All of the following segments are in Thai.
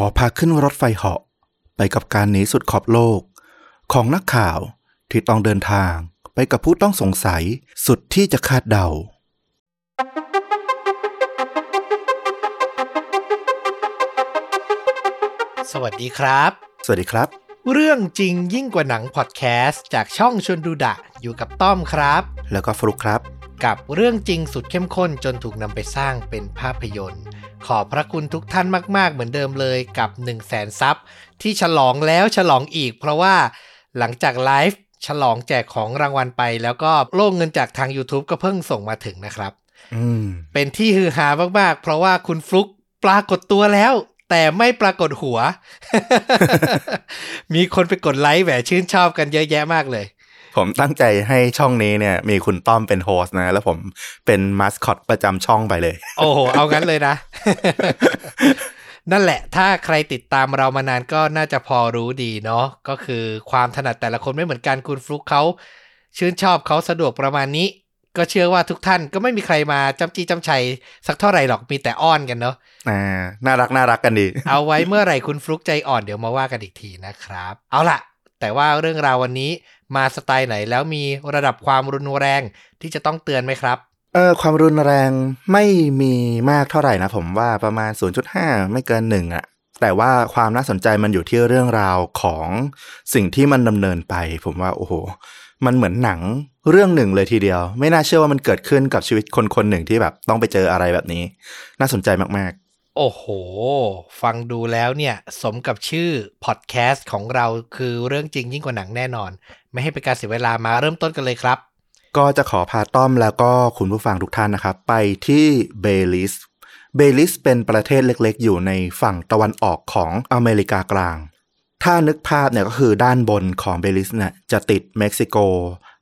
ขอพาขึ้นรถไฟเหาะไปกับการหนีสุดขอบโลก ของนักข่าวที่ต้องเดินทางไปกับผู้ต้องสงสัยสุดที่จะคาดเดา สวัสดีครับ สวัสดีครับ เรื่องจริงยิ่งกว่าหนังพอดแคสต์จากช่องชวนดูดะอยู่กับต้อมครับ แล้วก็ฟลุกครับ กับเรื่องจริงสุดเข้มข้นจนถูกนำไปสร้างเป็นภาพยนตร์ ขอบพระคุณทุกท่านมาก ๆ เหมือนเดิมเลยกับ 1 0 0 0 0แสนซับที่ฉลองแล้วฉลองอีก เพราะว่าหลังจากไลฟ์ฉลองแจกของรางวัลไป แล้วก็โล่งเงินจากทาง YouTube ก็เพิ่งส่งมาถึงนะครับอืมเป็นที่ฮือฮามาก ๆ เพราะว่าคุณฟลุกปรากฏตัวแล้ว แต่ไม่ปรากฏหัว มีคนไปกดไลค์แหวชื่นชอบกันเยอะแยะมากเลย ผมตั้งใจให้ช่องนี้เนี่ย มีคุณต้อมเป็นโฮสต์นะ แล้วผมเป็นมาสคอตประจำช่องไปเลย โอ้โห เอางั้นเลยนะ นั่นแหละ ถ้าใครติดตามเรามานานก็น่าจะพอรู้ดีเนาะก็คือความถนัดแต่ละคนไม่เหมือนกันคุณฟลุกเขาชื่นชอบเขาสะดวกประมาณนี้ ก็เชื่อว่าทุกท่านก็ไม่มีใครมาจำจีจำชัยสักเท่าไหร่หรอกมีแต่อ้อนกันเนาะอ่าน่ารักน่ารักกันดี เอาไว้เมื่อไหร่คุณฟลุกใจอ่อนเดี๋ยวมาว่ากันอีกทีนะครับ เอาล่ะ แต่ว่าเรื่องราววันนี้ มาสไตล์ไหนแล้วมีระดับความรุนแรงที่จะต้องเตือนไหมครับเออความรุนแรงไม่มีมากเท่าไหร่นะผมว่าประมาณ 0.5 ไม่เกินหนึ่งอะแต่ว่าความน่าสนใจมันอยู่ที่เรื่องราวของสิ่งที่มันดำเนินไป ผมว่าโอ้โห มันเหมือนหนังเรื่องหนึ่งเลยทีเดียว ไม่น่าเชื่อว่ามันเกิดขึ้นกับชีวิตคนคนหนึ่งที่แบบต้องไปเจออะไรแบบนี้ น่าสนใจมาก โอ้โห ฟังดูแล้วเนี่ย สมกับชื่อพอดแคสต์ของเราคือเรื่องจริงยิ่งกว่าหนังแน่นอน ไม่ให้เป็นการเสียเวลามาเริ่มต้นกันเลยครับ ก็จะขอพาต้อมแล้วก็คุณผู้ฟังทุกท่านนะครับ ไปที่เบลิสเบลิสเป็นประเทศเล็กๆ อยู่ในฝั่งตะวันออกของอเมริกากลาง ถ้านึกภาพเนี่ยก็คือด้านบนของเบลิสเนี่ยจะติดเม็กซิโก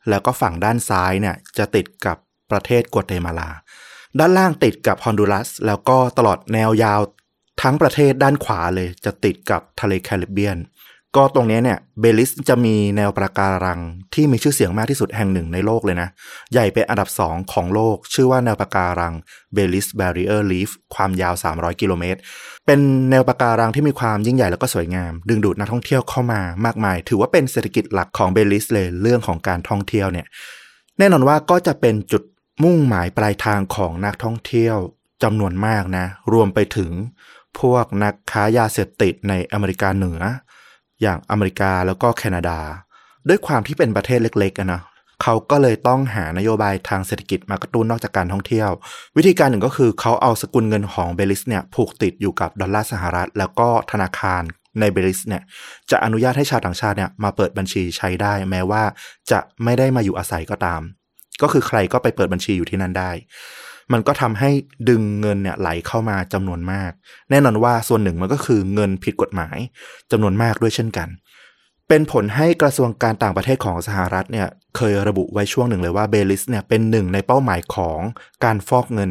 แล้วก็ฝั่งด้านซ้ายเนี่ยจะติดกับประเทศกัวเตมาลา ด้านล่างติดกับฮอนดูรัส แล้วก็ตลอดแนวยาวทั้งประเทศด้านขวาเลย จะติดกับทะเลแคริบเบียน ก็ตรงนี้เนี่ยเบลิสจะมีแนวปะการังที่มีชื่อเสียงมากที่สุดแห่งหนึ่งในโลกเลยนะ ใหญ่เป็นอันดับ2ของโลก ชื่อว่าแนวปะการังเบลิส Barrier Reef ความยาว 300 กิโลเมตร เป็นแนวปะการังที่มีความยิ่งใหญ่แล้วก็สวยงาม ดึงดูดนักท่องเที่ยวเข้ามามากมาย ถือว่าเป็นเศรษฐกิจหลักของเบลิสเลยเรื่องของการท่องเที่ยวเนี่ยแน่นอนว่าก็จะเป็นจุด มุ่งหมายปลายทางของนักท่องเที่ยวจำนวนมากนะ รวมไปถึงพวกนักค้ายาเสพติดในอเมริกาเหนือ อย่างอเมริกาแล้วก็แคนาดา ด้วยความที่เป็นประเทศเล็กๆนะเขาก็เลยต้องหานโยบายทางเศรษฐกิจมากระตุ้นนอกจากการท่องเที่ยว วิธีการหนึ่งก็คือเขาเอาสกุลเงินของเบลิสเนี่ยผูกติดอยู่กับดอลลาร์สหรัฐ แล้วก็ธนาคารในเบลิสเนี่ยจะอนุญาตให้ชาวต่างชาติเนี่ยมาเปิดบัญชีใช้ได้ แม้ว่าจะไม่ได้มาอยู่อาศัยก็ตาม ก็คือใครก็ไปเปิดบัญชีอยู่ที่นั่นได้ มันก็ทำให้ดึงเงินเนี่ยไหลเข้ามาจำนวนมาก แน่นอนว่าส่วนหนึ่งมันก็คือเงินผิดกฎหมายจำนวนมากด้วยเช่นกัน เป็นผลให้กระทรวงการต่างประเทศของสหรัฐเนี่ยเคยระบุไว้ช่วงหนึ่งเลยว่าเบลิสเนี่ยเป็นหนึ่งในเป้าหมายของการฟอกเงิน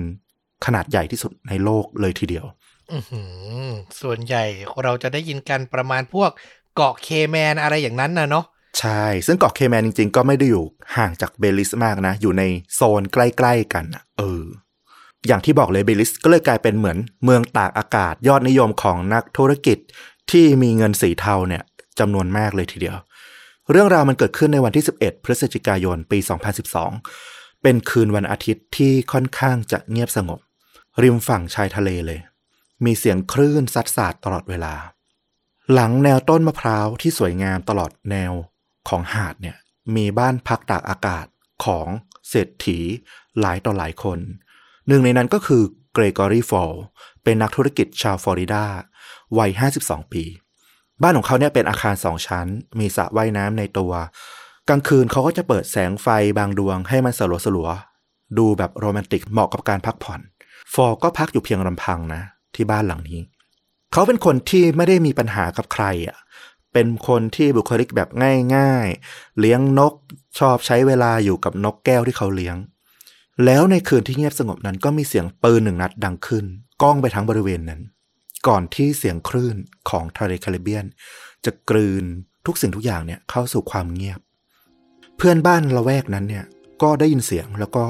ขนาดใหญ่ที่สุดในโลกเลยทีเดียวส่วนใหญ่เราจะได้ยินกันประมาณพวกเกาะเคแมนอะไรอย่างนั้นนะเนาะ ใช่ ซึ่งเกาะเคแมนจริง ๆ ก็ไม่ได้อยู่ห่างจากเบลิสมากนะ อยู่ในโซนใกล้ ๆ กันเออ อย่างที่บอกเลยเบลิสก็เลยกลายเป็นเหมือนเมืองตากอากาศยอดนิยมของนักธุรกิจที่มีเงินสีเทาเนี่ยจำนวนมากเลยทีเดียว เรื่องราวมันเกิดขึ้นในวันที่ 11 พฤศจิกายนปี 2012 เป็นคืนวันอาทิตย์ที่ค่อนข้างจะเงียบสงบ ริมฝั่งชายทะเลเลย มีเสียงคลื่นซัดสาดตลอดเวลา หลังแนวต้นมะพร้าวที่สวยงามตลอดแนว ของหาดเนี่ยมีบ้านพักตากอากาศของเศรษฐีหลายต่อหลายคน หนึ่งในนั้นก็คือเกรกอรีฟอลเป็นนักธุรกิจชาวฟลอริดาวัย 52 ปี บ้านของเขาเนี่ยเป็นอาคารสองชั้น มีสระว่ายน้ำในตัว กลางคืนเขาก็จะเปิดแสงไฟบางดวงให้มันสลัวสลัวดูแบบโรแมนติกเหมาะกับการพักผ่อน ฟอลก็พักอยู่เพียงลำพังนะ ที่บ้านหลังนี้ เขาเป็นคนที่ไม่ได้มีปัญหากับใครอะ เป็นคนที่บุคลิกแบบง่ายๆ เลี้ยงนกชอบใช้เวลาอยู่กับนกแก้วที่เขาเลี้ยง แล้วในคืนที่เงียบสงบนั้นก็มีเสียงปืนหนึ่งนัดดังขึ้น ก้องไปทั้งบริเวณนั้น ก่อนที่เสียงคลื่นของทะเลแคริบเบียน จะกลืนทุกสิ่งทุกอย่างเนี่ยเข้าสู่ความเงียบ เพื่อนบ้านละแวกนั้นเนี่ยก็ได้ยินเสียงแล้วก็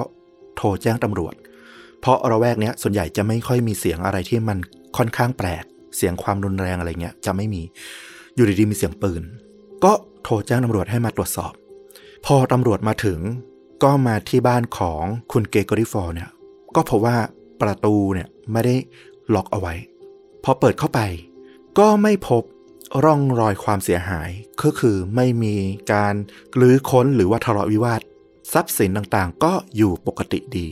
โทรแจ้งตำรวจ เพราะระแวกเนี้ยส่วนใหญ่จะไม่ค่อยมีเสียงอะไรที่มันค่อนข้างแปลก เสียงความรุนแรงอะไรเงี้ยจะไม่มี อยู่ดีๆมีเสียงปืน ก็โทรแจ้งตำรวจให้มาตรวจสอบ พอตำรวจมาถึง ก็มาที่บ้านของคุณเกเกอริฟอร์เนี่ย ก็พบว่าประตูเนี่ยไม่ได้ล็อกเอาไว้ พอเปิดเข้าไป ก็ไม่พบร่องรอยความเสียหาย ก็คือไม่มีการรื้อค้นหรือว่าทะเลาะวิวาท ทรัพย์สินต่างๆ ก็อยู่ปกติดี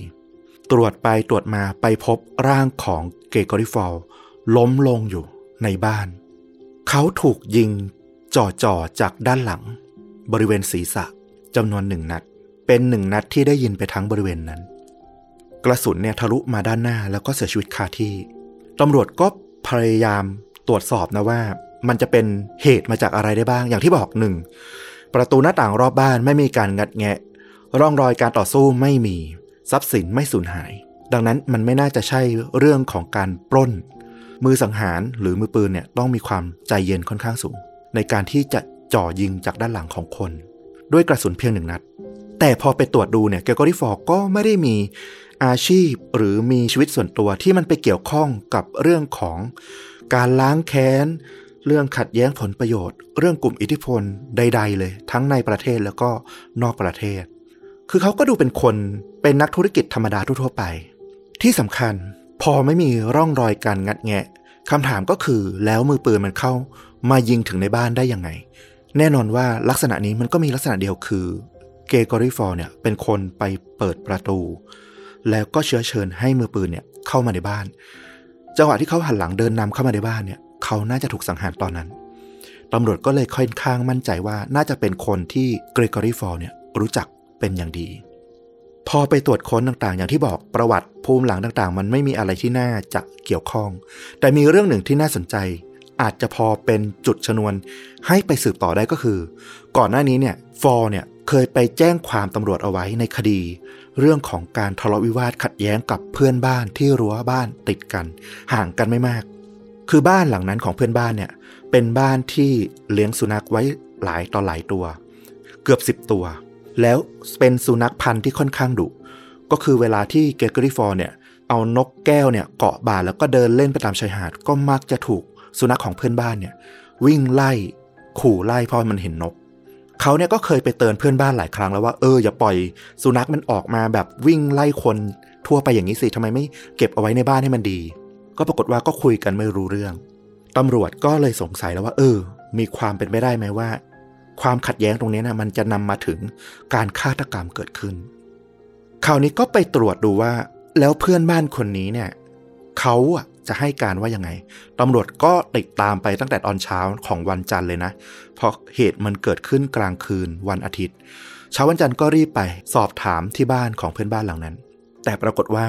ตรวจไปตรวจมาไปพบร่างของเกเกอริฟอลล้มลงอยู่ในบ้าน เขาถูกยิงจ่อๆจากด้านหลัง บริเวณศีรษะจำนวนหนึ่งนัด เป็นหนึ่งนัดที่ได้ยินไปทั้งบริเวณนั้น กระสุนเนี่ยทะลุมาด้านหน้าแล้วก็เสียชีวิตคาที่ตำรวจก็พยายามตรวจสอบนะว่า มันจะเป็นเหตุมาจากอะไรได้บ้าง อย่างที่บอกหนึ่งประตูหน้าต่างรอบบ้านไม่มีการงัดแงะ ร่องรอยการต่อสู้ไม่มี ทรัพย์สินไม่สูญหาย ดังนั้นมันไม่น่าจะใช่เรื่องของการปล้น มือสังหารหรือมือปืนเนี่ยต้องมีความใจเย็นค่อนข้างสูง ในการที่จะจ่อยิงจากด้านหลังของคน ด้วยกระสุนเพียงหนึ่งนัด แต่พอไปตรวจดูเนี่ยเกอริฟอร์ก็ไม่ได้มีอาชีพหรือมีชีวิตส่วนตัวที่มันไปเกี่ยวข้องกับเรื่องของการล้างแค้น เรื่องขัดแย้งผลประโยชน์ เรื่องกลุ่มอิทธิพลใด ๆ เลย ทั้งในประเทศแล้วก็นอกประเทศ คือเขาก็ดูเป็นคนเป็นนักธุรกิจธรรมดาทั่วไป ที่สำคัญ พอไม่มีร่องรอยการงัดแงะคำถามก็คือแล้วมือปืนมันเข้ามายิงถึงในบ้านได้ยังไง แน่นอนว่าลักษณะนี้มันก็มีลักษณะเดียวคือเกกอริฟอร์เนี่ยเป็นคนไปเปิดประตู แล้วก็เชื้อเชิญให้มือปืนเนี่ยเข้ามาในบ้าน จังหวะที่เขาหันหลังเดินนำเข้ามาในบ้านเนี่ยเขาน่าจะถูกสังหารตอนนั้นตำรวจก็เลยค่อนข้างมั่นใจว่าน่าจะเป็นคนที่เกรกอรี่ฟอร์เนี่ยรู้จักเป็นอย่างดี พอไปตรวจค้นต่างๆ อย่างที่บอกประวัติภูมิหลังต่างๆ มันไม่มีอะไรที่น่าจะเกี่ยวข้อง แต่มีเรื่องหนึ่งที่น่าสนใจ อาจจะพอเป็นจุดชนวน ให้ไปสืบต่อได้ก็คือ ก่อนหน้านี้เนี่ยฟอร์เนี่ยเคยไปแจ้งความตำรวจเอาไว้ในคดี เรื่องของการทะเลาะวิวาทขัดแย้งกับเพื่อนบ้านที่รั้วบ้านติดกัน ห่างกันไม่มาก คือบ้านหลังนั้นของเพื่อนบ้านเนี่ยเป็นบ้านที่เลี้ยงสุนัขไว้หลายต่อหลายตัว เกือบสิบตัว แล้วเป็นสุนัขพันธุ์ที่ค่อนข้างดุก็คือเวลาที่เกเกอรี่ฟอร์เนี่ยเอานกแก้วเนี่ยเกาะบ่าแล้วก็เดินเล่นไปตามชายหาด ก็มักจะถูกสุนัขของเพื่อนบ้านเนี่ยวิ่งไล่ขู่ไล่เพราะมันเห็นนกเขาเนี่ยก็เคยไปเตือนเพื่อนบ้านหลายครั้งแล้วว่าเอออย่าปล่อยสุนัขมันออกมาแบบวิ่งไล่คนทั่วไปอย่างนี้สิทำไมไม่เก็บเอาไว้ในบ้านให้มันดี ก็ปรากฏว่าก็คุยกันไม่รู้เรื่องตำรวจก็เลยสงสัยแล้วว่า เออ มีความเป็นไปได้ไหมว่า ความขัดแย้งตรงนี้นะมันจะนำมาถึงการฆาตกรรมเกิดขึ้น คราวนี้ก็ไปตรวจดูว่าแล้วเพื่อนบ้านคนนี้เนี่ยเขาจะให้การว่ายังไงตำรวจก็ติดตามไปตั้งแต่ตอนเช้าของวันจันทร์เลยนะ เพราะเหตุมันเกิดขึ้นกลางคืนวันอาทิตย์ เช้าวันจันทร์ก็รีบไปสอบถามที่บ้านของเพื่อนบ้านหลังนั้น แต่ปรากฏว่า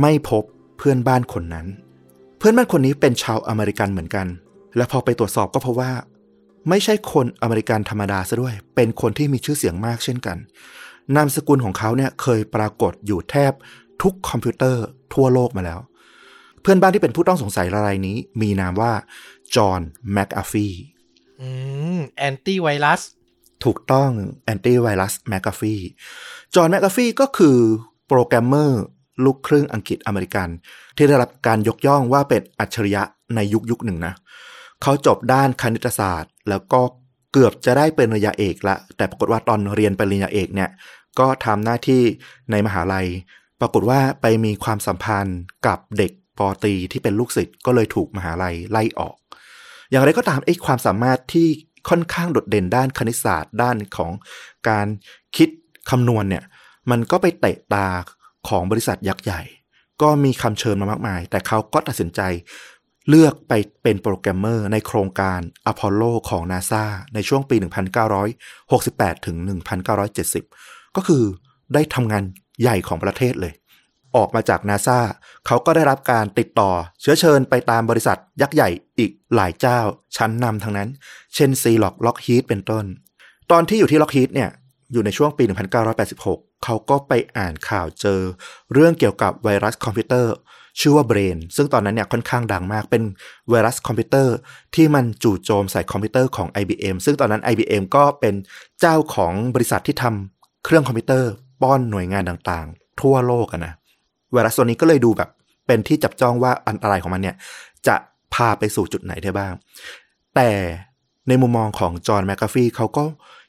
ไม่พบเพื่อนบ้านคนนั้น เพื่อนบ้านคนนี้เป็นชาวอเมริกันเหมือนกัน และพอไปตรวจสอบก็พบว่า ไม่ใช่คนอเมริกันธรรมดาซะด้วย เป็นคนที่มีชื่อเสียงมากเช่นกัน นามสกุลของเขาเนี่ยเคยปรากฏอยู่แทบทุกคอมพิวเตอร์ทั่วโลกมาแล้ว เพื่อนบ้านที่เป็นผู้ต้องสงสัยรายนี้ มีนามว่า John McAfeeอืมแอนตี้ไวรัสถูกต้อง antivirus McAfee John McAfee ก็คือโปรแกรมเมอร์ลูกครึ่งอังกฤษอเมริกัน ที่ได้รับการยกย่องว่าเป็นอัจฉริยะในยุคยุคหนึ่งนะเขาจบด้านคณิตศาสตร์ แล้วก็เกือบจะได้เป็นปริญญาเอกละ แต่ปรากฏว่าตอนเรียนปริญญาเอกเนี่ย ก็ทำหน้าที่ในมหาลัย ปรากฏว่าไปมีความสัมพันธ์กับเด็กป.ตรีที่เป็นลูกศิษย์ก็เลยถูกมหาลัยไล่ออก อย่างไรก็ตามไอ้ความสามารถที่ค่อนข้างโดดเด่นด้านคณิตศาสตร์ด้านของการคิดคำนวณเนี่ย มันก็ไปเตะตาของบริษัทยักษ์ใหญ่ ก็มีคำเชิญมามากมาย แต่เขาก็ตัดสินใจ เลือกไปเป็นโปรแกรมเมอร์ในโครงการอพอลโลของนาซาในช่วงปี 1968 ถึง 1970 ก็คือได้ทำงานใหญ่ของประเทศเลย ออกมาจากนาซาเขาก็ได้รับการติดต่อเชื้อเชิญไปตามบริษัทยักษ์ใหญ่อีกหลายเจ้าชั้นนำทั้งนั้น เช่น Xerox Lockheed เป็นต้น ตอนที่อยู่ที่ Lockheed เนี่ยอยู่ในช่วงปี 1986 เขาก็ไปอ่านข่าวเจอ เรื่องเกี่ยวกับไวรัสคอมพิวเตอร์ ชื่อว่า Brain ซึ่งตอนนั้นเนี่ยค่อนข้างดังมากเป็นไวรัสคอมพิวเตอร์ที่มันจู่โจมใส่คอมพิวเตอร์ของ IBM ซึ่งตอนนั้น IBM ก็เป็นเจ้าของบริษัทที่ทำเครื่องคอมพิวเตอร์ป้อนหน่วยงานต่างๆ ทั่วโลกนะไวรัสตัวนี้ก็เลยดูแบบเป็นที่จับจ้องว่าอันตรายของมันเนี่ยจะพาไปสู่จุดไหนได้บ้าง แต่ในมุมมองของ John McAfee เขาก็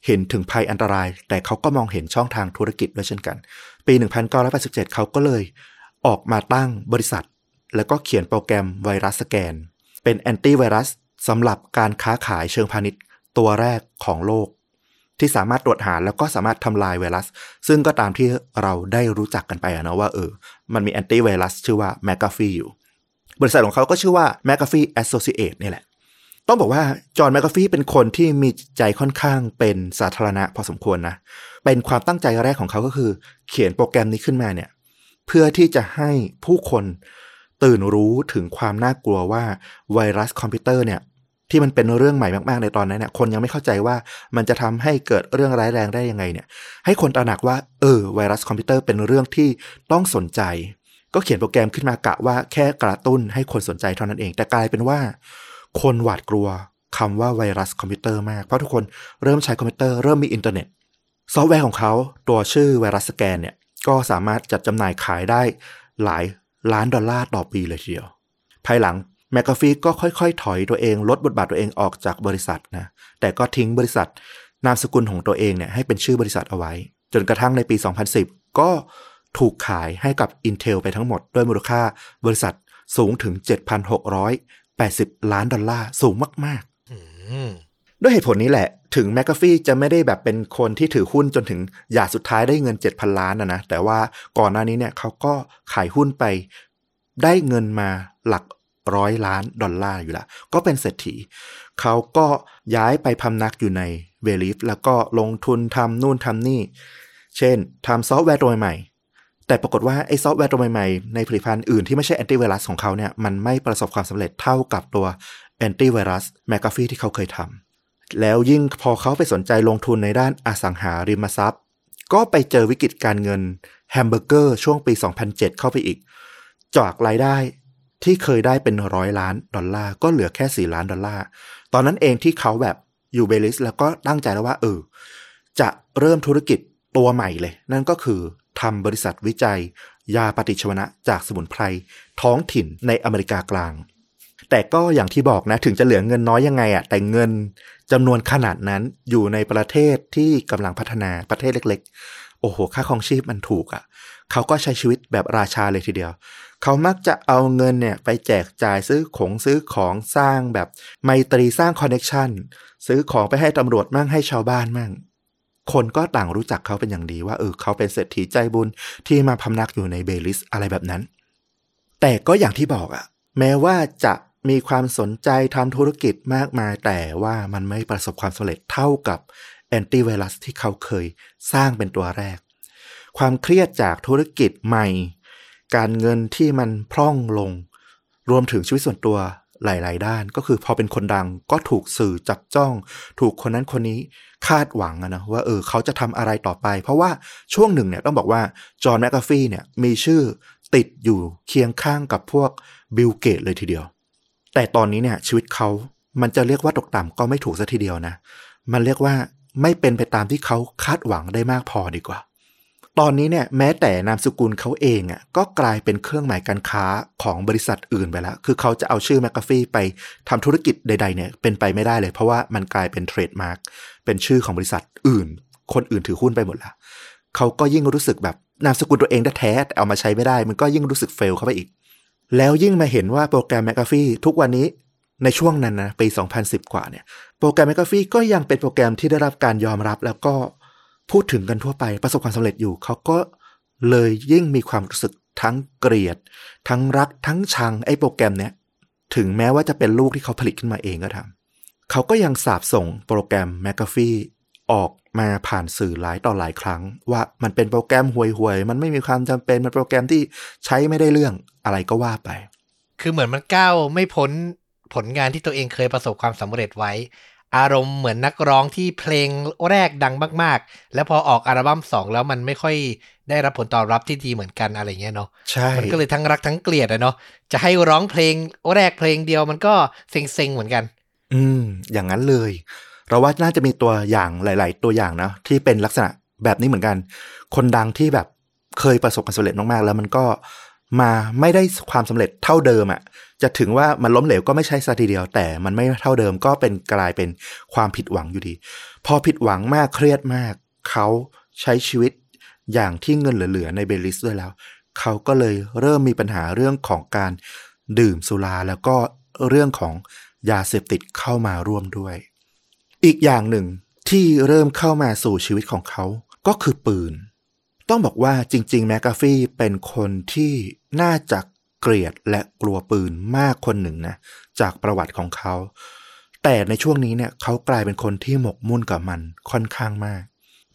เห็นถึงภัยอันตราย แต่เขาก็มองเห็นช่องทางธุรกิจด้วยเช่นกัน ปี 1987 เขาก็เลย ออกมาตั้งบริษัท แล้วก็เขียนโปรแกรม VirusScan เป็นแอนตี้ไวรัสสำหรับการค้าขายเชิงพาณิชย์ตัวแรกของโลก ที่สามารถตรวจหาแล้วก็สามารถทำลายไวรัส ซึ่งก็ตามที่เราได้รู้จักกันไปนะว่าเออ มันมีแอนตี้ไวรัสชื่อว่า McAfee อยู่ บริษัทของเขาก็ชื่อว่า McAfee Associate นี่แหละ ต้องบอกว่า John McAfee เป็นคนที่มีใจค่อนข้างเป็นสาธารณะพอสมควรนะ เป็นความตั้งใจแรกของเขาก็คือ เขียนโปรแกรมนี้ขึ้นมาเนี่ย เพื่อที่จะให้ผู้คนตื่นรู้ถึงความน่ากลัวว่าไวรัสคอมพิวเตอร์เนี่ยที่มันเป็นเรื่องใหม่มากๆ ในตอนนั้นเนี่ยคนยังไม่เข้าใจว่ามันจะทำให้เกิดเรื่องร้ายแรงได้ยังไงเนี่ย ให้คนตระหนักว่าเออไวรัสคอมพิวเตอร์เป็นเรื่องที่ต้องสนใจ ก็เขียนโปรแกรมขึ้นมากะว่าแค่กระตุ้นให้คนสนใจเท่านั้นเอง แต่กลายเป็นว่า คนหวาดกลัวคำว่าไวรัสคอมพิวเตอร์มาก เพราะทุกคนเริ่มใช้คอมพิวเตอร์เริ่มมีอินเทอร์เน็ต ซอฟต์แวร์ของเขาตัวชื่อ VirusScan เนี่ย ก็สามารถจัดจำหน่ายขายได้หลายล้านดอลลาร์ต่อปีเลยทีเดียว ภายหลัง McAfee ก็ค่อยๆ ถอยตัวเอง ลดบทบาทตัวเองออกจากบริษัทนะ แต่ก็ทิ้งบริษัทนามสกุลของตัวเองเนี่ยให้เป็นชื่อบริษัทเอาไว้ จนกระทั่งในปี 2010 ก็ถูกขายให้กับ Intel ไปทั้งหมด ด้วยมูลค่าบริษัทสูงถึง 7,680 ล้านดอลลาร์สูงมากๆ ด้วยเหตุผลนี้แหละ ถึงแมคกาฟีจะไม่ได้แบบเป็นคนที่ถือหุ้นจนถึงหยาดสุดท้ายได้เงิน 7,000 ล้านนะนะ แต่ว่าก่อนหน้านี้เนี่ยเขาก็ขายหุ้นไปได้เงินมาหลักร้อยล้านดอลลาร์อยู่ละ ก็เป็นเศรษฐี เขาก็ย้ายไปพำนักอยู่ในเวลิฟแล้วก็ลงทุนทำนู่นทำนี่ เช่นทำซอฟต์แวร์ตัวใหม่ แต่ปรากฏว่าไอ้ซอฟต์แวร์ตัวใหม่ๆในผลิตภัณฑ์อื่นที่ไม่ใช่แอนตี้ไวรัสของเขาเนี่ยมันไม่ประสบความสำเร็จเท่ากับตัวแอนตี้ไวรัสแมคกาฟีที่เขาเคยทำ แล้วยิ่งพอเขาไปสนใจลงทุนในด้านอสังหาริมทรัพย์ ก็ไปเจอวิกฤตการเงินแฮมเบอร์เกอร์ช่วงปี 2007 เข้าไปอีก จากรายได้ที่เคยได้เป็นร้อยล้านดอลลาร์ก็เหลือแค่ 4 ล้านดอลลาร์ ตอนนั้นเองที่เขาแบบอยู่เบลิสแล้วก็ตั้งใจแล้วว่าเออ จะเริ่มธุรกิจตัวใหม่เลย นั่นก็คือทำบริษัทวิจัย ยาปฏิชวนะจากสมุนไพรท้องถิ่นในอเมริกากลาง แต่ก็อย่างที่บอกนะ ถึงจะเหลือเงินน้อยยังไงอะแต่เงินจำนวนขนาดนั้นอยู่ในประเทศที่กำลังพัฒนาประเทศเล็ก ๆ โอ้โห ค่าครองชีพมันถูกอะเขาก็ใช้ชีวิตแบบราชาเลยทีเดียว เขามักจะเอาเงินเนี่ยไปแจกจ่ายซื้อของซื้อของสร้างแบบไมตรีสร้าง connection ซื้อของไปให้ตำรวจมั่งให้ชาวบ้านมั่งคนก็ต่างรู้จักเขาเป็นอย่างดีว่าเออเขาเป็นเศรษฐีใจบุญที่มาพำนักอยู่ในเบลิสอะไรแบบนั้น แต่ก็อย่างที่บอกอะแม้ว่าจะ มีความสนใจทำธุรกิจมากมาย แต่ว่ามันไม่ประสบความสำเร็จเท่ากับแอนตี้ไวรัสที่เขาเคยสร้างเป็นตัวแรก ความเครียดจากธุรกิจใหม่ การเงินที่มันพร่องลง รวมถึงชีวิตส่วนตัวหลาย ๆ ด้าน ก็คือพอเป็นคนดังก็ถูกสื่อจับจ้อง ถูกคนนั้นคนนี้คาดหวังนะว่าเออเขาจะทำอะไรต่อไป เพราะว่าช่วงหนึ่งเนี่ยต้องบอกว่าจอห์นแมคกาฟีเนี่ยมีชื่อติดอยู่เคียงข้างกับพวกบิลเกตส์เลยทีเดียว แต่ตอนนี้เนี่ย ชีวิตเขามันจะเรียกว่าตกต่ำก็ไม่ถูกซะทีเดียวนะ มันเรียกว่าไม่เป็นไปตามที่เขาคาดหวังได้มากพอดีกว่า ตอนนี้เนี่ยแม้แต่นามสกุลเขาเองอะก็กลายเป็นเครื่องหมายการค้าของบริษัทอื่นไปแล้ว คือเขาจะเอาชื่อแมคกาฟีไปทำธุรกิจใด ๆ เนี่ยเป็นไปไม่ได้เลย เพราะว่ามันกลายเป็น trademark เป็นชื่อของบริษัทอื่น คนอื่นถือหุ้นไปหมดแล้วเขาก็ยิ่งรู้สึกแบบนามสกุลตัวเองแท้ๆแต่เอามาใช้ไม่ได้ มันก็ยิ่งรู้สึก fail เข้าไปอีก แล้วยิ่งมาเห็นว่าโปรแกรมแมคกาฟีทุกวันนี้ในช่วงนั้นนะปี 2010 กว่าเนี่ย โปรแกรมแมคกาฟีก็ยังเป็นโปรแกรมที่ได้รับการยอมรับ แล้วก็พูดถึงกันทั่วไปประสบความสำเร็จอยู่ เขาก็เลยยิ่งมีความรู้สึกทั้งเกลียด ทั้งรักทั้งชังไอ้โปรแกรมเนี้ยถึงแม้ว่าจะเป็นลูกที่เขาผลิตขึ้นมาเองก็ทำเขาก็ยังสาบส่งโปรแกรมแมคกาฟีออก มาผ่านสื่อหลายต่อหลายครั้ง ว่ามันเป็นโปรแกรมห่วยๆ มันไม่มีความจำเป็นมันโปรแกรมที่ใช้ไม่ได้เรื่องอะไรก็ว่าไป คือเหมือนมันก้าวไม่พ้นผลงานที่ตัวเองเคยประสบความสำเร็จไว้ อารมณ์เหมือนนักร้องที่เพลงแรกดังมาก ๆ แล้วพอออกอัลบั้มสองแล้วมันไม่ค่อยได้รับผลตอบรับที่ดีเหมือนกันอะไรเงี้ยเนาะใช่มันก็เลยทั้งรักทั้งเกลียดอะเนาะจะให้ร้องเพลงแรกเพลงเดียวมันก็เซ็งๆเหมือนกัน อืม อย่างนั้นเลย เราว่าน่าจะมีตัวอย่างหลาย ๆ ตัวอย่างนะที่เป็นลักษณะแบบนี้เหมือนกัน คนดังที่แบบเคยประสบความสำเร็จมาก ๆ แล้วมันก็มาไม่ได้ความสำเร็จเท่าเดิมอะ่ะ จะถึงว่ามันล้มเหลวก็ไม่ใช่ซะทีเดียว แต่มันไม่เท่าเดิมก็เป็นกลายเป็นความผิดหวังอยู่ดี พอผิดหวังมากเครียดมาก เขาใช้ชีวิตอย่างที่เงินเหลือๆในเบลิสด้วยแล้ว เขาก็เลยเริ่มมีปัญหาเรื่องของการดื่มสุราแล้วก็เรื่องของยาเสพติดเข้ามาร่วมด้วย อีกอย่างหนึ่งที่เริ่มเข้ามาสู่ชีวิตของเขา ก็คือปืน ต้องบอกว่าจริง ๆ แมกกาฟี่เป็นคนที่น่าจะเกลียดและกลัวปืนมากคนหนึ่งนะ จากประวัติของเขา แต่ในช่วงนี้เนี่ยเขากลายเป็นคนที่หมกมุ่นกับมันค่อนข้างมาก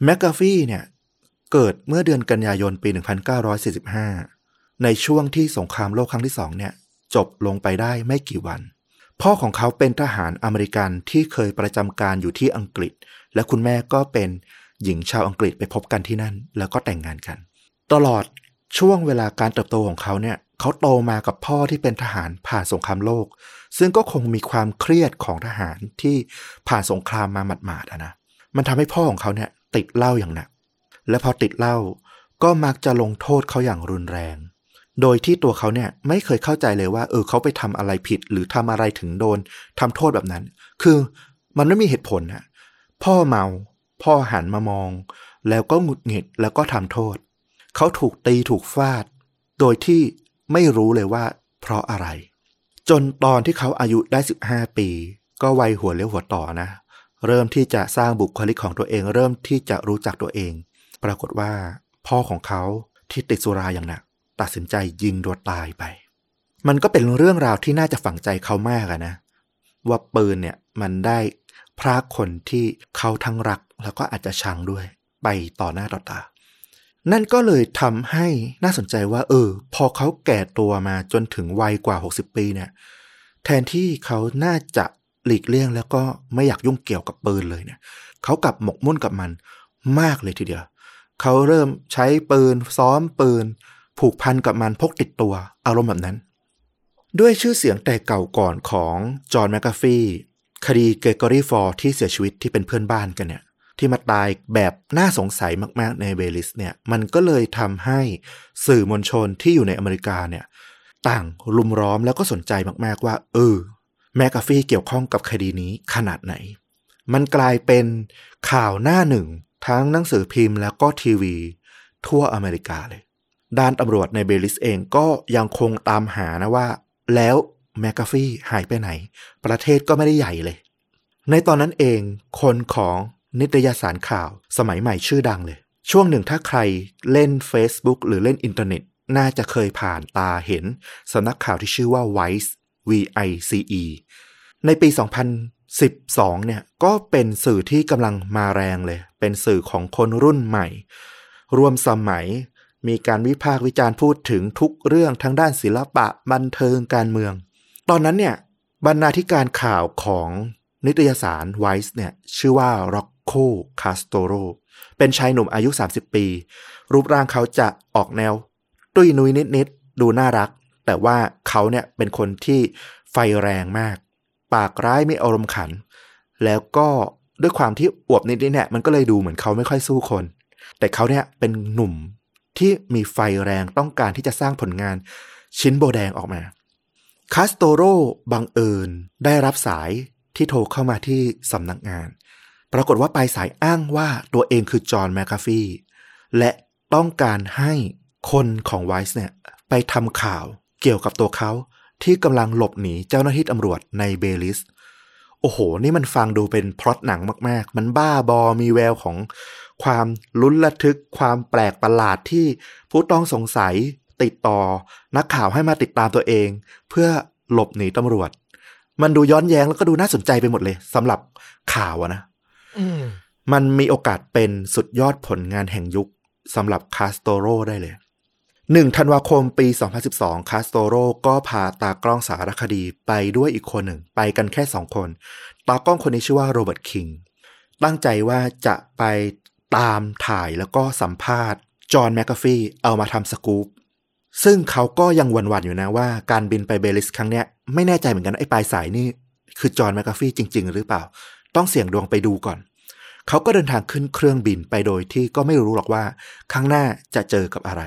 แมกกาฟี่เนี่ยเกิดเมื่อเดือนกันยายนปี 1945 ในช่วงที่สงครามโลกครั้งที่สองเนี่ยจบลงไปได้ไม่กี่วัน พ่อของเขาเป็นทหารอเมริกันที่เคยประจำการอยู่ที่อังกฤษ และคุณแม่ก็เป็นหญิงชาวอังกฤษไปพบกันที่นั่น แล้วก็แต่งงานกัน ตลอดช่วงเวลาการเติบโตของเขาเนี่ยเขาโตมากับพ่อที่เป็นทหารผ่านสงครามโลก ซึ่งก็คงมีความเครียดของทหารที่ผ่านสงครามมาหมาดๆนะมันทำให้พ่อของเขาเนี่ยติดเหล้าอย่างหนัก และพอติดเหล้าก็มักจะลงโทษเขาอย่างรุนแรง โดยที่ตัวเขาเนี่ยไม่เคยเข้าใจเลยว่าเออเขาไปทำอะไรผิด หรือทำอะไรถึงโดนทำโทษแบบนั้น คือมันไม่มีเหตุผลนะพ่อเมา พ่อหันมามอง แล้วก็หงุดหงิดแล้วก็ทำโทษ เขาถูกตีถูกฟาด โดยที่ไม่รู้เลยว่า เพราะอะไร จนตอนที่เขาอายุได้ 15 ปี ก็วัยหัวเลี้ยวหัวต่อนะ เริ่มที่จะสร้างบุคลิกของตัวเอง เริ่มที่จะรู้จักตัวเอง ปรากฏว่า พ่อของเขาที่ติดสุราอย่างหนัก ตัดสินใจยิงตัวตายไป มันก็เป็นเรื่องราวที่น่าจะฝังใจเขามากนะ ว่าปืนเนี่ยมันได้พรากคนที่เขาทั้งรักแล้วก็อาจจะชังด้วย ไปต่อหน้าต่อตา นั่นก็เลยทำให้น่าสนใจว่า เออ พอเขาแก่ตัวมาจนถึงวัยกว่า 60 ปีเนี่ย แทนที่เขาน่าจะหลีกเลี่ยงแล้วก็ไม่อยากยุ่งเกี่ยวกับปืนเลยเนี่ย เขากลับหมกมุ่นกับมันมากเลยทีเดียว เขาเริ่มใช้ปืนซ้อมปืน ผูกพันกับมันพกติดตัวอารมณ์แบบนั้น ด้วยชื่อเสียงแต่เก่าก่อนของจอห์นแมคกาฟีคดีเกรกอรี่ฟอลที่เสียชีวิตที่เป็นเพื่อนบ้านกันเนี่ย ที่มาตายแบบน่าสงสัยมากๆในเบลิสเนี่ยมันก็เลยทำให้สื่อมวลชนที่อยู่ในอเมริกาเนี่ยต่างรุมล้อมแล้วก็สนใจมากๆว่า เออ แมกกาฟี่เกี่ยวข้องกับคดีนี้ขนาดไหน มันกลายเป็นข่าวหน้าหนึ่ง ทั้งหนังสือพิมพ์แล้วก็ทีวี ทั่วอเมริกาเลย ด้านตำรวจในเบลิสเองก็ยังคงตามหานะว่า แล้วแมกกาฟี่หายไปไหน ประเทศก็ไม่ได้ใหญ่เลย ในตอนนั้นเอง คนของนิตยสารข่าวสมัยใหม่ชื่อดังเลย ช่วงหนึ่งถ้าใครเล่น Facebook หรือเล่นอินเทอร์เน็ต น่าจะเคยผ่านตาเห็นสำนักข่าวที่ชื่อว่า Vice V I C E ในปี 2012 เนี่ยก็เป็นสื่อที่กำลังมาแรงเลย เป็นสื่อของคนรุ่นใหม่ รวมสมัย มีการวิพากษ์วิจารณ์พูดถึงทุกเรื่องทั้งด้านศิลปะบันเทิงการเมือง ตอนนั้นเนี่ยบรรณาธิการข่าวของนิตยสาร Vice เนี่ยชื่อว่า Rock โคคาสโตโรเป็นชายหนุ่มอายุ 30 ปี รูปร่างเขาจะออกแนว ตุ้ยนุ้ยนิดๆดูน่ารัก แต่ว่าเขาเนี่ยเป็นคนที่ไฟแรงมาก ปากร้ายไม่อารมณ์ขัน แล้วก็ด้วยความที่อวบนิดๆเนี่ยมันก็เลยดูเหมือนเขาไม่ค่อยสู้คน แต่เขาเนี่ยเป็นหนุ่ม ที่มีไฟแรงต้องการที่จะสร้างผลงานชิ้นโบแดงออกมาคาสโตโรบังเอิญได้รับสายที่โทรเข้ามาที่สำนักงาน ปรากฏว่าปลายสายอ้างว่าตัวเองคือจอห์นแมคคาฟีและต้องการให้คนของ Vice เนี่ยไปทำข่าวเกี่ยวกับตัวเขาที่กำลังหลบหนีเจ้าหน้าที่ตำรวจในเบลิส โอ้โห นี่มันฟังดูเป็นพล็อตหนังมาก ๆ มันบ้าบอมีแววของ ความลุ้นระทึก ความแปลกประหลาดที่ผู้ต้องสงสัยติดต่อ นักข่าวให้มาติดตามตัวเอง เพื่อหลบหนีตำรวจ มันดูย้อนแย้งแล้วก็ดูน่าสนใจไปหมดเลยสำหรับข่าวนะมันมีโอกาสเป็นสุดยอดผลงานแห่งยุคสำหรับคาสโตโรได้เลยหนึ่งธันวาคมปี 2012 คาสโตโรก็พาตากล้องสารคดีไปด้วยอีกคนหนึ่ง ไปกันแค่สองคน ตากล้องคนนี้ชื่อว่าโรเบิร์ตคิง ตั้งใจว่าจะไป ตามถ่ายแล้วก็สัมภาษณ์ จอห์นแมคกาฟีเอามาทำสกู๊ปซึ่งเขาก็ยังหวั่นๆอยู่นะว่าการบินไปเบลิสครั้งเนี้ยไม่แน่ใจเหมือนกันไอ้ปลายสายนี่ คือจอห์นแมคกาฟีจริง ๆ หรือเปล่า ต้องเสี่ยงดวงไปดูก่อน เขาก็เดินทางขึ้นเครื่องบินไปโดยที่ก็ไม่รู้หรอกว่า ข้างหน้าจะเจอกับอะไร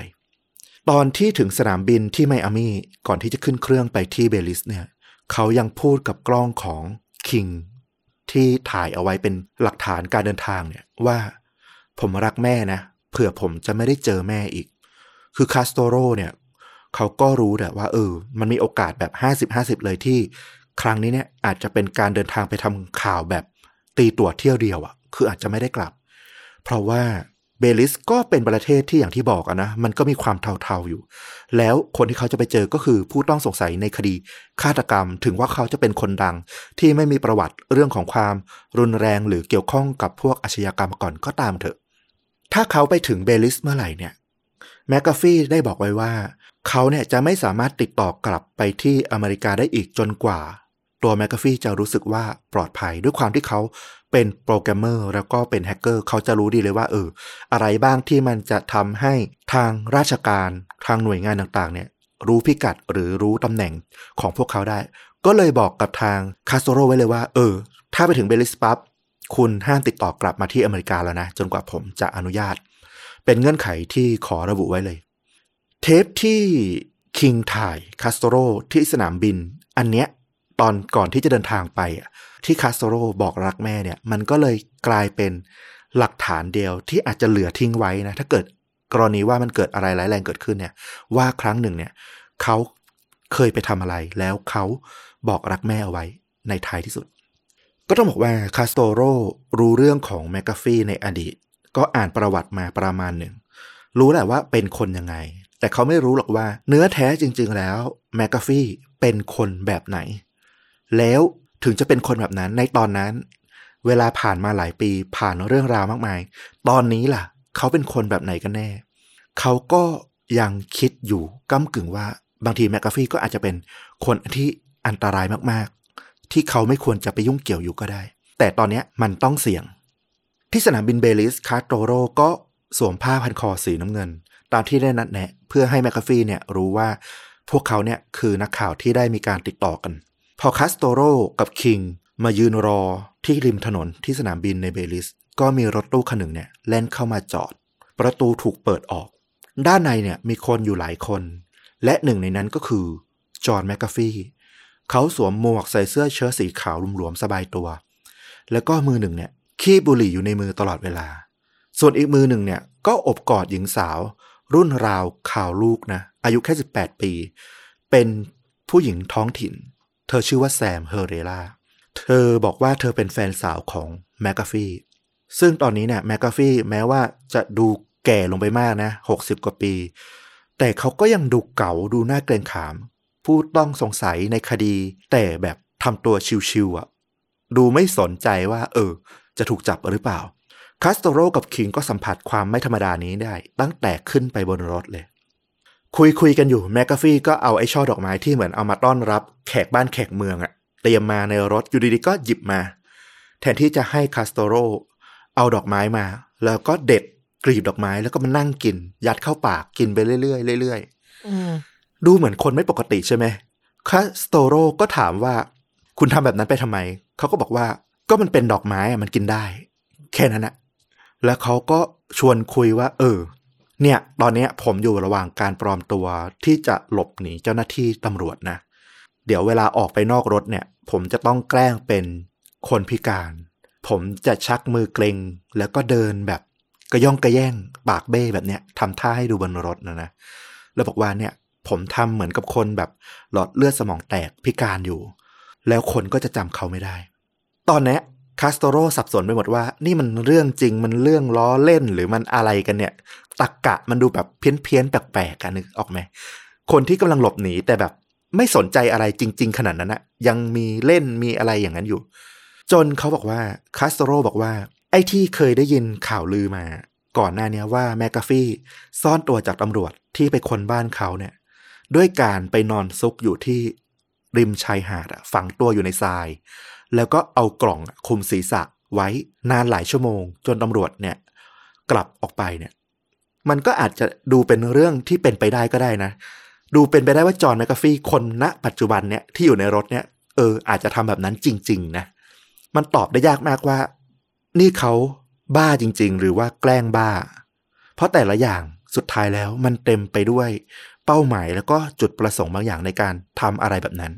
ตอนที่ถึงสนามบินที่ไมอามี่ก่อนที่จะขึ้นเครื่องไปที่เบลิสเนี่ยเขายังพูดกับกล้องของคิงที่ถ่ายเอาไว้เป็นหลักฐานการเดินทางเนี่ยว่า ผมรักแม่นะเผื่อผมจะไม่ได้เจอแม่อีก คือคาสโตโรเนี่ยเขาก็รู้แหละว่า เออ มันมีโอกาสแบบ 50-50 เลยที่ ครั้งนี้เนี่ยอาจจะเป็นการเดินทางไปทำข่าวแบบตีตั๋วเที่ยวเดียวอะคืออาจจะไม่ได้กลับ เพราะว่าเบลิสก็เป็นประเทศที่อย่างที่บอกอะนะ มันก็มีความเทาๆอยู่ แล้วคนที่เขาจะไปเจอก็คือผู้ต้องสงสัยในคดีฆาตกรรม ถึงว่าเขาจะเป็นคนดัง ที่ไม่มีประวัติเรื่องของความรุนแรงหรือเกี่ยวข้องกับพวกอาชญากรรมก่อนก็ตามเถอะ ถ้าเขาไปถึงเบลิสเมื่อไหร่เนี่ยแมกกาฟี่ได้บอกไว้ว่า เขาเนี่ยจะไม่สามารถติดต่อกลับไปที่อเมริกาได้อีกจนกว่า ตัวแมกกาฟี่จะรู้สึกว่าปลอดภัยด้วยความที่เขาเป็นโปรแกรมเมอร์แล้วก็เป็นแฮกเกอร์เขาจะรู้ดีเลยว่าเอออะไรบ้างที่มันจะทำให้ทางราชการทางหน่วยงานต่างๆ เนี่ย รู้พิกัดหรือรู้ตำแหน่งของพวกเขาได้ ก็เลยบอกกับทางคาสโตโรไว้เลยว่า เออ ถ้าไปถึงเบลิสปั๊บ คุณห้ามติดต่อกลับมาที่อเมริกาแล้วนะ จนกว่าผมจะอนุญาต เป็นเงื่อนไขที่ขอระบุไว้เลย เทปที่คิงถ่ายคาสโตโรที่สนามบิน อันเนี้ยตอนก่อนที่จะเดินทางไปที่คาสโตโรบอกรักแม่เนี่ยมันก็เลยกลายเป็นหลักฐานเดียวที่อาจจะเหลือทิ้งไว้นะ ถ้าเกิดกรณีว่ามันเกิดอะไรร้ายแรงเกิดขึ้นเนี่ย ว่าครั้งหนึ่งเนี่ยเขาเคยไปทำอะไรแล้วเขาบอกรักแม่เอาไว้ในท้ายที่สุด ก็ต้องบอกว่าคาสโตโรรู้เรื่องของแมกกาฟีในอดีต ก็อ่านประวัติมาประมาณหนึ่ง รู้แหละว่าเป็นคนยังไง แต่เขาไม่รู้หรอกว่าเนื้อแท้จริง ๆ แล้วแมกกาฟีเป็นคนแบบไหน แล้วถึงจะเป็นคนแบบนั้นในตอนนั้น เวลาผ่านมาหลายปีผ่านเรื่องราวมากมาย ตอนนี้ล่ะ เขาเป็นคนแบบไหนกันแน่ เขาก็ยังคิดอยู่ก้ากึ่งว่าบางทีแมกกาฟี่ก็อาจจะเป็นคนที่อันตรายมาก ที่เขาไม่ควรจะไปยุ่งเกี่ยวอยู่ก็ได้ แต่ตอนนี้มันต้องเสี่ยง ที่สนามบินเบลิสคาสโตโรก็สวมผ้าพันคอสีน้ำเงิน ตามที่ได้นัดแนะ เพื่อให้แมกกาฟีเนี่ยรู้ว่าพวกเขาเนี่ยคือนักข่าวที่ได้มีการติดต่อกัน พอคาสโตโรกับคิงมายืนรอที่ริมถนนที่สนามบินในเบลิส ก็มีรถตู้คันหนึ่งเนี่ยแล่นเข้ามาจอด ประตูถูกเปิดออก ด้านในเนี่ยมีคนอยู่หลายคน และหนึ่งในนั้นก็คือจอห์นแมคกาฟี่ เขาสวมหมวกใส่เสื้อเชิ้ตสีขาวหลวมๆสบายตัว แล้วก็มือหนึ่งเนี่ยคีบบุหรี่อยู่ในมือตลอดเวลา ส่วนอีกมือหนึ่งเนี่ยก็โอบกอดหญิงสาว รุ่นราวคราวลูกนะ อายุแค่ 18 ปี เป็นผู้หญิงท้องถิ่น เธอชื่อว่าแซมเฮเรล่า เธอบอกว่าเธอเป็นแฟนสาวของแมกกาฟี่ ซึ่งตอนนี้เนี่ยแมกกาฟี่แม้ว่าจะดูแก่ลงไปมากนะหกสิบกว่าปี แต่เขาก็ยังดูเก๋าดูน่าเกรงขาม ผู้ต้องสงสัยในคดี แต่แบบทำตัวชิวๆอ่ะ ดูไม่สนใจว่า เออ จะถูกจับหรือเปล่าคาสโตโรกับคิงก็สัมผัสความไม่ธรรมดานี้ได้ ตั้งแต่ขึ้นไปบนรถเลย คุยคุยกันอยู่แมกกาฟี่ก็เอาไอ้ช่อดอกไม้ที่เหมือนเอามาต้อนรับ แขกบ้านแขกเมืองอะเตรียมมาในรถอยู่ดีๆก็หยิบมา แทนที่จะให้คาสโตโรเอาดอกไม้มา แล้วก็เด็ดกลีบดอกไม้แล้วก็มานั่งกิน ยัดเข้าปากกินไปเรื่อยๆเรื่อยๆ ดูเหมือนคนไม่ปกติใช่ไหมคาสโตโรก็ถามว่า คุณทำแบบนั้นไปทำไม เขาก็บอกว่าก็มันเป็นดอกไม้อะมันกินได้ แค่นั้นนะแล้วเขาก็ชวนคุยว่า เออ เนี่ย ตอนนี้ผมอยู่ระหว่างการปลอมตัวที่จะหลบหนีเจ้าหน้าที่ตำรวจนะ เดี๋ยวเวลาออกไปนอกรถเนี่ย ผมจะต้องแกล้งเป็นคนพิการ ผมจะชักมือเกรงแล้วก็เดินแบบกระย่องกระแย่งปากเบ้แบบเนี้ยทำท่าให้ดูบนรถนะนะ แล้วบอกว่าเนี่ย ผมทำเหมือนกับคนแบบหลอดเลือดสมองแตกพิการอยู่ แล้วคนก็จะจำเขาไม่ได้ ตอนนี้คาสโตโรสับสนไปหมดว่า นี่มันเรื่องจริงมันเรื่องล้อเล่นหรือมันอะไรกันเนี่ย ตักกะมันดูแบบเพี้ยนเพี้ยนแปลกๆกันนึกออกไหมคนที่กำลังหลบหนีแต่แบบไม่สนใจอะไรจริง ๆ ขนาดนั้นนะยังมีเล่นมีอะไรอย่างนั้นอยู่ จนเขาบอกว่าคาสโตโรบอกว่า ไอ้ที่เคยได้ยินข่าวลือมา ก่อนหน้านี้ว่าแมกกาฟี่ซ่อนตัวจากตำรวจที่ไปค้นบ้านเขาเนี่ย ด้วยการไปนอนซุกอยู่ที่ริมชายหาดฝังตัวอยู่ในทราย แล้วก็เอากล่องคลุมศีรษะไว้นานหลายชั่วโมง จนตำรวจเนี่ย กลับออกไปเนี่ย มันก็อาจจะดูเป็นเรื่องที่เป็นไปได้ก็ได้นะ ดูเป็นไปได้ว่าจอห์นแมคกาฟี่คนณปัจจุบันเนี่ยที่อยู่ในรถเนี่ยเอออาจจะทำแบบนั้นจริง ๆ นะ มันตอบได้ยากมากว่า นี่เขาบ้าจริง ๆ หรือว่าแกล้งบ้า เพราะแต่ละอย่างสุดท้ายแล้วมันเต็มไปด้วย เป้าหมายแล้วก็จุดประสงค์บางอย่างในการทำอะไรแบบนั้น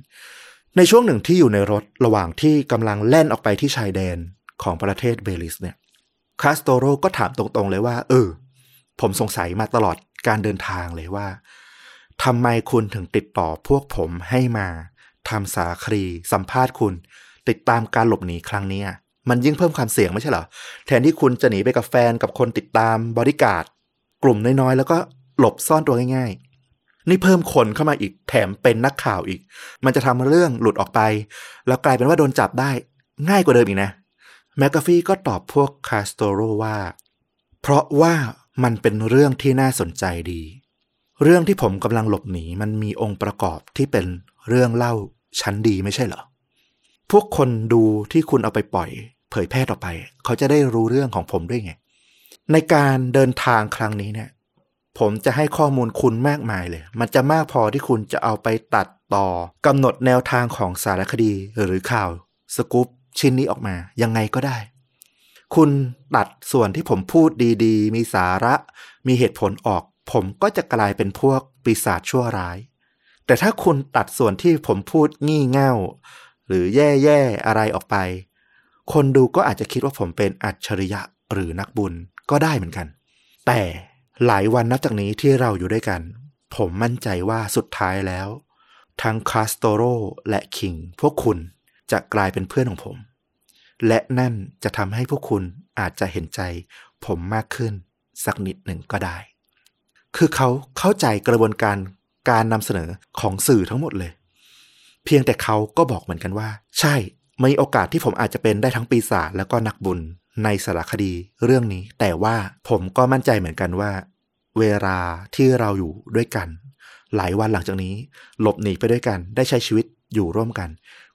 ในช่วงหนึ่งที่อยู่ในรถระหว่างที่กำลังแล่นออกไปที่ชายแดนของประเทศเบลิสเนี่ยคาสโตโรก็ถามตรงๆเลยว่า เออ ผมสงสัยมาตลอดการเดินทางเลยว่าทำไมคุณถึงติดต่อพวกผมให้มาทำสารคดีสัมภาษณ์คุณ ติดตามการหลบหนีครั้งนี้มันยิ่งเพิ่มความเสี่ยงไม่ใช่เหรอ แทนที่คุณจะหนีไปกับแฟนกับคนติดตามบริการดกลุ่มน้อยๆ แล้วก็หลบซ่อนตัวง่ายๆ นี่เพิ่มคนเข้ามาอีกแถมเป็นนักข่าวอีก มันจะทำเรื่องหลุดออกไป แล้วกลายเป็นว่าโดนจับได้ง่ายกว่าเดิมอีกนะแมกกาฟี่ก็ตอบพวกคาสโตโรว่า เพราะว่ามันเป็นเรื่องที่น่าสนใจดี เรื่องที่ผมกำลังหลบหนีมันมีองค์ประกอบที่เป็นเรื่องเล่าชั้นดีไม่ใช่เหรอ พวกคนดูที่คุณเอาไปปล่อย เผยแพร่ต่อไป เขาจะได้รู้เรื่องของผมด้วยไง ในการเดินทางครั้งนี้เนี่ย ผมจะให้ข้อมูลคุณมากมายเลย มันจะมากพอที่คุณจะเอาไปตัดต่อกำหนดแนวทางของสารคดีหรือข่าวสกู๊ปชิ้นนี้ออกมา ยังไงก็ได้ คุณตัดส่วนที่ผมพูดดีๆ มีสาระ มีเหตุผลออก ผมก็จะกลายเป็นพวกปีศาจชั่วร้าย แต่ถ้าคุณตัดส่วนที่ผมพูดงี่เง่า หรือแย่ๆอะไรออกไป คนดูก็อาจจะคิดว่าผมเป็นอัจฉริยะหรือนักบุญก็ได้เหมือนกัน แต่ หลายวันนับจากนี้ที่เราอยู่ด้วยกัน ผมมั่นใจว่าสุดท้ายแล้ว ทั้งคาสโตโรและคิง พวกคุณจะกลายเป็นเพื่อนของผม และนั่นจะทำให้พวกคุณอาจจะเห็นใจ ผมมากขึ้น สักนิดหนึ่งก็ได้ คือเขาเข้าใจกระบวนการการนำเสนอของสื่อทั้งหมดเลย เพียงแต่เขาก็บอกเหมือนกันว่า ใช่มีโอกาสที่ผมอาจจะเป็นได้ทั้งปีศาจแล้วก็นักบุญ ในสารคดีเรื่องนี้ แต่ว่าผมก็มั่นใจเหมือนกันว่า เวลาที่เราอยู่ด้วยกัน หลายวันหลังจากนี้ หลบหนีไปด้วยกัน ได้ใช้ชีวิตอยู่ร่วมกัน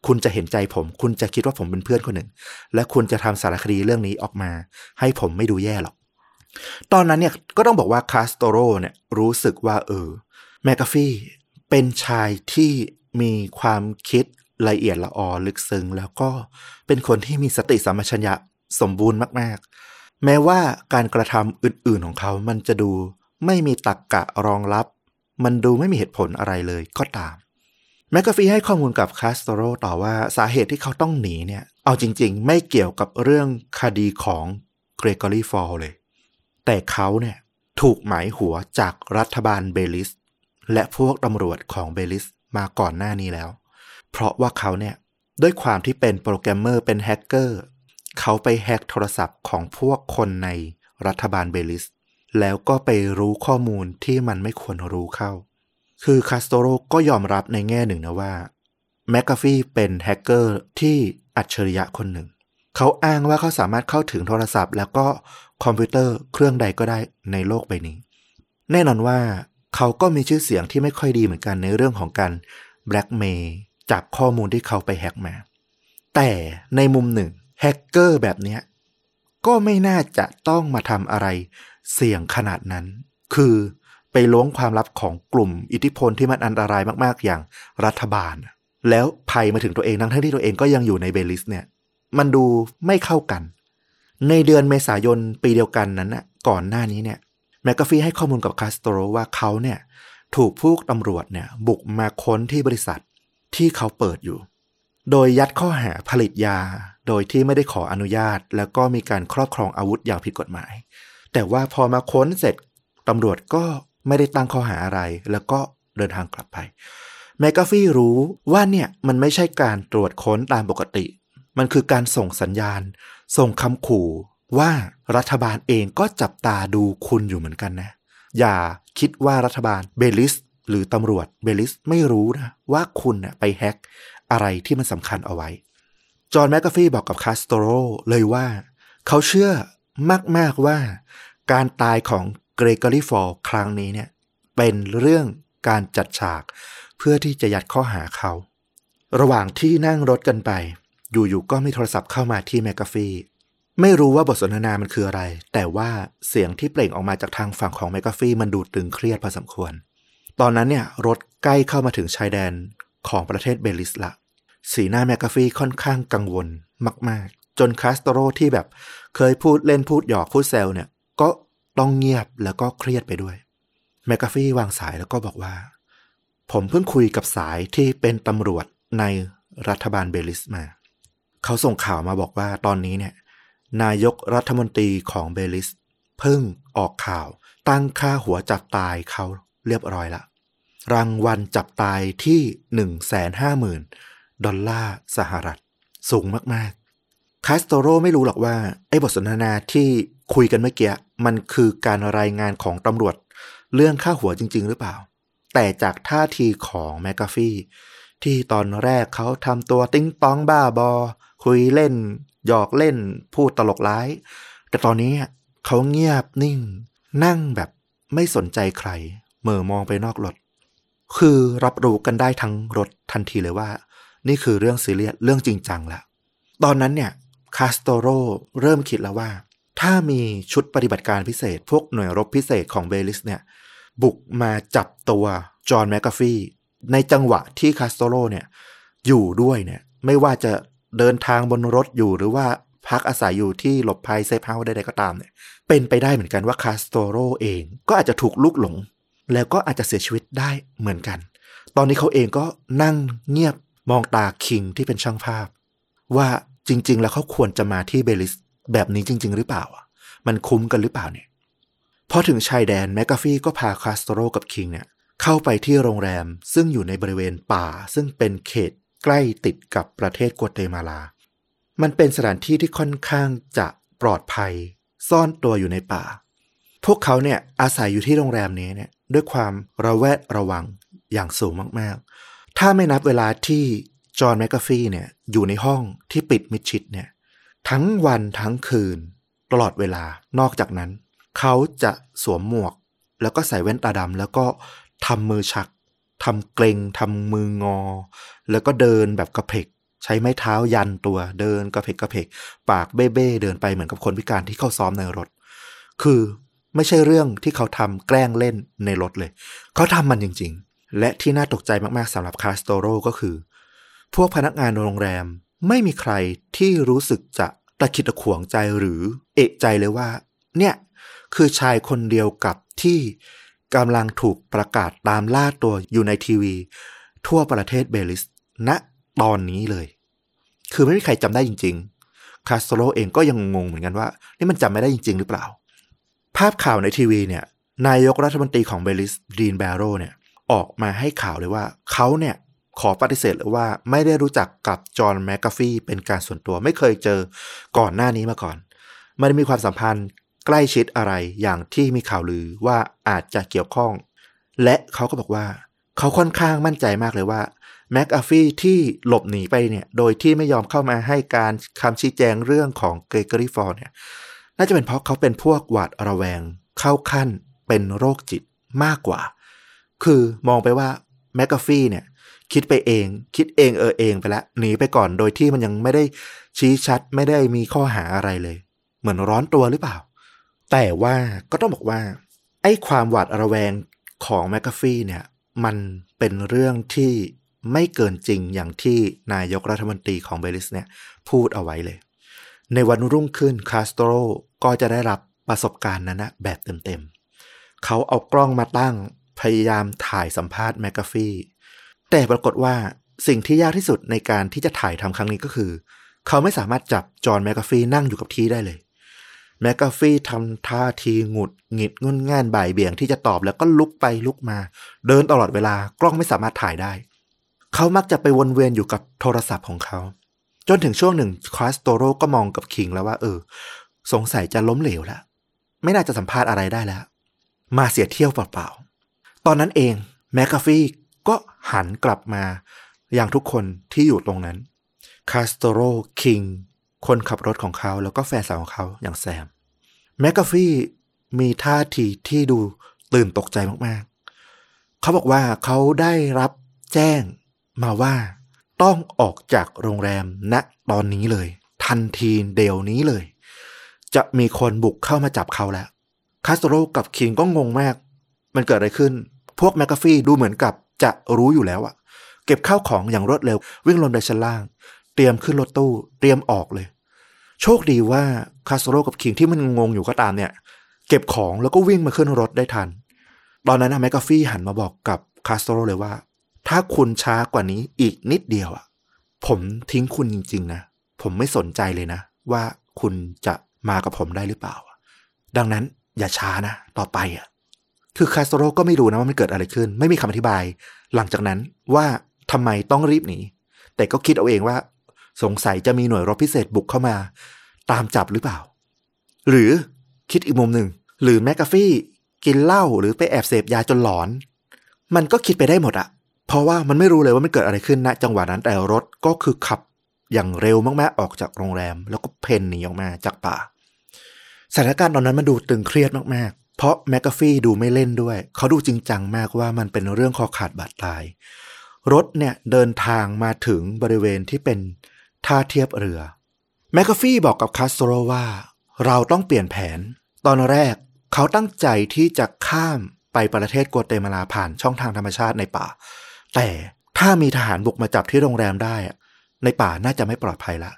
คุณจะเห็นใจผม คุณจะคิดว่าผมเป็นเพื่อนคนหนึ่ง และคุณจะทำสารคดีเรื่องนี้ออกมา ให้ผมไม่ดูแย่หรอก ตอนนั้นเนี่ยก็ต้องบอกว่าคาสโตโรเนี่ยรู้สึกว่าเออแมกกาฟี่เป็นชายที่มีความคิดละเอียดละออลึกซึ้งแล้วก็เป็นคนที่มีสติสัมปชัญญะ สมบูรณ์มากๆ แม้ว่าการกระทำอื่นๆของเขา มันจะดูไม่มีตรรกะรองรับ มันดูไม่มีเหตุผลอะไรเลยก็ตาม แมกกาฟีให้ข้อมูลกับคาสโตโรต่อว่าสาเหตุที่เขาต้องหนีเนี่ย เอาจริง ๆ ไม่เกี่ยวกับเรื่องคดีของเกรกอรี่ฟอลเลย แต่เขาเนี่ยถูกหมายหัวจากรัฐบาลเบลิส และพวกตำรวจของเบลิสมาก่อนหน้านี้แล้ว เพราะว่าเขาเนี่ยด้วยความที่เป็นโปรแกรมเมอร์เป็นแฮกเกอร์ เขาไปแฮกโทรศัพท์ของพวกคนในรัฐบาลเบลิส แล้วก็ไปรู้ข้อมูลที่มันไม่ควรรู้เข้า คือคาสโตโรก็ยอมรับในแง่หนึ่งนะว่าแมคกาฟี่เป็นแฮกเกอร์ที่อัจฉริยะคนหนึ่ง เขาอ้างว่าเขาสามารถเข้าถึงโทรศัพท์ แล้วก็คอมพิวเตอร์เครื่องใดก็ได้ในโลกใบนี้ แน่นอนว่าเขาก็มีชื่อเสียงที่ไม่ค่อยดีเหมือนกันในเรื่องของการแบล็กเมลจากข้อมูลที่เขาไปแฮกมา แต่ในมุมหนึ่ง แฮกเกอร์แบบนี้ก็ไม่น่าจะต้องมาทำอะไรเสี่ยงขนาดนั้น คือไปล้วงความลับของกลุ่มอิทธิพลที่มันอันตรายมากๆอย่างรัฐบาล แล้วภัยมาถึงตัวเองทั้งที่ตัวเองก็ยังอยู่ในเบลิสเนี่ย มันดูไม่เข้ากัน ในเดือนเมษายนปีเดียวกันนั้นนะก่อนหน้านี้เนี่ยแมกกาฟีให้ข้อมูลกับคาสโตรว่าเขาเนี่ยถูกพวกตำรวจเนี่ยบุกมาค้นที่บริษัทที่เขาเปิดอยู่ โดยยัดข้อหาผลิตยา โดยที่ไม่ได้ขออนุญาต แล้วก็มีการครอบครองอาวุธอย่างผิดกฎหมาย แต่ว่าพอมาค้นเสร็จตำรวจก็ไม่ได้ตั้งข้อหาอะไร แล้วก็เดินทางกลับไปแมกกาฟี่รู้ว่าเนี่ยมันไม่ใช่การตรวจค้นตามปกติ มันคือการส่งสัญญาณ ส่งคำขู่ว่ารัฐบาลเองก็จับตาดูคุณอยู่เหมือนกันนะ อย่าคิดว่ารัฐบาลเบลิส หรือตำรวจเบลิสไม่รู้นะว่าคุณนะไปแฮกอะไรที่มันสำคัญเอาไว้ จอห์นแมกกาฟีบอกกับคาสโตโรเลยว่า เขาเชื่อมาก ๆ ว่า การตายของเกรกอรี่ฟอลครั้งนี้เนี่ย เป็นเรื่องการจัดฉาก เพื่อที่จะยัดข้อหาเขา ระหว่างที่นั่งรถกันไป อยู่ๆก็มีโทรศัพท์เข้ามาที่แมกกาฟีไม่รู้ว่าบทสนทนามันคืออะไร แต่ว่าเสียงที่เปล่งออกมาจากทางฝั่งของแมกกาฟีมันดูตึงเครียดพอสมควร ตอนนั้นเนี่ยรถใกล้เข้ามาถึงชายแดนของประเทศเบลิสละ สีหน้าแมกกาฟี่ค่อนข้างกังวลมาก ๆ จนคาสโตโรที่แบบเคยพูดเล่นพูดหยอกพูดแซวเนี่ย ก็ต้องเงียบแล้วก็เครียดไปด้วยแมคกาฟี่วางสายแล้วก็บอกว่า ผมเพิ่งคุยกับสายที่เป็นตำรวจในรัฐบาลเบลิสมา เขาส่งข่าวมาบอกว่าตอนนี้เนี่ย นายกรัฐมนตรีของเบลิส เพิ่งออกข่าว ตั้งค่าหัวจับตายเขาเรียบร้อยละรางวัลจับตายที่150,000 ดอลลาร์สหรัฐ สูงมากๆ คาสโตโรไม่รู้หรอกว่า ไอ้บทสนทนาที่คุยกันเมื่อกี้มันคือการรายงานของตำรวจ เรื่องค่าหัวจริง ๆ หรือเปล่า แต่จากท่าทีของแมกกาฟี่ที่ตอนแรกเขาทำตัวติงต๊องบ้าบอ คุยเล่น หยอกเล่น พูดตลกร้าย แต่ตอนนี้เขาเงียบนิ่ง นั่งแบบไม่สนใจใครเหม่อมองไปนอกรถ คือรับรู้กันได้ทั้งรถทันทีเลยว่า นี่คือเรื่องซีเรียสเรื่องจริงจังละตอนนั้นเนี่ยคาสโตโรเริ่มคิดแล้วว่า ถ้ามีชุดปฏิบัติการพิเศษ พวกหน่วยรบพิเศษของเบลิสเนี่ย บุกมาจับตัวจอห์นแมคกาฟีในจังหวะที่คาสโตโรเนี่ย อยู่ด้วยเนี่ย ไม่ว่าจะเดินทางบนรถอยู่หรือว่าพักอาศัยอยู่ที่หลบภัยเซฟเฮาส์ใดๆก็ตามเนี่ย เป็นไปได้เหมือนกันว่าคาสโตโรเองก็อาจจะถูกลูกหลง แล้วก็อาจจะเสียชีวิตได้เหมือนกัน ตอนนี้เขาเองก็นั่งเงียบ มองตาคิงที่เป็นช่างภาพ ว่าจริง ๆ แล้วเขาควรจะมาที่เบลิส แบบนี้จริง ๆ หรือเปล่าอะ มันคุ้มกันหรือเปล่าเนี่ยพอถึงชายแดนแมกกาฟี่ก็พาคาสโตโรกับคิงเนี่ยเข้าไปที่โรงแรมซึ่งอยู่ในบริเวณป่า ซึ่งเป็นเขตใกล้ติดกับประเทศกัวเตมาลา มันเป็นสถานที่ที่ค่อนข้างจะปลอดภัย ซ่อนตัวอยู่ในป่า พวกเขาเนี่ยอาศัยอยู่ที่โรงแรมนี้เนี่ยด้วยความระแวดระวังอย่างสูงมากๆ ถ้าไม่นับเวลาที่จอห์นแมคกาฟีเนี่ยอยู่ในห้องที่ปิดมิดชิดเนี่ยทั้งวันทั้งคืน ตลอดเวลานอกจากนั้น เขาจะสวมหมวก แล้วก็ใส่แว่นตาดำแล้วก็ทำมือชักทำเกรงทำมืองอ แล้วก็เดินแบบกระเพกใช้ไม้เท้ายันตัวเดินกระเพกกระเพก ปากเบ้เบ้เดินไปเหมือนกับคนพิการที่เข้าซ้อมในรถ คือไม่ใช่เรื่องที่เขาทำแกล้งเล่นในรถเลย เขาทำมันจริงๆ และที่น่าตกใจมากๆสำหรับคาสโตโรก็คือ พวกพนักงานโรงแรมไม่มีใครที่รู้สึกจะตะขิดตะขวงใจหรือเอะใจเลยว่า เนี่ยคือชายคนเดียวกับที่กำลังถูกประกาศตามล่าตัวอยู่ในทีวี ทั่วประเทศเบลิสณตอนนี้เลย คือไม่มีใครจำได้จริง ๆ คาสโตโรเองก็ยังงงเหมือนกันว่า นี่มันจำไม่ได้จริง ๆ หรือเปล่า ภาพข่าวในทีวีเนี่ย นายกรัฐมนตรีของเบลิสดีนแบโรเนี่ย ออกมาให้ข่าวเลยว่าเขาเนี่ยขอปฏิเสธเลยว่าไม่ได้รู้จักกับจอห์นแมคกาฟีเป็นการส่วนตัวไม่เคยเจอก่อนหน้านี้มาก่อนไม่ได้มีความสัมพันธ์ใกล้ชิดอะไรอย่างที่มีข่าวลือว่าอาจจะเกี่ยวข้อง และเขาก็บอกว่า เขาค่อนข้างมั่นใจมากเลยว่าแมกกาฟี่ที่หลบหนีไปเนี่ย โดยที่ไม่ยอมเข้ามาให้การคำชี้แจงเรื่องของเกรกอรี่ฟอลเนี่ย น่าจะเป็นเพราะเขาเป็นพวกหวาดระแวง เข้าขั้นเป็นโรคจิตมากกว่า คือมองไปว่าแมกกาฟี่เนี่ย คิดไปเอง คิดเองเออเองไปละหนีไปก่อนโดยที่มันยังไม่ได้ชี้ชัดไม่ได้มีข้อหาอะไรเลย เหมือนร้อนตัวหรือเปล่า แต่ว่าก็ต้องบอกว่า ไอ้ความหวาดระแวงของแมกกาฟี่เนี่ย มันเป็นเรื่องที่ไม่เกินจริงอย่างที่นายกรัฐมนตรีของเบลิสเนี่ย พูดเอาไว้เลย ในวันรุ่งขึ้นคาสโตรก็จะได้รับประสบการณ์นั้นนะแบบเต็มๆเขาเอากล้องมาตั้ง พยายามถ่ายสัมภาษณ์แมกกาฟี่แต่ปรากฏว่าสิ่งที่ยากที่สุดในการที่จะถ่ายทำครั้งนี้ก็คือ เขาไม่สามารถจับจอห์นแมกกาฟี่นั่งอยู่กับที่ได้เลยแมกกาฟี่ทำท่าทีหงุดหงิดงุ่นง่านบ่ายเบี่ยงที่จะตอบแล้วก็ลุกไปลุกมา เดินตลอดเวลากล้องไม่สามารถถ่ายได้ เขามักจะไปวนเวียนอยู่กับโทรศัพท์ของเขา จนถึงช่วงหนึ่งคาสโตโรก็มองกับคิงแล้วว่า เออ สงสัยจะล้มเหลวแล้วไม่น่าจะสัมภาษณ์อะไรได้แล้ว มาเสียเที่ยวเปล่าๆ ตอนนั้นเองแมกกาฟี่ก็หันกลับมาอย่างทุกคนที่อยู่ตรงนั้นคาสโตโรคิงคนขับรถของเขาแล้วก็แฟนสาวของเขาอย่างแซมแมกกาฟี่มีท่าทีที่ดูตื่นตกใจมากๆ เขาบอกว่าเขาได้รับแจ้งมาว่าต้องออกจากโรงแรมณตอนนี้เลย ทันทีเดี๋ยวนี้เลย จะมีคนบุกเข้ามาจับเขาแล้ว คาสโตโรกับคิงก็งงมาก มันเกิดอะไรขึ้น พวกแมกกาฟี่ดูเหมือนกับจะรู้อยู่แล้วอะเก็บข้าวของอย่างรวดเร็ว วิ่งลงไปชั้นล่าง เตรียมขึ้นรถตู้ เตรียมออกเลย โชคดีว่าคาสโตรกับคิงที่มันงงอยู่ก็ตามเนี่ย เก็บของแล้วก็วิ่งมาขึ้นรถได้ทัน ตอนนั้นนะแมกกาฟี่หันมาบอกกับคาสโตรเลยว่า ถ้าคุณช้ากว่านี้อีกนิดเดียวอะผมทิ้งคุณจริง ๆ นะ ผมไม่สนใจเลยนะ ว่าคุณจะมากับผมได้หรือเปล่า ดังนั้นอย่าช้านะ ต่อไปอะ คือคาสโตรก็ไม่รู้นะว่ามันเกิดอะไรขึ้น ไม่มีคำอธิบาย หลังจากนั้นว่าทำไมต้องรีบหนี แต่ก็คิดเอาเองว่า สงสัยจะมีหน่วยรบพิเศษบุกเข้ามา ตามจับหรือเปล่า หรือคิดอีกมุมหนึ่ง หรือแมกกาฟี่กินเหล้าหรือไปแอบเสพยาจนหลอน มันก็คิดไปได้หมดอะเพราะว่ามันไม่รู้เลยว่ามันเกิดอะไรขึ้นณจังหวะนั้นแต่รถก็คือขับอย่างเร็วมากๆออกจากโรงแรม แล้วก็เพนหนีออกมาจากป่าสถานการณ์ตอนนั้นมันดูตึงเครียดมาก เพราะแมกกาฟี่ดูไม่เล่นด้วย เขาดูจริงจังมากว่ามันเป็นเรื่องคอขาดบาดตาย รถเนี่ยเดินทางมาถึงบริเวณที่เป็นท่าเทียบเรือ แมกกาฟี่บอกกับคาสโตรว่า เราต้องเปลี่ยนแผน ตอนแรกเขาตั้งใจที่จะข้ามไปประเทศกัวเตมาลาผ่านช่องทางธรรมชาติในป่า แต่ถ้ามีทหารบุกมาจับที่โรงแรมได้อะในป่าน่าจะไม่ปลอดภัยละ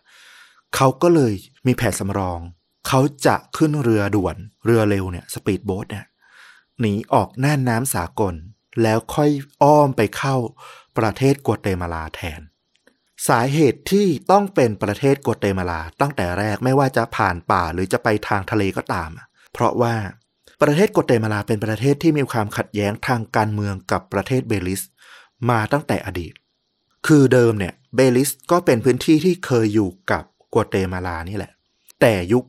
เขาก็เลยมีแผนสำรอง เขาจะขึ้นเรือด่วนเรือเร็วเนี่ยสปีดโบ๊ทเนี่ยหนีออกน่านน้ำสากล แล้วค่อยอ้อมไปเข้าประเทศกัวเตมาลาแทน สาเหตุที่ต้องเป็นประเทศกัวเตมาลาตั้งแต่แรกไม่ว่าจะผ่านป่าหรือจะไปทางทะเลก็ตาม เพราะว่าประเทศกัวเตมาลาเป็นประเทศที่มีความขัดแย้งทางการเมืองกับประเทศเบลิส มาตั้งแต่อดีต คือเดิมเนี่ยเบลิสก็เป็นพื้นที่ที่เคยอยู่กับกัวเตมาลานี่แหละ แต่ยุค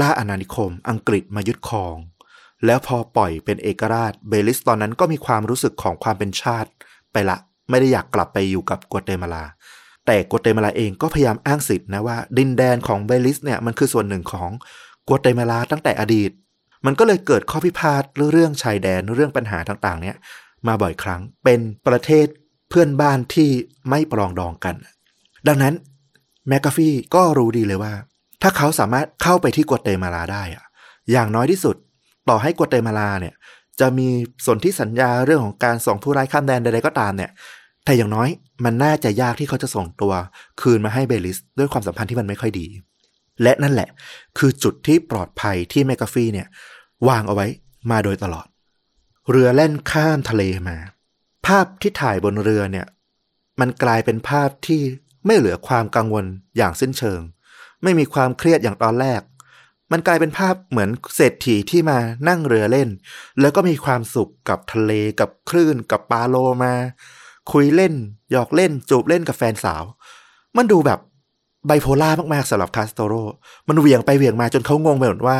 ล่าอาณานิคมอังกฤษมายึดครอง แล้วพอปล่อยเป็นเอกราชเบลิสตอนนั้นก็มีความรู้สึกของความเป็นชาติไปละ ไม่ได้อยากกลับไปอยู่กับกัวเตมาลา แต่กัวเตมาลาเองก็พยายามอ้างสิทธินะว่า ดินแดนของเบลิสเนี่ยมันคือส่วนหนึ่งของกัวเตมาลาตั้งแต่อดีต มันก็เลยเกิดข้อพิพาทเรื่องชายแดนเรื่องปัญหาต่างๆ เนี่ยมาบ่อยครั้งเป็นประเทศเพื่อนบ้านที่ไม่ปรองดองกัน ดังนั้นแมกกาฟี่ก็รู้ดีเลยว่า ถ้าเขาสามารถเข้าไปที่กัวเตมาลาได้อะอย่างน้อยที่สุด ต่อให้กัวเตมาลาเนี่ย จะมีสนธิสัญญาเรื่องของการส่งผู้ร้ายข้ามแดนใดๆก็ตามเนี่ย แต่อย่างน้อยมันน่าจะยากที่เขาจะส่งตัว คืนมาให้เบลิสด้วยความสัมพันธ์ที่มันไม่ค่อยดี และนั่นแหละ คือจุดที่ปลอดภัยที่แมกกาฟี่เนี่ย วางเอาไว้มาโดยตลอด เรือแล่นข้ามทะเลมา ภาพที่ถ่ายบนเรือเนี่ย มันกลายเป็นภาพที่ไม่เหลือความกังวลอย่างสิ้นเชิง ไม่มีความเครียดอย่างตอนแรก มันกลายเป็นภาพเหมือนเศรษฐีที่มานั่งเรือเล่น แล้วก็มีความสุขกับทะเลกับคลื่นกับปลาโลมา คุยเล่น หยอกเล่น จูบเล่นกับแฟนสาว มันดูแบบไบโพล่ามากๆสำหรับคาสโตโร มันเหวี่ยงไปเหวี่ยงมาจนเขางงไปหมดว่า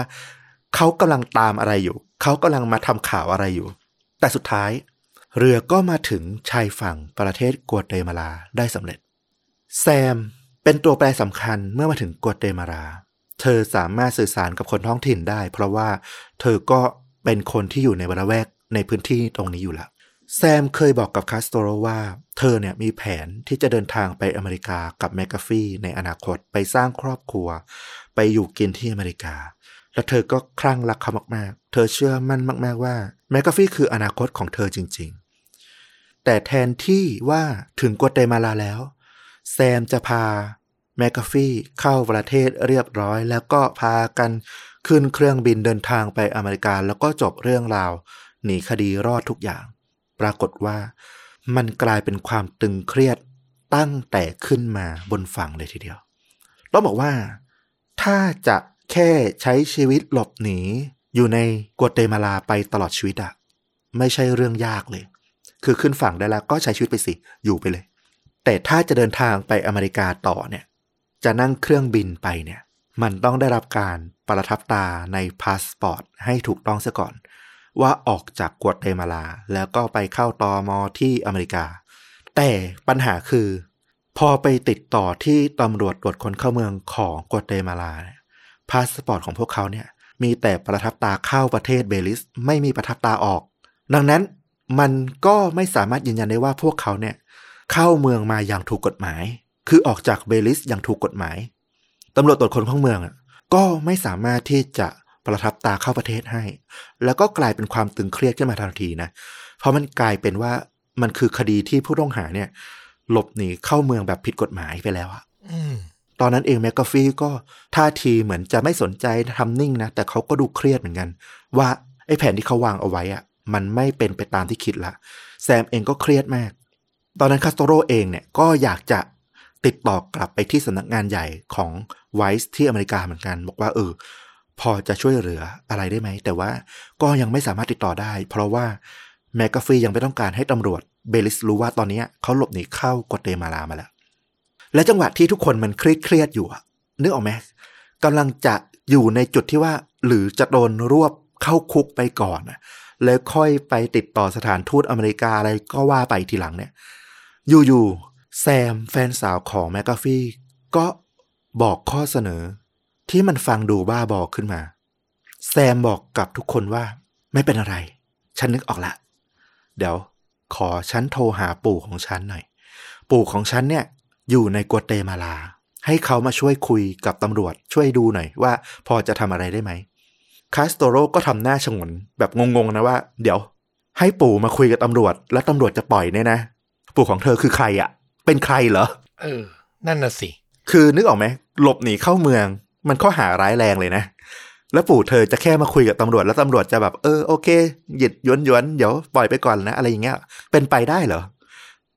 เขากำลังตามอะไรอยู่ เขากำลังมาทำข่าวอะไรอยู่ แต่สุดท้าย เรือก็มาถึงชายฝั่งประเทศกัวเตมาลาได้สำเร็จ แซม เป็นตัวแปรสำคัญเมื่อมาถึงกัวเตมาลา เธอสามารถสื่อสารกับคนท้องถิ่นได้ เพราะว่าเธอก็เป็นคนที่อยู่ในบริเวณในพื้นที่ตรงนี้อยู่แล้วแซมเคยบอกกับคาสโตโรว่า เธอเนี่ยมีแผนที่จะเดินทางไปอเมริกากับแมกกาฟี่ในอนาคตไปสร้างครอบครัว ไปอยู่กินที่อเมริกา และเธอก็คลั่งรักเขามากๆ เธอเชื่อมั่นมากๆว่าแมกกาฟี่คืออนาคตของเธอจริง ๆ แต่แทนที่ว่าถึงกัวเตมาลาแล้ว แซมจะพาแมกกาฟี่เข้าประเทศเรียบร้อย แล้วก็พากันขึ้นเครื่องบินเดินทางไปอเมริกา แล้วก็จบเรื่องราว หนีคดีรอดทุกอย่าง ปรากฏว่ามันกลายเป็นความตึงเครียดตั้งแต่ขึ้นมาบนฝั่งเลยทีเดียวต้องบอกว่าถ้าจะแค่ใช้ชีวิตหลบหนี อยู่ในกัวเตมาลาไปตลอดชีวิตอะไม่ใช่เรื่องยากเลย คือขึ้นฝั่งได้แล้วก็ใช้ชีวิตไปสิ อยู่ไปเลย แต่ถ้าจะเดินทางไปอเมริกาต่อเนี่ย จะนั่งเครื่องบินไปเนี่ย มันต้องได้รับการประทับตาในพาสปอร์ตให้ถูกต้องซะก่อน ว่าออกจากกัวเตมาลา แล้วก็ไปเข้าตอมอที่อเมริกา แต่ปัญหาคือ พอไปติดต่อที่ตำรวจตรวจคนเข้าเมืองของกัวเตมาลาพาสปอร์ตของพวกเขาเนี่ยมีแต่ประทับตาเข้าประเทศเบลิส ไม่มีประทับตาออก ดังนั้นมันก็ไม่สามารถยืนยันได้ว่าพวกเขาเนี่ย เข้าเมืองมาอย่างถูกกฎหมาย คือออกจากเบลิสอย่างถูกกฎหมายตำรวจตรวจคนเข้าเมืองอะก็ไม่สามารถที่จะประทับตาเข้าประเทศให้ แล้วก็กลายเป็นความตึงเครียดขึ้นมาทันทีนะ เพราะมันกลายเป็นว่ามันคือคดีที่ผู้ต้องหาเนี่ย หลบหนีเข้าเมืองแบบผิดกฎหมายไปแล้วอะอืมตอนนั้นเองแมกกาฟี่ก็ท่าทีเหมือนจะไม่สนใจทำนิ่งนะ แต่เขาก็ดูเครียดเหมือนกัน ว่าไอ้แผนที่เขาวางเอาไว้อะมันไม่เป็นไปตามที่คิดละ แซมเองก็เครียดมาก ตอนนั้นคาสโตโรเองเนี่ยก็อยากจะติดต่อกลับไปที่สำนักงานใหญ่ของไวส์ที่อเมริกาเหมือนกัน บอกว่าเออพอจะช่วยเหลืออะไรได้ไหม แต่ว่าก็ยังไม่สามารถติดต่อได้ เพราะว่าแมกกาฟียังไม่ต้องการให้ตำรวจเบลิสรู้ว่าตอนนี้เขาหลบหนีเข้ากวเตมาลามาแล้ว และจังหวะที่ทุกคนมันเครียดเครียดอยู่นึกออกไหมกำลังจะอยู่ในจุดที่ว่า หรือจะโดนรวบเข้าคุกไปก่อนแล้วค่อยไปติดต่อสถานทูตอเมริกาอะไรก็ว่าไปทีหลังเนี่ย อยู่ๆแซมแฟนสาวของแมกกาฟี่ก็บอกข้อเสนอ ที่มันฟังดูบ้าบอขึ้นมา แซมบอกกับทุกคนว่า ไม่เป็นอะไร ฉันนึกออกละ เดี๋ยว ขอฉันโทรหาปู่ของฉันหน่อย ปู่ของฉันเนี่ย อยู่ในกัวเตมาลา ให้เขามาช่วยคุยกับตำรวจช่วยดูหน่อยว่า พอจะทำอะไรได้ไหมคาสโตโรก็ทำหน้าชงนแบบงงๆนะว่า เดี๋ยว ให้ปู่มาคุยกับตำรวจ แล้วตำรวจจะปล่อยเนี่ยนะ ปู่ของเธอคือใครอะ่ะ เป็นใครเหรอ เออ นั่นน่ะสิ คือนึกออกไหมหลบหนีเข้าเมือง มันข้อหาร้ายแรงเลยนะ แล้วปู่เธอจะแค่มาคุยกับตำรวจแล้วตำรวจจะแบบ เออโอเคหยิดย้วนย้วนเดี๋ยวปล่อยไปก่อนนะ อะไรอย่างเงี้ย เป็นไปได้เหรอ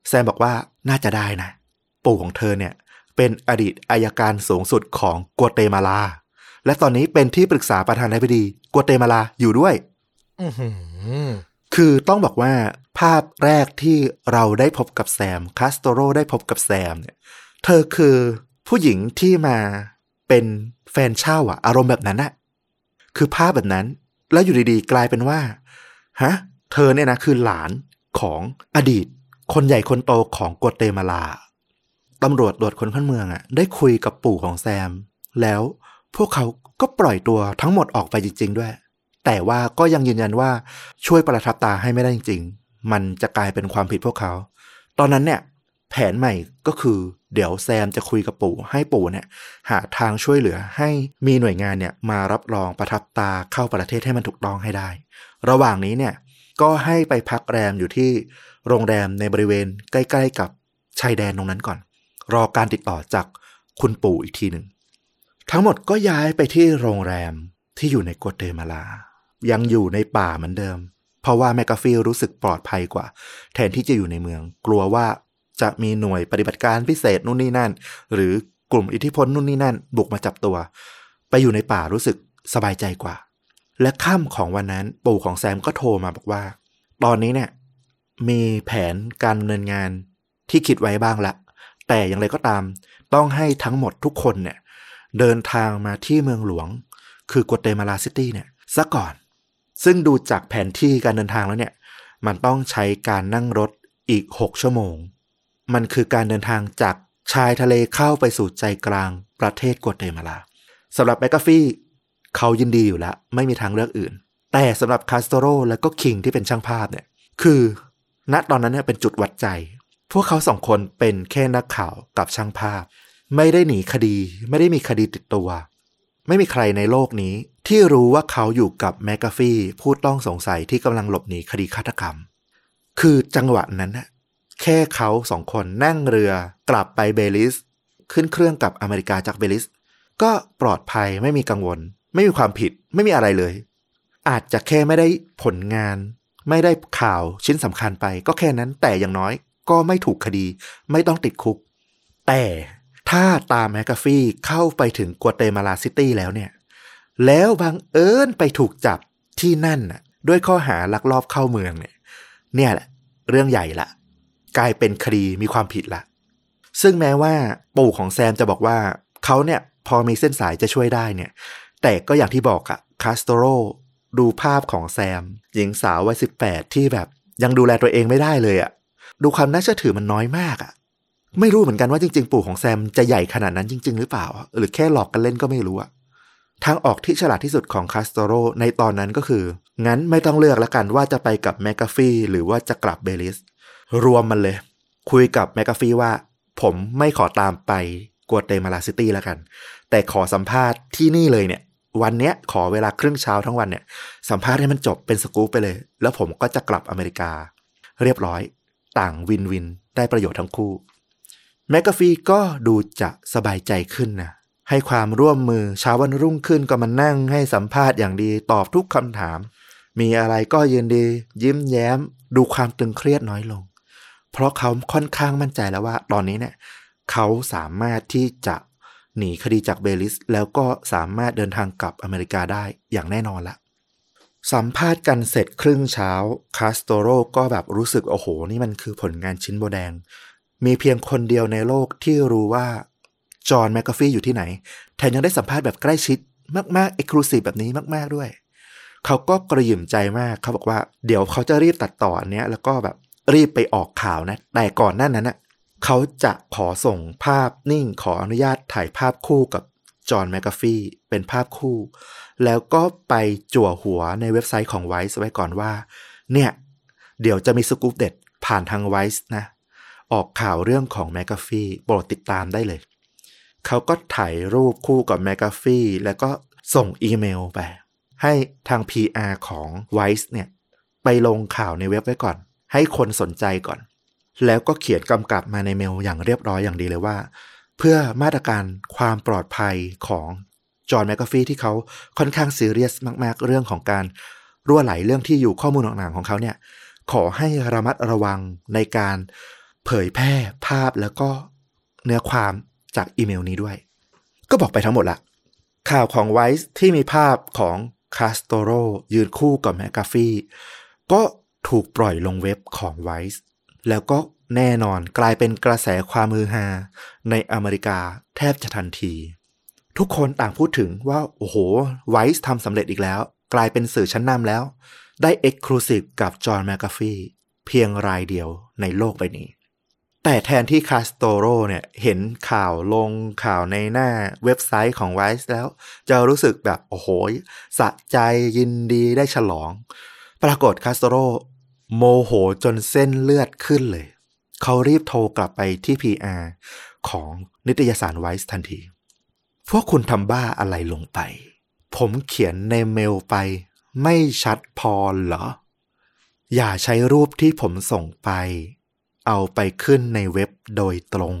แซมบอกว่าน่าจะได้นะ ปู่ของเธอเนี่ย เป็นอดีตอายการสูงสุดของกัวเตมาลา และตอนนี้เป็นที่ปรึกษาประธานาธิบดีกัวเตมาลาอยู่ด้วย อือหือ คือต้องบอกว่าภาพแรกที่เราได้พบกับแซมคาสโตโรได้พบกับแซมเนี่ย เธอคือผู้หญิงที่มาเป็นแฟนเช่าอะอารมณ์แบบนั้นอะคือภาพแบบนั้น แล้วอยู่ดีๆ กลายเป็นว่าฮะเธอเนี่ยนะคือหลานของอดีต คนใหญ่คนโตของกัวเตมาลาตำรวจตรวจคนเข้าเมืองอะได้คุยกับปู่ของแซม แล้วพวกเขาก็ปล่อยตัวทั้งหมดออกไปจริง ๆ ด้วย แต่ว่าก็ยังยืนยันว่าช่วยประทับตาให้ไม่ได้จริง ๆ มันจะกลายเป็นความผิดพวกเขา ตอนนั้นเนี่ยแผนใหม่ก็คือ เดี๋ยวแซมจะคุยกับปู่ให้ปู่เนี่ยหาทางช่วยเหลือให้มีหน่วยงานเนี่ยมารับรองประทับตาเข้าประเทศให้มันถูกต้องให้ได้ ระหว่างนี้เนี่ยก็ให้ไปพักแรมอยู่ที่โรงแรมในบริเวณใกล้ ๆ กับชายแดนตรงนั้นก่อน รอการติดต่อจากคุณปู่อีกทีหนึ่ง ทั้งหมดก็ย้ายไปที่โรงแรมที่อยู่ในกัวเตมาลา ยังอยู่ในป่าเหมือนเดิม เพราะว่าแมกกาฟี่รู้สึกปลอดภัยกว่า แทนที่จะอยู่ในเมือง กลัวว่าจะมีหน่วยปฏิบัติการพิเศษนู่นนี่นั่น หรือกลุ่มอิทธิพลนู่นนี่นั่น บุกมาจับตัว ไปอยู่ในป่ารู้สึกสบายใจกว่า และค่ำของวันนั้นปู่ของแซมก็โทรมาบอกว่า ตอนนี้เนี่ยมีแผนการดำเนินงานที่คิดไว้บ้างละ แต่อย่างไรก็ตาม ต้องให้ทั้งหมดทุกคนเนี่ยเดินทางมาที่เมืองหลวง คือกัวเตมาลาซิตี้เนี่ยซะก่อน ซึ่งดูจากแผนที่การเดินทางแล้วเนี่ย มันต้องใช้การนั่งรถอีก 6 ชั่วโมง มันคือการเดินทางจากชายทะเลเข้าไปสู่ใจกลางประเทศกัวเตมาลาสำหรับแมกกาฟี่เขายินดีอยู่แล้ว ไม่มีทางเลือกอื่น แต่สำหรับคาสโตโรและก็คิงที่เป็นช่างภาพเนี่ย คือณตอนนั้นเนี่ยเป็นจุดวัดใจ พวกเขาสองคนเป็นแค่นักข่าวกับช่างภาพ ไม่ได้หนีคดี ไม่ได้มีคดีติดตัว ไม่มีใครในโลกนี้ ที่รู้ว่าเขาอยู่กับแมกกาฟี่ผู้ต้องสงสัยที่กำลังหลบหนีคดีฆาตกรรม คือจังหวะนั้นน่ะแค่เขาสองคนนั่งเรือกลับไปเบลิส ขึ้นเครื่องกลับอเมริกาจากเบลิส ก็ปลอดภัยไม่มีกังวล ไม่มีความผิดไม่มีอะไรเลย อาจจะแค่ไม่ได้ผลงาน ไม่ได้ข่าวชิ้นสำคัญไป ก็แค่นั้นแต่อย่างน้อย ก็ไม่ถูกคดี ไม่ต้องติดคุก แต่ ถ้าตามแมกกาฟี่เข้าไปถึงกัวเตมาลาซิตี้แล้วเนี่ย แล้วบังเอิญไปถูกจับที่นั่นน่ะ ด้วยข้อหาลักลอบเข้าเมืองเนี่ย เนี่ยแหละ เรื่องใหญ่ละ กลายเป็นคดีมีความผิดละ ซึ่งแม้ว่าปู่ของแซมจะบอกว่าเขาเนี่ยพอมีเส้นสายจะช่วยได้เนี่ย แต่ก็อย่างที่บอกอะคาสโตโรดูภาพของแซม หญิงสาววัยสิบแปดที่แบบยังดูแลตัวเองไม่ได้เลยอะดูความน่าเชื่อถือมันน้อยมากอะ ไม่รู้เหมือนกันว่าจริง ๆ ปู่ของแซมจะใหญ่ขนาดนั้นจริง ๆ หรือเปล่า หรือแค่หลอกกันเล่นก็ไม่รู้อะทางออกที่ฉลาดที่สุดของคาสโตโรในตอนนั้นก็คือ งั้นไม่ต้องเลือกแล้วกันว่าจะไปกับแมกกาฟี่หรือว่าจะกลับเบลิส รวมมันเลย คุยกับแมกกาฟี่ว่า ผมไม่ขอตามไปกัวเตมาลาซิตี้แล้วกัน แต่ขอสัมภาษณ์ที่นี่เลยเนี่ย วันเนี้ยขอเวลาครึ่งเช้าทั้งวันเนี่ย สัมภาษณ์ให้มันจบเป็นสกู๊ปไปเลย แล้วผมก็จะกลับอเมริกา เรียบร้อย ต่าง win-win ได้ประโยชน์ทั้งคู่ แมกกาฟีก็ดูจะสบายใจขึ้นนะให้ความร่วมมือเช้าวันรุ่งขึ้นก็มานั่งให้สัมภาษณ์อย่างดีตอบทุกคำถาม มีอะไรก็ยินดี ยิ้มแย้ม ดูความตึงเครียดน้อยลง เพราะเขาค่อนข้างมั่นใจแล้วว่า ตอนนี้เนี่ยเขาสามารถที่จะหนีคดีจากเบลิส แล้วก็สามารถเดินทางกลับอเมริกาได้อย่างแน่นอนละสัมภาษณ์กันเสร็จครึ่งเช้าคาสโตโรก็แบบรู้สึกโอ้โห นี่มันคือผลงานชิ้นโบแดง มีเพียงคนเดียวในโลกที่รู้ว่า จอห์นแมคกาฟี่อยู่ที่ไหน แถมยังได้สัมภาษณ์แบบใกล้ชิดมากๆ exclusive แบบนี้มาก ๆด้วย เขาก็กระหยิ่มใจมากเขาบอกว่าเดี๋ยวเขาจะรีบตัดต่อเนี้ยแล้วก็แบบรีบไปออกข่าวนะ แต่ก่อนหน้านั้นน่ะเขาจะขอส่งภาพนิ่งขออนุญาตถ่ายภาพคู่กับจอห์นแมคกาฟี่เป็นภาพคู่ แล้วก็ไปจั่วหัวในเว็บไซต์ของ Vice ไว้ก่อนว่า เนี่ย เดี๋ยวจะมีสกู๊ปเด็ดผ่านทาง Vice นะ ออกข่าวเรื่องของแมคกาฟี่โปรดติดตามได้เลย เขาก็ถ่ายรูปคู่กับแมคกาฟี่แล้วก็ส่งอีเมลไป ให้ทาง PR ของ Vice เนี่ย ไปลงข่าวในเว็บไว้ก่อน ให้คนสนใจก่อน แล้วก็เขียนกำกับมาในเมลอย่างเรียบร้อยอย่างดีเลยว่า เพื่อมาตรการความปลอดภัยของจอห์นแมคกาฟี่ที่เขาค่อนข้างซีเรียสมาก ๆ เรื่องของการรั่วไหลเรื่องที่อยู่ข้อมูลต่างๆของเขาเนี่ย ขอให้ระมัดระวังในการ เผยแพร่ภาพแล้วก็เนื้อความจากอีเมลนี้ด้วย ก็บอกไปทั้งหมดละ ข่าวของ Vice ที่มีภาพของคาสโตโรยืนคู่กับแมคกาฟี่ก็ถูกปล่อยลงเว็บของ Viceแล้วก็แน่นอนกลายเป็นกระแสความฮือฮาในอเมริกาแทบจะทันที ทุกคนต่างพูดถึงว่า โอ้โห Vice ทำสำเร็จอีกแล้ว กลายเป็นสื่อชั้นนำแล้ว ได้ exclusive กับจอห์นแมคกาฟี่เพียงรายเดียวในโลกใบนี้ แต่แทนที่คาสโตโรเนี่ยเห็นข่าวลงข่าวในหน้าเว็บไซต์ของ Vice แล้ว จะรู้สึกแบบ โอ้โห สะใจยินดีได้ฉลอง ปรากฏคาสโตโรโมโหจนเส้นเลือดขึ้นเลย เขารีบโทรกลับไปที่ PR ของนิตยสาร Vice ทันที พวกคุณทำบ้าอะไรลงไป ผมเขียนในเมลไป ไม่ชัดพอเหรอ อย่าใช้รูปที่ผมส่งไป เอาไปขึ้นในเว็บโดยตรง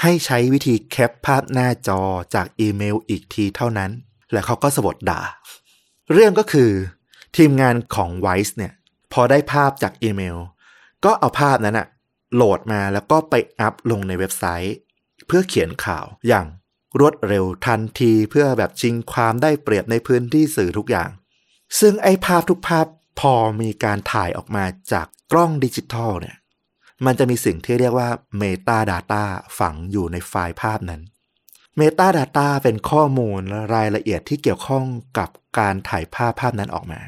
ให้ใช้วิธีแคปภาพหน้าจอจากอีเมลอีกทีเท่านั้น และเขาก็สบดด่า เรื่องก็คือทีมงานของ Vice เนี่ย พอได้ภาพจากอีเมล ก็เอาภาพนั้นอะโหลดมาแล้วก็ไปอัพลงในเว็บไซต์ เพื่อเขียนข่าวอย่างรวดเร็วทันทีเพื่อแบบชิงความได้เปรียบในพื้นที่สื่อทุกอย่าง ซึ่งไอ้ภาพทุกภาพพอมีการถ่ายออกมาจากกล้องดิจิทัลเนี่ย มันจะมีสิ่งที่เรียกว่า Metadata ฝังอยู่ในไฟล์ภาพนั้น Metadata เป็นข้อมูลรายละเอียดที่เกี่ยวข้องกับการถ่ายภาพภาพนั้นออกมา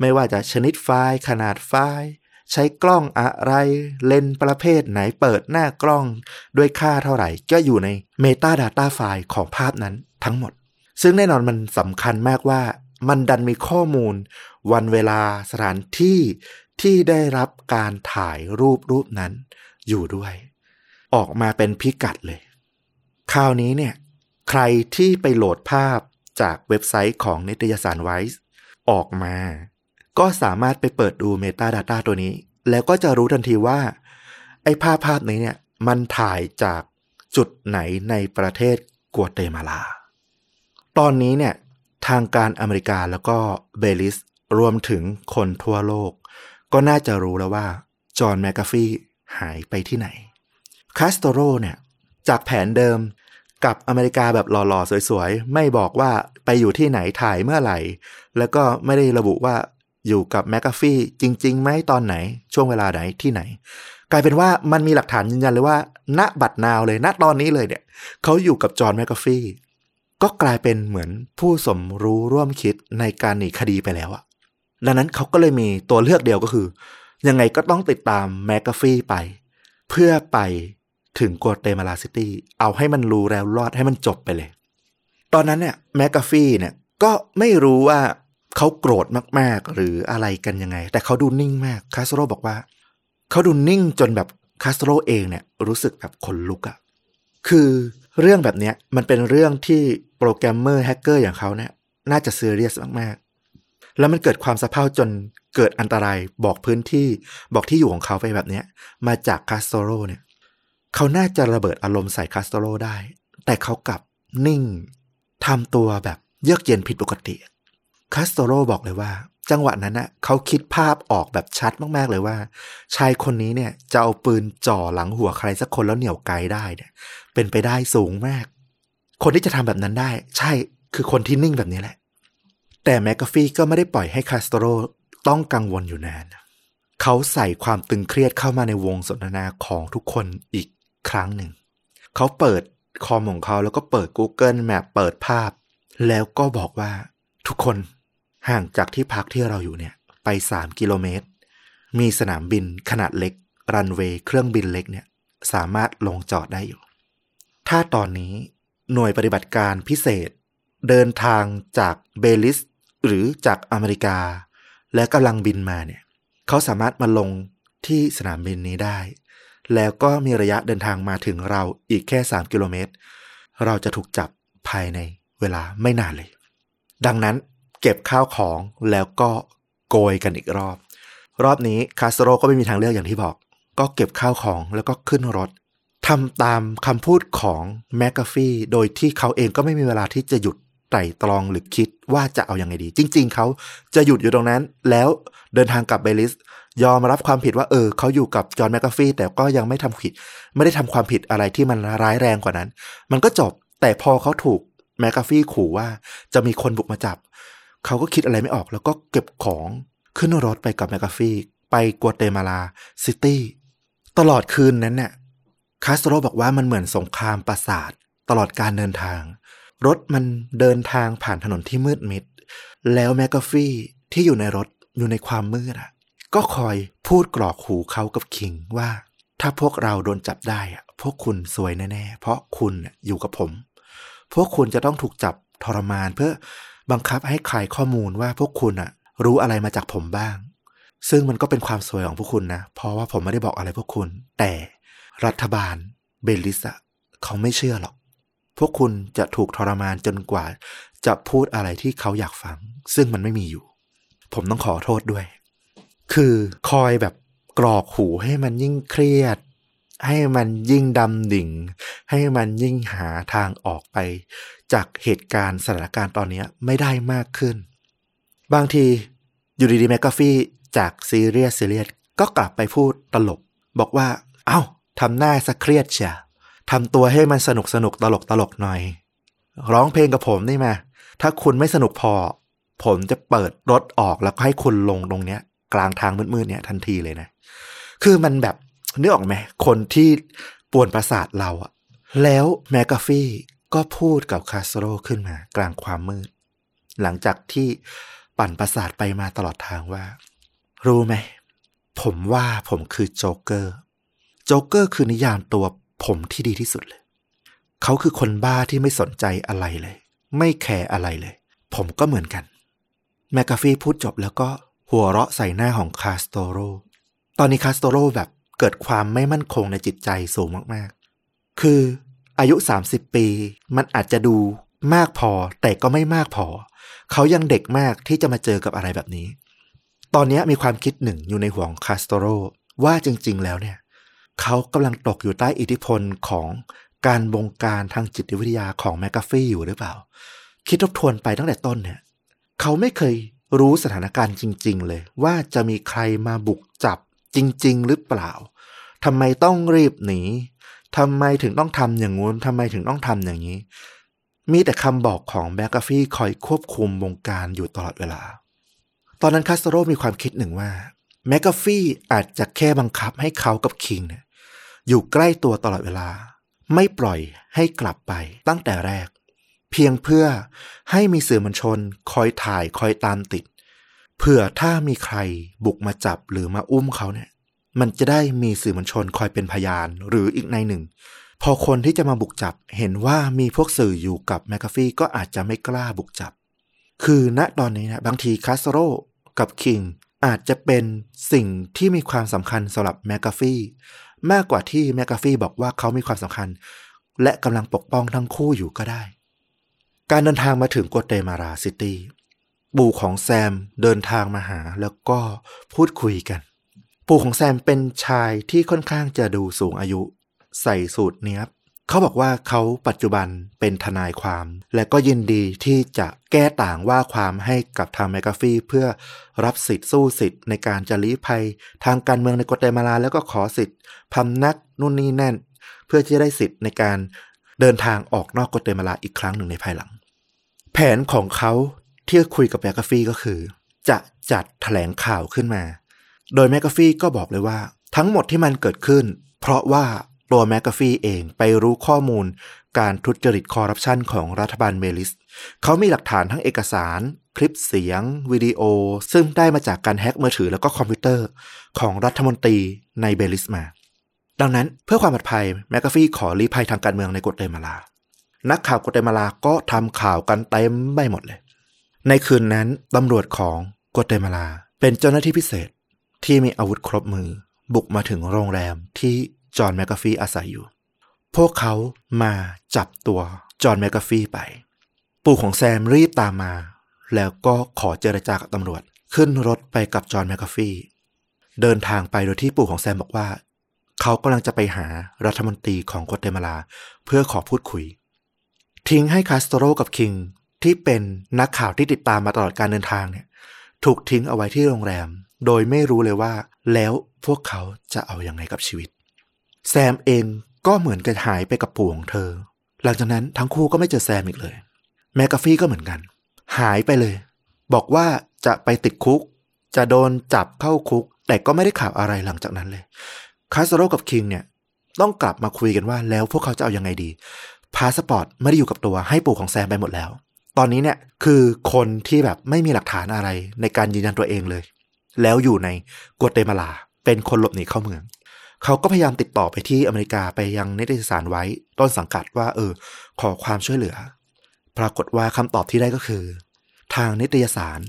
ไม่ว่าจะชนิดไฟล์ ขนาดไฟล์ ใช้กล้องอะไร เลนส์ประเภทไหนเปิดหน้ากล้องด้วยค่าเท่าไหร่ ก็อยู่ใน Metadata ไฟล์ของภาพนั้นทั้งหมด ซึ่งแน่นอนมันสำคัญมากว่ามันดันมีข้อมูล วันเวลาสถานที่ ที่ได้รับการถ่ายรูปรูปนั้นอยู่ด้วย ออกมาเป็นพิกัดเลย คราวนี้เนี่ย ใครที่ไปโหลดภาพจากเว็บไซต์ของนิตยสารไวซ์ออกมา ก็สามารถไปเปิดดู Metadata ตัวนี้ แล้วก็จะรู้ทันทีว่า ไอ้ภาพภาพนี้เนี่ย มันถ่ายจากจุดไหนในประเทศกัวเตมาลา ตอนนี้เนี่ย ทางการอเมริกาแล้วก็เบลิสรวมถึงคนทั่วโลก ก็น่าจะรู้แล้วว่า จอห์นแมคกาฟี่หายไปที่ไหนคาสโตโรเนี่ย จากแผนเดิมกลับอเมริกาแบบหล่อๆ สวยๆ ไม่บอกว่าไปอยู่ที่ไหนถ่ายเมื่อไหร่ แล้วก็ไม่ได้ระบุว่าอยู่กับแมคกาฟี่จริงๆไหมตอนไหน ช่วงเวลาไหนที่ไหน กลายเป็นว่ามันมีหลักฐานยืนยันเลยว่า ณบัด now เลยณตอนนี้เลยเนี่ยเขาอยู่กับจอห์นแมคกาฟี่ก็กลายเป็นเหมือนผู้สมรู้ร่วมคิดในการหนีคดีไปแล้วอะ ดังนั้นเขาก็เลยมีตัวเลือกเดียวก็คือ ยังไงก็ต้องติดตามแมคกาฟี่ไป เพื่อไปถึงกัวเตมาลาซิตี้เอาให้มันรู้แล้วรอดให้มันจบไปเลย ตอนนั้นเนี่ยแมคกาฟี่เนี่ยก็ไม่รู้ว่าเขาโกรธมากๆ หรืออะไรกันยังไง แต่เขาดูนิ่งมากคาสโตรบอกว่า เขาดูนิ่งจนแบบคาสโตรเองเนี่ยรู้สึกแบบขนลุกอะคือเรื่องแบบเนี้ยมันเป็นเรื่องที่โปรแกรมเมอร์แฮกเกอร์อย่างเขาเนี่ยน่าจะซีเรียสมากๆ แล้วมันเกิดความสะเพร่าจนเกิดอันตรายบอกพื้นที่บอกที่อยู่ของเขาไปแบบเนี้ย มาจากคาสโตโรเนี่ย เขาน่าจะระเบิดอารมณ์ใส่คาสโตโรได้ แต่เขากลับนิ่งทำตัวแบบเยือกเย็นผิดปกติคาสโตโรบอกเลยว่า จังหวะนั้นนะเขาคิดภาพออกแบบชัดมากๆเลยว่า ชายคนนี้เนี่ยจะเอาปืนจ่อหลังหัวใครสักคนแล้วเหนี่ยวไกได้เนี่ยเป็นไปได้สูงมาก คนที่จะทำแบบนั้นได้ ใช่คือคนที่นิ่งแบบนี้แหละ แต่แมกกาฟีก็ไม่ได้ปล่อยให้คาสโตโรต้องกังวลอยู่นาน เขาใส่ความตึงเครียดเข้ามาในวงสนทนาของทุกคนอีกครั้งหนึ่ง เขาเปิดคอมของเขาแล้วก็เปิด Google Map เปิดภาพ แล้วก็บอกว่าทุกคนห่างจากที่พักที่เราอยู่เนี่ย ไป 3 กิโลเมตร มีสนามบินขนาดเล็ก รันเวย์เครื่องบินเล็กเนี่ย สามารถลงจอดได้อยู่ ถ้าตอนนี้หน่วยปฏิบัติการพิเศษ เดินทางจากเบลิส หรือจากอเมริกา และกำลังบินมาเนี่ยเขาสามารถมาลงที่สนามบินนี้ได้ แล้วก็มีระยะเดินทางมาถึงเราอีกแค่ 3 กิโลเมตร เราจะถูกจับภายในเวลาไม่นานเลย ดังนั้นเก็บข้าวของแล้วก็โกยกันอีกรอบ รอบนี้คาสโตรก็ไม่มีทางเลือกอย่างที่บอก ก็เก็บข้าวของแล้วก็ขึ้นรถทำตามคำพูดของแมกกาฟี่โดยที่เขาเองก็ไม่มีเวลาที่จะหยุด ไตร่ตรองหรือคิดว่าจะเอาอยัางไงดี จริง ๆ เขาจะหยุดอยู่ตรงนั้น แล้วเดินทางกลับเบลิส ยอมรับความผิดว่าเออเขาอยู่กับจอห์นแมกกาฟี่แต่ก็ยังไม่ทำผิด ไม่ได้ทำความผิดอะไรที่มันร้ายแรงกว่านั้น มันก็จบแต่พอเขาถูกแมกกาฟี่ขู่ว่าจะมีคนบุกมาจับ เขาก็คิดอะไรไม่ออก แล้วก็เก็บของขึ้นรถไปกับแมกกาฟี่ไปกัวเตมาลาซิตี้ตลอดคืนนั้นเนี่ยคาสโตรบอกว่ามันเหมือนสงครามประสาทตลอดการเดินทาง รถมันเดินทางผ่านถนนที่มืดมิด แล้วแมกกาฟี่ที่อยู่ในรถอยู่ในความมืดอะก็คอยพูดกรอกหูเขากับคิงว่า ถ้าพวกเราโดนจับได้อะพวกคุณสวยแน่ๆ เพราะคุณอยู่กับผม พวกคุณจะต้องถูกจับทรมานเพื่อบังคับให้ขายข้อมูลว่าพวกคุณอะรู้อะไรมาจากผมบ้าง ซึ่งมันก็เป็นความสวยของพวกคุณนะ เพราะว่าผมไม่ได้บอกอะไรพวกคุณ แต่รัฐบาลเบลิสอะเขาไม่เชื่อหรอก พวกคุณจะถูกทรมานจนกว่า จะพูดอะไรที่เขาอยากฟัง ซึ่งมันไม่มีอยู่ ผมต้องขอโทษด้วย คือคอยแบบกรอกหูให้มันยิ่งเครียด ให้มันยิ่งดำดิ่ง ให้มันยิ่งหาทางออกไป จากเหตุการณ์สถานการณ์ตอนนี้ไม่ได้มากขึ้น บางทีอยู่ดีๆแมกกาฟี่จากซีเรียสซีเรียสก็กลับไปพูดตลก บอกว่า เอา้าทำหน้าสะเครียดเชีย ทำตัวให้มันสนุกสนุกตลกตลกหน่อย ร้องเพลงกับผมนี่มาถ้าคุณไม่สนุกพอ ผมจะเปิดรถออกแล้วก็ให้คุณลงตรงเนี้ย กลางทางมืดๆเนี่ยทันทีเลยนะ คือมันแบบนึกออกไหมคนที่ป่วนประสาทเราอะแล้วแมกกาฟี่ก็พูดกับคาสโตรขึ้นมากลางความมืด หลังจากที่ปั่นประสาทไปมาตลอดทางว่า รู้ไหม ผมว่าผมคือโจ๊กเกอร์ โจ๊กเกอร์คือนิยามตัว ผมที่ดีที่สุดเลย เขาคือคนบ้าที่ไม่สนใจอะไรเลย ไม่แคร์อะไรเลย ผมก็เหมือนกัน แมกกาฟี่พูดจบแล้วก็หัวเราะใส่หน้าของคาสโตโร ตอนนี้คาสโตโรแบบเกิดความไม่มั่นคงในจิตใจสูงมากๆ คืออายุ 30 ปี มันอาจจะดูมากพอแต่ก็ไม่มากพอ เขายังเด็กมากที่จะมาเจอกับอะไรแบบนี้ ตอนนี้มีความคิดหนึ่งอยู่ในหัวของคาสโตโรว่าจริง ๆ แล้วเนี่ย เขากำลังตกอยู่ใต้อิทธิพลของการบงการทางจิตวิทยาของแมกกาฟี่อยู่หรือเปล่า คิดทบทวนไปตั้งแต่ต้นเนี่ย เขาไม่เคยรู้สถานการณ์จริง ๆ เลย ว่าจะมีใครมาบุกจับจริง ๆ หรือเปล่าทำไมต้องรีบหนีทำไมถึงต้องทำอย่างงู้นทำไมถึงต้องทำอย่างนี้ มีแต่คำบอกของแมกกาฟี่คอยควบคุมวงการอยู่ตลอดเวลา ตอนนั้นคาสโตรมีความคิดหนึ่งว่าแมกกาฟี่อาจจะแค่บังคับให้เขากับคิงเนี่ย อยู่ใกล้ตัวตลอดเวลา ไม่ปล่อยให้กลับไปตั้งแต่แรก เพียงเพื่อให้มีสื่อมวลชน คอยถ่ายคอยตามติด เผื่อถ้ามีใครบุกมาจับหรือมาอุ้มเขาเนี่ย มันจะได้มีสื่อมวลชนคอยเป็นพยานหรืออีกนัยหนึ่ง พอคนที่จะมาบุกจับเห็นว่ามีพวกสื่ออยู่กับแมคคาฟี่ก็อาจจะไม่กล้าบุกจับ คือณตอนนี้นะบางทีคาสโตรกับคิงอาจจะเป็นสิ่งที่มีความสำคัญสำหรับแมคกาฟี่ มากกว่าที่แมคกาฟี่บอกว่าเขามีความสำคัญ และกำลังปกป้องทั้งคู่อยู่ก็ได้ การเดินทางมาถึงกัวเตมาลาซิตี้ปู่ของแซมเดินทางมาหาแล้วก็พูดคุยกัน ปู่ของแซมเป็นชายที่ค่อนข้างจะดูสูงอายุ ใส่สูทเนี้ยบ เขาบอกว่าเขาปัจจุบันเป็นทนายความ และก็ยินดีที่จะแก้ต่างว่าความให้กับทางแมกกาฟีเพื่อรับสิทธิ์สู้สิทธิ์ในการจะลี้ภัย ทางการเมืองในกัวเตมาลาแล้วก็ขอสิทธิ์พำนักนู่นนี่นั่น เพื่อที่จะได้สิทธิ์ในการเดินทางออกนอกกัวเตมาลาอีกครั้งหนึ่งในภายหลัง แผนของเขาที่คุยกับแมกกาฟีก็คือ จะจัดแถลงข่าวขึ้นมา โดยแมกกาฟีก็บอกเลยว่า ทั้งหมดที่มันเกิดขึ้น เพราะว่า ตัวแมกกาฟีเองไปรู้ข้อมูลการทุจริตคอร์รัปชันของรัฐบาลเบลิส เขามีหลักฐานทั้งเอกสาร คลิปเสียง วิดีโอ ซึ่งได้มาจากการแฮ็กมือถือแล้วก็คอมพิวเตอร์ของรัฐมนตรีในเบลิสมา ดังนั้นเพื่อความปลอดภัยแมกกาฟีขอลี้ภัยทางการเมืองในกัวเตมาลา นักข่าวกัวเตมาลาก็ทำข่าวกันเต็มไปหมดเลย ในคืนนั้นตำรวจของกัวเตมาลา เป็นเจ้าหน้าที่พิเศษที่มีอาวุธครบมือ บุกมาถึงโรงแรมที่ จอห์นแมกกาฟีอาศัยอยู่ พวกเขามาจับตัวจอห์นแมกกาฟีไป ปู่ของแซมรีบตามมา แล้วก็ขอเจรจากับตำรวจ ขึ้นรถไปกับจอห์นแมกกาฟีเดินทางไปโดยที่ปู่ของแซมบอกว่า เขากำลังจะไปหารัฐมนตรีของกัวเตมาลา เพื่อขอพูดคุย ทิ้งให้คาสโตโรกับคิงที่เป็นนักข่าวที่ติดตามมาตลอดการเดินทางเนี่ย ถูกทิ้งเอาไว้ที่โรงแรม โดยไม่รู้เลยว่า แล้วพวกเขาจะเอาอยัางไงกับชีวิต แซมเองก็เหมือนกับหายไปกับปู่ของเธอ หลังจากนั้นทั้งคู่ก็ไม่เจอแซมอีกเลย แมกกาฟี่ก็เหมือนกัน หายไปเลย บอกว่าจะไปติดคุก จะโดนจับเข้าคุก แต่ก็ไม่ได้ข่าวอะไรหลังจากนั้นเลยคาสโตโรกับคิงเนี่ยต้องกลับมาคุยกันว่าแล้วพวกเขาจะเอาอยัางไงดี พาสปอร์ตไม่ได้อยู่กับตัวให้ปู่ของแซมไปหมดแล้ว ตอนนี้เนี่ยคือคนที่แบบไม่มีหลักฐานอะไรในการยืนยันตัวเองเลย แล้วอยู่ในกัวเตมาลา เป็นคนหลบหนีเข้าเมือง เขาก็พยายามติดต่อไปที่อเมริกาไปยังนิตยสารไว้ ต้นสังกัดว่า เออ ขอความช่วยเหลือ ปรากฏว่าคำตอบที่ได้ก็คือ ทางนิตยสาร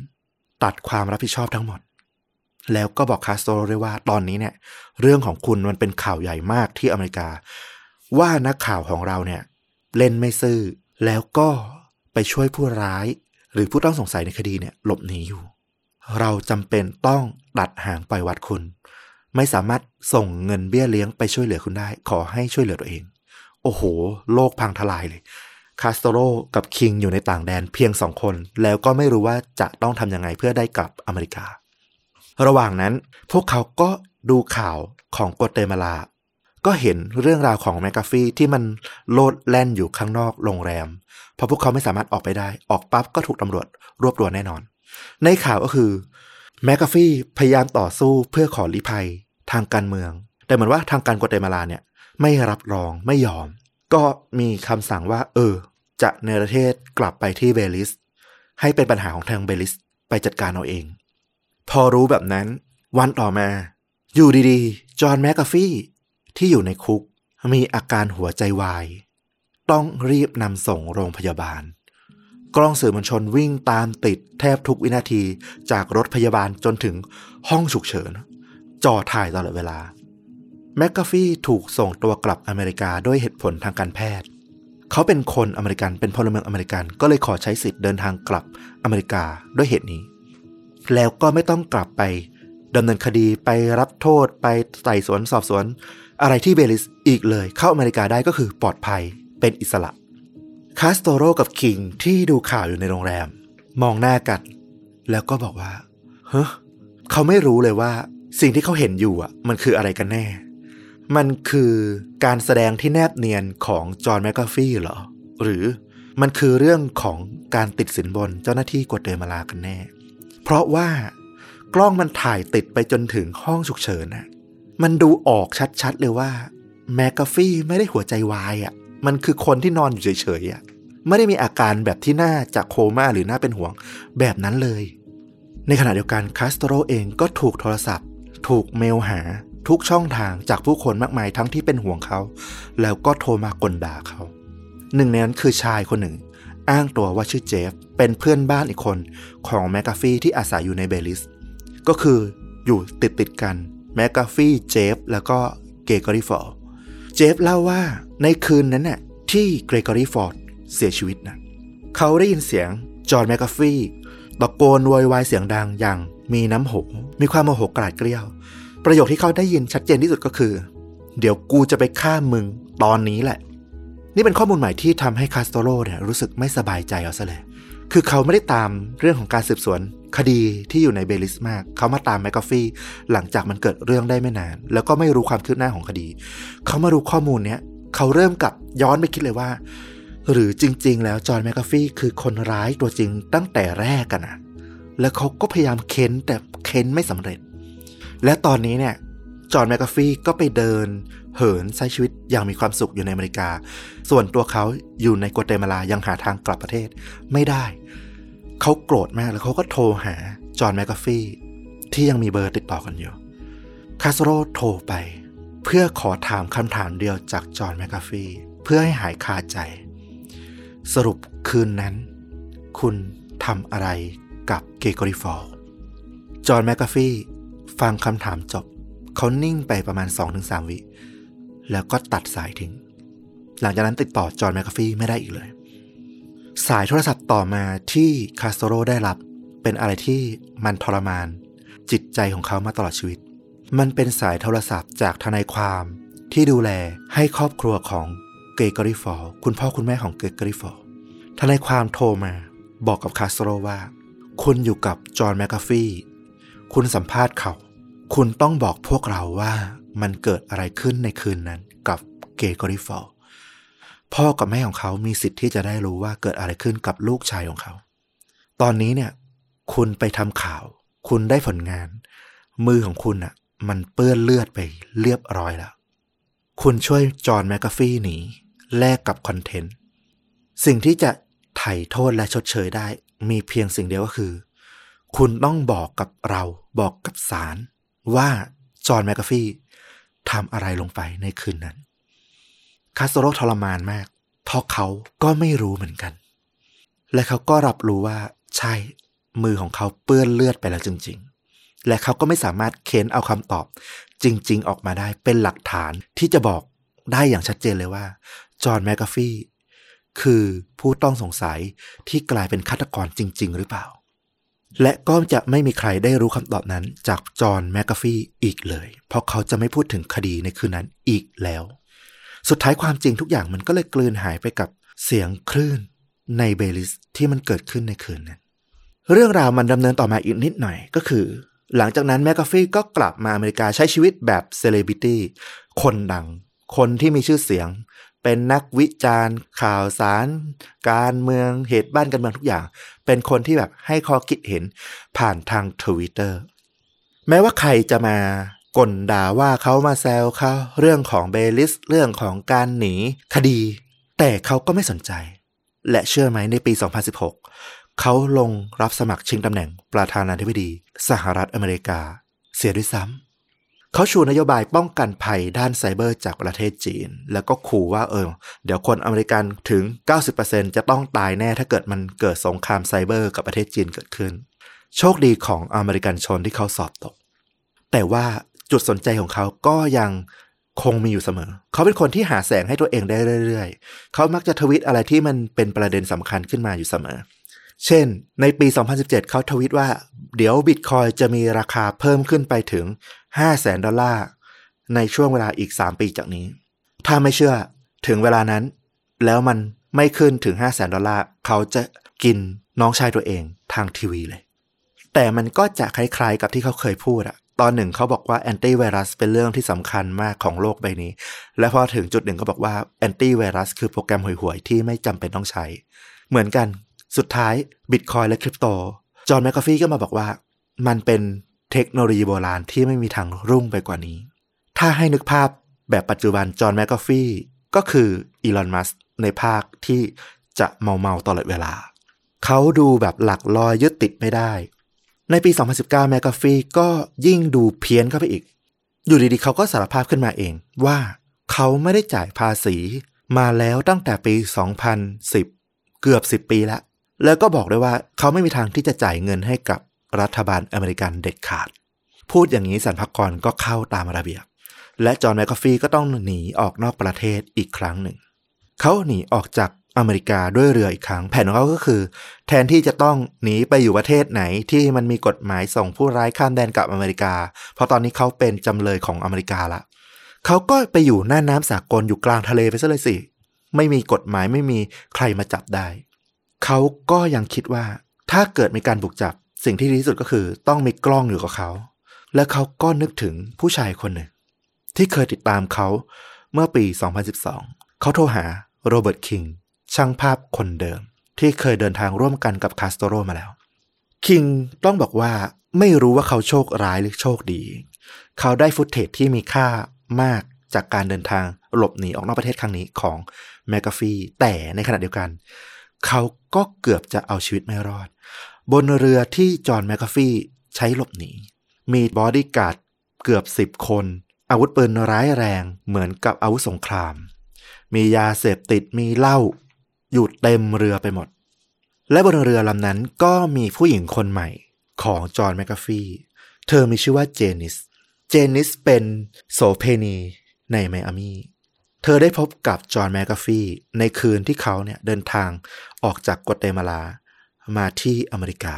ตัดความรับผิดชอบทั้งหมด แล้วก็บอกคาสโตโรด้วยว่าตอนนี้เนี่ย เรื่องของคุณมันเป็นข่าวใหญ่มากที่อเมริกา ว่านักข่าวของเราเนี่ย เล่นไม่ซื่อ แล้วก็ไปช่วยผู้ร้าย หรือผู้ต้องสงสัยในคดีเนี่ย หลบหนีอยู่ เราจำเป็นต้องตัดหางปล่อยวัดคุณ ไม่สามารถส่งเงินเบี้ยเลี้ยงไปช่วยเหลือคุณได้ ขอให้ช่วยเหลือตัวเอง โอ้โห โลกพังทลายเลยคาสโตโรกับคิงอยู่ในต่างแดนเพียงสองคน แล้วก็ไม่รู้ว่าจะต้องทำยังไงเพื่อได้กลับอเมริกา ระหว่างนั้นพวกเขาก็ดูข่าวของกัวเตมาลา ก็เห็นเรื่องราวของแมกกาฟีที่มันโลดแล่นอยู่ข้างนอกโรงแรม เพราะพวกเขาไม่สามารถออกไปได้ ออกปั๊บก็ถูกตำรวจรวบตัวแน่นอน ในข่าวก็คือ แมกกาฟีพยายามต่อสู้เพื่อขอลี้ภัยทางการเมือง แต่เหมือนว่าทางการกัวเตมาลาเนี่ยไม่รับรองไม่ยอม ก็มีคำสั่งว่า เออ จะเนรเทศกลับไปที่เบลิส ให้เป็นปัญหาของทางเบลิสไปจัดการเอาเอง พอรู้แบบนั้น วันต่อมา อยู่ดีๆ จอห์นแมกกาฟี่ที่อยู่ในคุกมีอาการหัวใจวาย ต้องรีบนำส่งโรงพยาบาล กล้องสื่อมวลชนวิ่งตามติดแทบทุกวินาทีจากรถพยาบาลจนถึงห้องฉุกเฉินจ่อถ่ายตลอดเวลา แมกกาฟี่ถูกส่งตัวกลับอเมริกาด้วยเหตุผลทางการแพทย์ เขาเป็นคนอเมริกันเป็นพลเมืองอเมริกันก็เลยขอใช้สิทธิ์เดินทางกลับอเมริกาด้วยเหตุนี้ แล้วก็ไม่ต้องกลับไปดำเนินคดีไปรับโทษไปไต่สวนสอบสวน อะไรที่เบลิสอีกเลย เข้าอเมริกาได้ก็คือปลอดภัยเป็นอิสระ คาสโตโรกับคิงที่ดูข่าวอยู่ในโรงแรม มองหน้ากัน แล้วก็บอกว่าเฮ้เขาไม่รู้เลยว่าสิ่งที่เขาเห็นอยู่อะ มันคืออะไรกันแน่ มันคือการแสดงที่แนบเนียนของจอห์นแมคกาฟี่เหรอ หรือมันคือเรื่องของการติดสินบนเจ้าหน้าที่กัวเตมาลากันแน่ เพราะว่ากล้องมันถ่ายติดไปจนถึงห้องฉุกเฉินน่ะ มันดูออกชัดๆเลยว่าแมคกาฟี่ไม่ได้หัวใจวายอะ มันคือคนที่นอนอยู่เฉยๆอะไม่ได้มีอาการแบบที่น่าจะโคม่าหรือน่าเป็นห่วงแบบนั้นเลย ในขณะเดียวกันคาสโตโรเองก็ถูกโทรศัพท์ ถูกเมลหาทุกช่องทางจากผู้คนมากมายทั้งที่เป็นห่วงเขา แล้วก็โทรมาก่นด่าเขา หนึ่งในนั้นคือชายคนหนึ่ง อ้างตัวว่าชื่อเจฟ เป็นเพื่อนบ้านอีกคนของแมกกาฟี่ที่อาศัยอยู่ในเบลิส ก็คืออยู่ติดติดกันแมกกาฟี่เจฟ แล้วก็เกรกอรีฟอร์ดเจฟเล่าว่า ในคืนนั้นน่ะที่เกรกอรีฟอร์ดเสียชีวิตนะเขาได้ยินเสียงจอห์นแมกกาฟี่ตะโกนโวยวายเสียงดังอย่างมีน้ำโหมีความโมโหกราดเกรี้ยว ประโยคที่เขาได้ยินชัดเจนที่สุดก็คือ เดี๋ยวกูจะไปฆ่ามึงตอนนี้แหละ นี่เป็นข้อมูลใหม่ที่ทำให้คาสโตโรเนี่ยรู้สึกไม่สบายใจเอาซะเลยคือเขาไม่ได้ตามเรื่องของการสืบสวนคดีที่อยู่ในเบลิสมาก เขามาตามแมกกาฟี่หลังจากมันเกิดเรื่องได้ไม่นาน แล้วก็ไม่รู้ความคืบหน้าของคดี เขามารู้ข้อมูลเนี้ย เขาเริ่มกลับย้อนไปคิดเลยว่า หรือจริง ๆ แล้วจอห์นแมกกาฟี่คือคนร้ายตัวจริงตั้งแต่แรกกันนะแล้วเขาก็พยายามเค้นแต่เค้นไม่สำเร็จ และตอนนี้เนี่ยจอห์นแมกกาฟี่ก็ไปเดิน เหินใช้ชีวิตอย่างมีความสุขอยู่ในอเมริกา ส่วนตัวเขาอยู่ในกัวเตมาลายังหาทางกลับประเทศไม่ได้ เขาโกรธมากแล้วเขาก็โทรหาจอห์นแมกกาฟี่ที่ยังมีเบอร์ติดต่อกันอยู่ คาสโตโรโทรไป เพื่อขอถามคำถามเดียวจากจอห์นแมกกาฟีเพื่อให้หายคาใจ สรุปคืนนั้น คุณทำอะไรกับเกรกอรีฟอร์ดจอห์นแมกกาฟีฟังคำถามจบ เขานิ่งไปประมาณ 2-3 วิ แล้วก็ตัดสายทิ้ง หลังจากนั้นติดต่อจอห์นแมกกาฟีไม่ได้อีกเลย สายโทรศัพท์ต่อมาที่คาสโตโรได้รับเป็นอะไรที่มันทรมาน จิตใจของเขามาตลอดชีวิต มันเป็นสายโทรศัพท์จากทนายความที่ดูแลให้ครอบครัวของเกรกอรีฟอร์ดคุณพ่อคุณแม่ของเกรกอรีฟอร์ดทนายความโทรมาบอกกับคาสโตโรว่า คุณอยู่กับจอห์นแมคกาฟี่คุณสัมภาษณ์เขา คุณต้องบอกพวกเราว่ามันเกิดอะไรขึ้นในคืนนั้นกับเกรกอรีฟอร์ดพ่อกับแม่ของเขามีสิทธิ์ที่จะได้รู้ว่าเกิดอะไรขึ้นกับลูกชายของเขา ตอนนี้เนี่ย คุณไปทำข่าว คุณได้ผลงาน มือของคุณอะ่ะ มันเปื้อนเลือดไปเรียบร้อยแล้ว คุณช่วยจอห์นแมคกาฟี่หนีแลกกับคอนเทนต์ สิ่งที่จะไถ่โทษและชดเชยได้ มีเพียงสิ่งเดียวก็คือ คุณต้องบอกกับเราบอกกับศาลว่าจอห์นแมคกาฟี่ทำอะไรลงไปในคืนนั้น คาสโตโรทรมานมาก เพราะเขาก็ไม่รู้เหมือนกัน และเขาก็รับรู้ว่า ใช่ มือของเขาเปื้อนเลือดไปแล้วจริง ๆ และเขาก็ไม่สามารถเค้นเอาคำตอบ จริง ๆ ออกมาได้เป็นหลักฐานที่จะบอกได้อย่างชัดเจนเลยว่า จอห์นแมคกาฟี่คือผู้ต้องสงสัยที่กลายเป็นฆาตกรจริง ๆ หรือเปล่า และก็จะไม่มีใครได้รู้คำตอบนั้นจากจอห์นแมคกาฟี่อีกเลย เพราะเขาจะไม่พูดถึงคดีในคืนนั้นอีกแล้ว สุดท้ายความจริงทุกอย่างมันก็เลยกลืนหายไปกับเสียงคลื่นในเบลีซที่มันเกิดขึ้นในคืนนั้น เรื่องราวมันดำเนินต่อมาอีกนิดหน่อยก็คือ หลังจากนั้นแมคกาฟี่ก็กลับมาอเมริกาใช้ชีวิตแบบเซเลบริตี้คนดัง คนที่มีชื่อเสียง เป็นนักวิจารณ์ ข่าวสาร การเมืองเหตุบ้านการเมืองทุกอย่าง เป็นคนที่แบบให้ข้อคิดเห็นผ่านทางทวิตเตอร์แม้ว่าใครจะมาก่นด่าว่าเขามาแซวเขาเรื่องของเบลีซ เรื่องของการหนีคดี แต่เขาก็ไม่สนใจ และเชื่อไหมในปี 2016 เขาลงรับสมัครชิงตำแหน่งประธานาธิบดี สหรัฐอเมริกา เสียด้วยซ้ำ เขาชูนโยบายป้องกันภัยด้านไซเบอร์จากประเทศจีน แล้วก็ขู่ว่าเออ เดี๋ยวคนอเมริกันถึง 90%จะต้องตายแน่ถ้าเกิดมันเกิดสงครามไซเบอร์กับประเทศจีนเกิดขึ้น โชคดีของอเมริกันชนที่เขาสอบตก แต่ว่าจุดสนใจของเขาก็ยังคงมีอยู่เสมอ เขาเป็นคนที่หาแสงให้ตัวเองได้เรื่อย ๆ เขามักจะทวิตอะไรที่มันเป็นประเด็นสำคัญขึ้นมาอยู่เสมอ เช่น ในปี 2017 เขาทวิตว่า เดี๋ยวบิตคอยจะมีราคาเพิ่มขึ้นไปถึง 5 0 0แสนดอลลาร์ ในช่วงเวลาอีก 3 ปีจากนี้ ถ้าไม่เชื่อถึงเวลานั้น แล้วมันไม่ขึ้นถึง 5 0 0แสนดอลลาร์ เขาจะกินน้องชายตัวเองทางทีวีเลย แต่มันก็จะคล้ายๆกับที่เขาเคยพูดอะตอนหนึ่งเขาบอกว่าแอนตี้ไวรัสเป็นเรื่องที่สำคัญมากของโลกใบนี้ และพอถึงจุดหนึ่งก็บอกว่าแอนตี้ไวรัสคือโปรแกรมห่วยๆที่ไม่จำเป็นต้องใช้ เหมือนกัน สุดท้ายบิตคอยน์และคริปโต จอห์นแมคกาฟี่ก็มาบอกว่า มันเป็นเทคโนโลยีโบราณที่ไม่มีทางรุ่งไปกว่านี้ ถ้าให้นึกภาพแบบปัจจุบันจอห์นแมคกาฟี่ก็คืออีลอนมัสก์ในภาคที่จะเมาเมาตลอดเวลา เขาดูแบบหลักลอยยึดติดไม่ได้ ในปี 2019 แมคกาฟี่ก็ยิ่งดูเพี้ยนเข้าไปอีก อยู่ดีๆ เขาก็สารภาพขึ้นมาเองว่าเขาไม่ได้จ่ายภาษีมาแล้วตั้งแต่ปี 2010 เกือบ 10 ปีแล้ว แล้วก็บอกด้วยว่าเขาไม่มีทางที่จะจ่ายเงินให้กับรัฐบาลอเมริกันเด็ดขาด พูดอย่างนี้สรรพากรก็เข้าตามระเบียบ และจอห์นแมคกาฟี่ก็ต้องหนีออกนอกประเทศอีกครั้งหนึ่ง เขาหนีออกจากอเมริกาด้วยเรืออีกครั้ง แผนของเขาก็คือ แทนที่จะต้องหนีไปอยู่ประเทศไหนที่มันมีกฎหมายส่งผู้ร้ายข้ามแดนกลับอเมริกา เพราะตอนนี้เขาเป็นจำเลยของอเมริกาละเขาก็ไปอยู่หน้าน้ำสากลอยู่กลางทะเลไปซะเลยสิ ไม่มีกฎหมายไม่มีใครมาจับได้ เขาก็ยังคิดว่าถ้าเกิดมีการบุกจับสิ่งที่ดีที่สุดก็คือต้องมีกล้องอยู่กับเขา และเขาก็นึกถึงผู้ชายคนหนึ่ง ที่เคยติดตามเขาเมื่อปี 2012 เขาโทรหาโรเบิร์ตคิงช่างภาพคนเดิม ที่เคยเดินทางร่วมกันกับคาสโตโรมาแล้ว คิงต้องบอกว่าไม่รู้ว่าเขาโชคร้ายหรือโชคดี เขาได้ footage ที่มีค่ามากจากการเดินทางหลบหนีออกนอกประเทศครั้งนี้ของแมกกาฟีแต่ในขณะเดียวกัน เขาก็เกือบจะเอาชีวิตไม่รอด บนเรือที่จอห์นแมกกาฟี่ใช้หลบหนี มีบอดี้การ์ดเกือบสิบคน อาวุธปืนร้ายแรงเหมือนกับอาวุธสงคราม มียาเสพติดมีเหล้าอยู่เต็มเรือไปหมด และบนเรือลำนั้นก็มีผู้หญิงคนใหม่ของจอห์นแมกกาฟี่ เธอมีชื่อว่าเจนิส เจนิสเป็นโสเภณีในไมอามี เธอได้พบกับจอห์นแมกกาฟีในคืนที่เขาเนี่ยเดินทางออกจากกัวเตมาลามาที่อเมริกา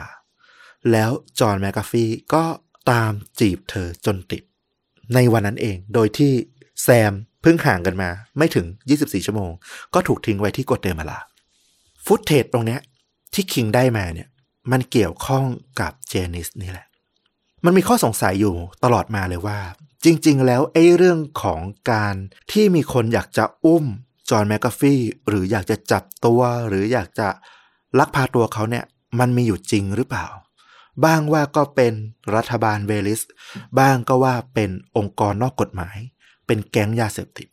แล้วจอห์นแมกกาฟีก็ตามจีบเธอจนติด ในวันนั้นเองโดยที่แซมเพิ่งห่างกันมา ไม่ถึง 24 ชั่วโมง ก็ถูกทิ้งไว้ที่กัวเตมาลา footage ตรงเนี้ยที่คิงได้มาเนี่ยมันเกี่ยวข้องกับเจนิสนี่แหละ มันมีข้อสงสัยอยู่ตลอดมาเลยว่า จริงๆ แล้วไอ้เรื่องของการที่มีคนอยากจะอุ้มจอห์นแมกกาฟีหรืออยากจะจับตัว หรืออยากจะลักพาตัวเขาเนี่ย มันมีอยู่จริงหรือเปล่า บ้างว่าก็เป็นรัฐบาลเบลีซ บ้างก็ว่าเป็นองค์กรนอกกฎหมาย เป็นแก๊งยาเสพติด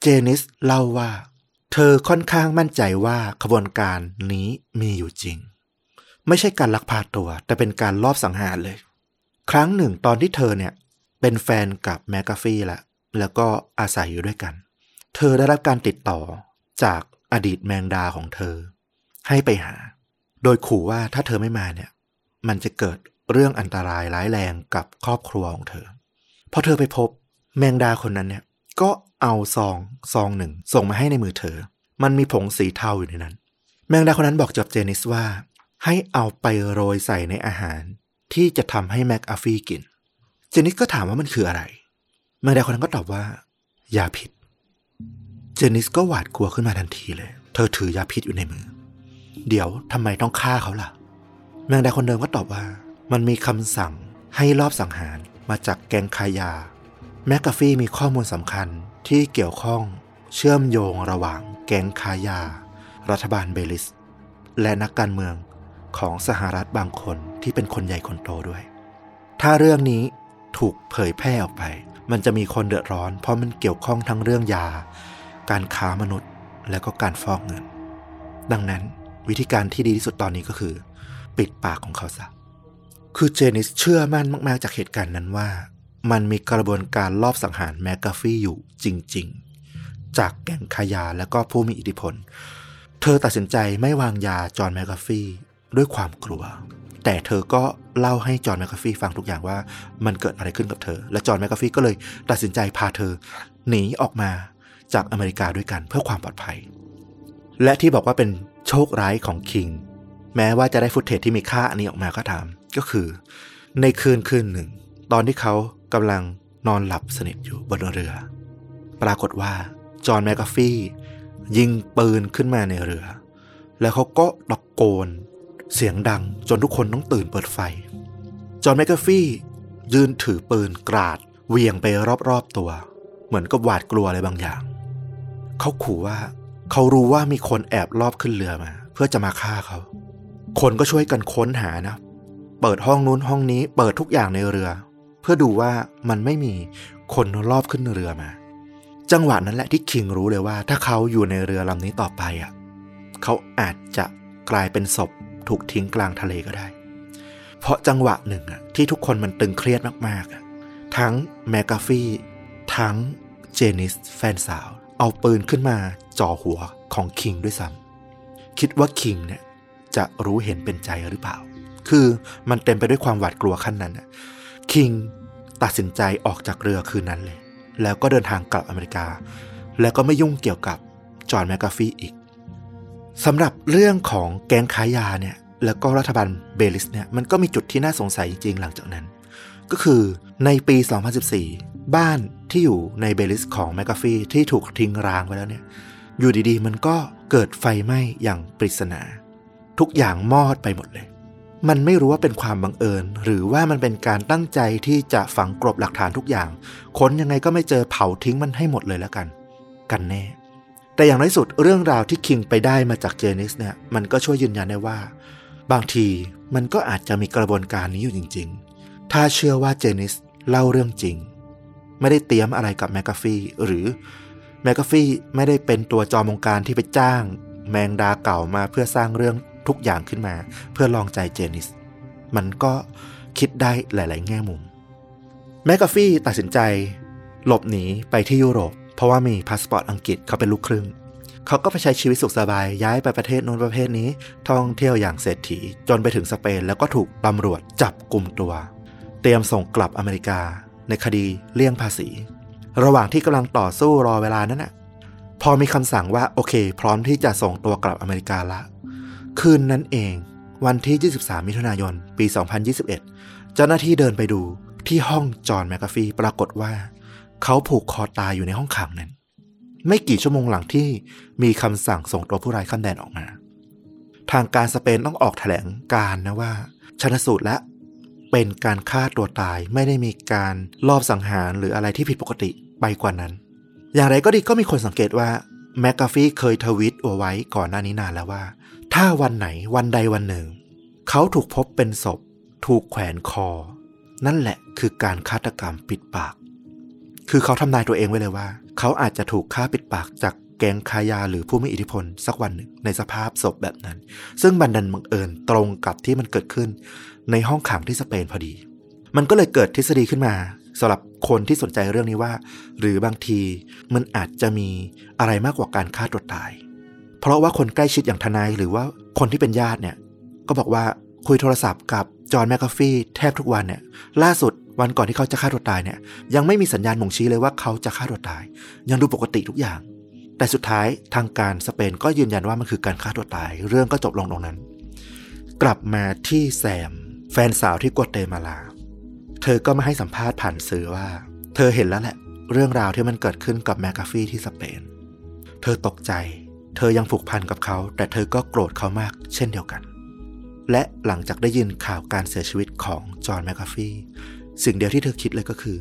เจนิสเล่าว่า เธอค่อนข้างมั่นใจว่าขบวนการนี้มีอยู่จริง ไม่ใช่การลักพาตัว แต่เป็นการลอบสังหารเลย ครั้งหนึ่งตอนที่เธอเนี่ย เป็นแฟนกับแมกกาฟี่ละแล้วก็อาศัยอยู่ด้วยกัน เธอได้รับการติดต่อจากอดีตแมงดาของเธอ ให้ไปหา โดยขู่ว่าถ้าเธอไม่มาเนี่ย มันจะเกิดเรื่องอันตรายร้ายแรงกับครอบครัวของเธอพอเธอไปพบแมงดาคนนั้นเนี่ยก็เอาซองซองหนึ่งส่งมาให้ในมือเธอ มันมีผงสีเทาอยู่ในนั้น แมงดาคนนั้นบอกกับเจนิสว่า ให้เอาไปโรยใส่ในอาหาร ที่จะทำให้แม็กอาฟี่กิน เจนิสก็ถามว่ามันคืออะไรมงดาคนนั้นก็ตอบว่ายาพิษ เจนิสก็หวาดกลัวขึ้นมาทันทีเลย เธอถือยาพิษอยู่ในมือ เดี๋ยวทำไมต้องฆ่าเขาล่ะแมงดาคนเดิมก็ตอบว่า มันมีคำสั่งให้รอบสังหารมาจากแกงคายา แมกกาฟี่มีข้อมูลสำคัญที่เกี่ยวข้องเชื่อมโยงระหว่างแกงคายา รัฐบาลเบลิส และนักการเมืองของสหรัฐบางคนที่เป็นคนใหญ่คนโตด้วย ถ้าเรื่องนี้ ถูกเผยแพร่ออกไป มันจะมีคนเดือดร้อน เพราะมันเกี่ยวข้องทั้งเรื่องยา การค้ามนุษย์ และก็การฟอกเงิน ดังนั้นวิธีการที่ดีที่สุดตอนนี้ก็คือ ปิดปากของเขาซะ คือเจนิสเชื่อมั่นมาก ๆ จากเหตุการณ์นั้นว่า มันมีกระบวนการลอบสังหารแมกกาฟี่อยู่จริง ๆ จากแก๊งค้ายาและก็ผู้มีอิทธิพล เธอตัดสินใจไม่วางยาจอห์นแมกกาฟี่ด้วยความกลัว แต่เธอก็เล่าให้จอห์นแมกกาฟี่ฟังทุกอย่างว่ามันเกิดอะไรขึ้นกับเธอ และจอห์นแมกกาฟี่ก็เลยตัดสินใจพาเธอ หนีออกมาจากอเมริกาด้วยกันเพื่อความปลอดภัย และที่บอกว่าเป็นโชคร้ายของคิง แม้ว่าจะได้ footage ที่มีค่าอันนี้ออกมาก็ตามก็คือ ในคืนคืนหนึ่ง ตอนที่เขากำลังนอนหลับสนิทอยู่บนเรือ ปรากฏว่าจอห์นแมกกาฟี่ยิงปืนขึ้นมาในเรือ แล้วเขาก็ตะโกน เสียงดังจนทุกคนต้องตื่นเปิดไฟ จอห์นแมกกาฟี่ยืนถือปืนกราดเหวี่ยงไปรอบๆตัว เหมือนกับหวาดกลัวอะไรบางอย่าง เขาขู่ว่า เขารู้ว่ามีคนแอบลอบขึ้นเรือมา เพื่อจะมาฆ่าเขา คนก็ช่วยกันค้นหานะ เปิดห้องนู้นห้องนี้เปิดทุกอย่างในเรือ เพื่อดูว่ามันไม่มีคนลอบขึ้นเรือมา จังหวะนั้นแหละที่คิงรู้เลยว่า ถ้าเขาอยู่ในเรือลำนี้ต่อไปอะ เขาอาจจะกลายเป็นศพ ถูกทิ้งกลางทะเลก็ได้ เพราะจังหวะหนึ่งอะที่ทุกคนมันตึงเครียดมากๆอะทั้งแมกกาฟี่ทั้งเจนิสแฟนสาว เอาปืนขึ้นมาจ่อหัวของคิงด้วยซ้ำคิดว่าคิงเนี่ยจะรู้เห็นเป็นใจหรือเปล่า คือมันเต็มไปด้วยความหวาดกลัวขั้นนั้นอะคิงตัดสินใจออกจากเรือคืนนั้นเลย แล้วก็เดินทางกลับอเมริกา แล้วก็ไม่ยุ่งเกี่ยวกับจอห์นแมกกาฟี่อีก สำหรับเรื่องของแก๊งค้ายาเนี่ยแล้วก็รัฐบาลเบลีซเนี่ยมันก็มีจุดที่น่าสงสัยจริงๆหลังจากนั้น ก็คือในปี 2014 บ้านที่อยู่ในเบลิสของแมกกาฟีที่ถูกทิ้งร้างไว้แล้วเนี่ยอยู่ดีๆ มันก็เกิดไฟไหม้อย่างปริศนา ทุกอย่างมอดไปหมดเลย มันไม่รู้ว่าเป็นความบังเอิญ หรือว่ามันเป็นการตั้งใจที่จะฝังกลบหลักฐานทุกอย่าง ค้นยังไงก็ไม่เจอเผาทิ้งมันให้หมดเลยแล้วกัน กันแน่ แต่อย่างน้อยสุดเรื่องราวที่คิงไปได้มาจากเจนิสเนี่ยมันก็ช่วยยืนยันได้ว่า บางทีมันก็อาจจะมีกระบวนการนี้อยู่จริง ๆ ถ้าเชื่อว่าเจนิสเล่าเรื่องจริง ไม่ได้เตี๊ยมอะไรกับแมกกาฟี่หรือแมกกาฟี่ไม่ได้เป็นตัวจอมบงการที่ไปจ้าง แมงดาเก่ามาเพื่อสร้างเรื่องทุกอย่างขึ้นมา เพื่อลองใจเจนิส มันก็คิดได้หลาย ๆ แง่มุมแมกกาฟี่ตัดสินใจ หลบหนีไปที่ยุโรป เพราะว่ามีพาสปอร์ตอังกฤษเขาเป็นลูกครึ่ง เขาก็ไปใช้ชีวิตสุขสบายย้ายไปประเทศโน้นประเทศนี้ ท่องเที่ยวอย่างเศรษฐี จนไปถึงสเปนแล้วก็ถูกตำรวจจับกลุ่มตัว เตรียมส่งกลับอเมริกา ในคดีเลี่ยงภาษี ระหว่างที่กำลังต่อสู้รอเวลานั้นน่ะพอมีคำสั่งว่าโอเค พร้อมที่จะส่งตัวกลับอเมริกาละ คืนนั้นเองวันที่ 23 มิถุนายน ปี 2021 เจ้าหน้าที่เดินไปดูที่ห้องจอห์นแมคกาฟีปรากฏว่า เขาผูกคอตายอยู่ในห้องขังนั้น ไม่กี่ชั่วโมงหลังที่มีคำสั่งส่งตัวผู้ร้ายข้ามแดนออกมา ทางการสเปนต้องออกแถลงการนะว่าชนสูตรและเป็นการฆ่าตัวตายไม่ได้มีการลอบสังหารหรืออะไรที่ผิดปกติไปกว่านั้น อย่างไรก็ดีก็มีคนสังเกตว่าแมคกาฟีเคยทวิตเอาไว้ก่อนหน้านี้นานแล้วว่า ถ้าวันไหนวันใดวันหนึ่ง เขาถูกพบเป็นศพ ถูกแขวนคอ นั่นแหละคือการฆาตกรรมปิดปาก คือเขาทำนายตัวเองไว้เลยว่า เขาอาจจะถูกฆ่าปิดปากจากแก๊งคายาหรือผู้มีอิทธิพลสักวันหนึ่งในสภาพศพแบบนั้น ซึ่งบันดันบังเอิญตรงกับที่มันเกิดขึ้น ในห้องขังที่สเปนพอดี มันก็เลยเกิดทฤษฎีขึ้นมาสำหรับคนที่สนใจเรื่องนี้ว่า หรือบางทีมันอาจจะมีอะไรมากกว่าการฆ่าตัวตาย เพราะว่าคนใกล้ชิดอย่างทนายหรือว่าคนที่เป็นญาติเนี่ย ก็บอกว่าคุยโทรศัพท์กับ จอห์นแมคคาฟี่แทบทุกวันเนี่ยล่าสุดวันก่อนที่เขาจะฆ่าตัวตายเนี่ยยังไม่มีสัญญาณบ่งชี้เลยว่าเขาจะฆ่าตัวตาย ยังดูปกติทุกอย่าง แต่สุดท้ายทางการสเปนก็ยืนยันว่ามันคือการฆ่าตัวตาย เรื่องก็จบลงตรงนั้น กลับมาที่แซม แฟนสาวที่กัวเตมาลา เธอก็มาให้สัมภาษณ์ผ่านสื่อว่า เธอเห็นแล้วแหละ เรื่องราวที่มันเกิดขึ้นกับแมคคาฟี่ที่สเปน เธอตกใจ เธอยังผูกพันกับเขา แต่เธอก็โกรธเขามาก เช่นเดียวกัน และหลังจากได้ยินข่าวการเสียชีวิตของจอห์นแมคคาฟี่สิ่งเดียวที่เธอคิดเลยก็คือ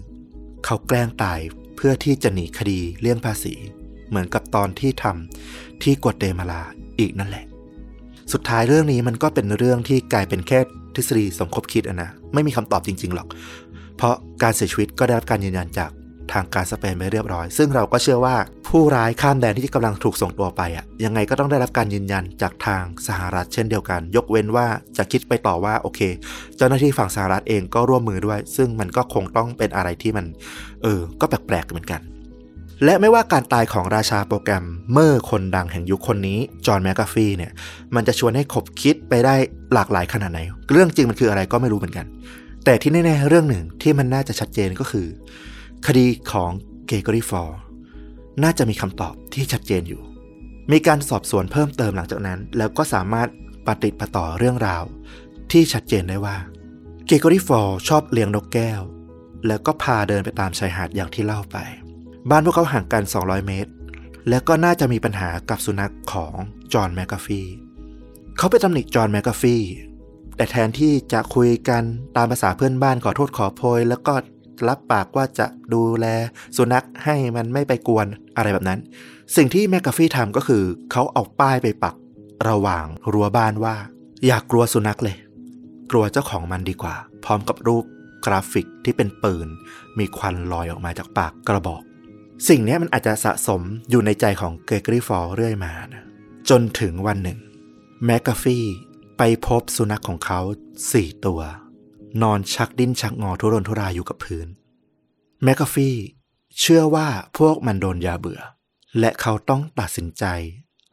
เขาแกล้งตายเพื่อที่จะหนีคดีเลี่ยงภาษี เหมือนกับตอนที่ทำที่กัวเตมาลาอีกนั่นแหละ สุดท้ายเรื่องนี้มันก็เป็นเรื่องที่กลายเป็นแค่ทฤษฎีสมคบคิดอะนะ ไม่มีคำตอบจริง ๆ หรอก เพราะการเสียชีวิตก็ได้รับการยืนยันจาก ทางการสเปนไปเรียบร้อย ซึ่งเราก็เชื่อว่าผู้ร้ายข้ามแดนที่กำลังถูกส่งตัวไปอะยังไงก็ต้องได้รับการยืนยันจากทางสหรัฐเช่นเดียวกัน ยกเว้นว่าจะคิดไปต่อว่าโอเค เจ้าหน้าที่ฝั่งสหรัฐเองก็ร่วมมือด้วย ซึ่งมันก็คงต้องเป็นอะไรที่มัน เออ ก็แปลกๆเหมือนกัน และไม่ว่าการตายของราชาโปรแกรมเมอร์คนดังแห่งยุคคนนี้จอห์นแมคกาฟีเนี่ยมันจะชวนให้ขบคิดไปได้หลากหลายขนาดไหน เรื่องจริงมันคืออะไรก็ไม่รู้เหมือนกัน แต่ที่แน่ๆเรื่องหนึ่งที่มันน่าจะชัดเจนก็คือ คดีของเกรกอรี่ฟอลน่าจะมีคำตอบที่ชัดเจนอยู่ มีการสอบสวนเพิ่มเติมหลังจากนั้น แล้วก็สามารถปะติดปะต่อเรื่องราว ที่ชัดเจนได้ว่าเกรกอรี่ฟอลชอบเลี้ยงนกแก้ว แล้วก็พาเดินไปตามชายหาดอย่างที่เล่าไป บ้านพวกเขาห่างกัน 200 เมตร แล้วก็น่าจะมีปัญหากับสุนัขของจอห์นแมคกาฟีเขาไปตำหนิจอห์นแมคกาฟีแต่แทนที่จะคุยกันตามภาษาเพื่อนบ้านขอโทษขอโพย แล้วก็ รับปากว่าจะดูแลสุนัขให้มันไม่ไปกวนอะไรแบบนั้น สิ่งที่แมคกาฟี่ทำก็คือเขาเอาป้ายไปปักระหว่างรั้วบ้านว่า อย่ากลัวสุนัขเลย กลัวเจ้าของมันดีกว่า พร้อมกับรูปกราฟิกที่เป็นปืน มีควันลอยออกมาจากปากกระบอก สิ่งนี้มันอาจจะสะสมอยู่ในใจของเกรกอรี่ฟอลเรื่อยมานะจนถึงวันหนึ่งแมคกาฟี่ไปพบสุนัขของเขาสี่ตัว นอนชักดิ้นชักงอทุรนทุรายอยู่กับพื้นแมคกาฟี่เชื่อว่าพวกมันโดนยาเบื่อ และเขาต้องตัดสินใจ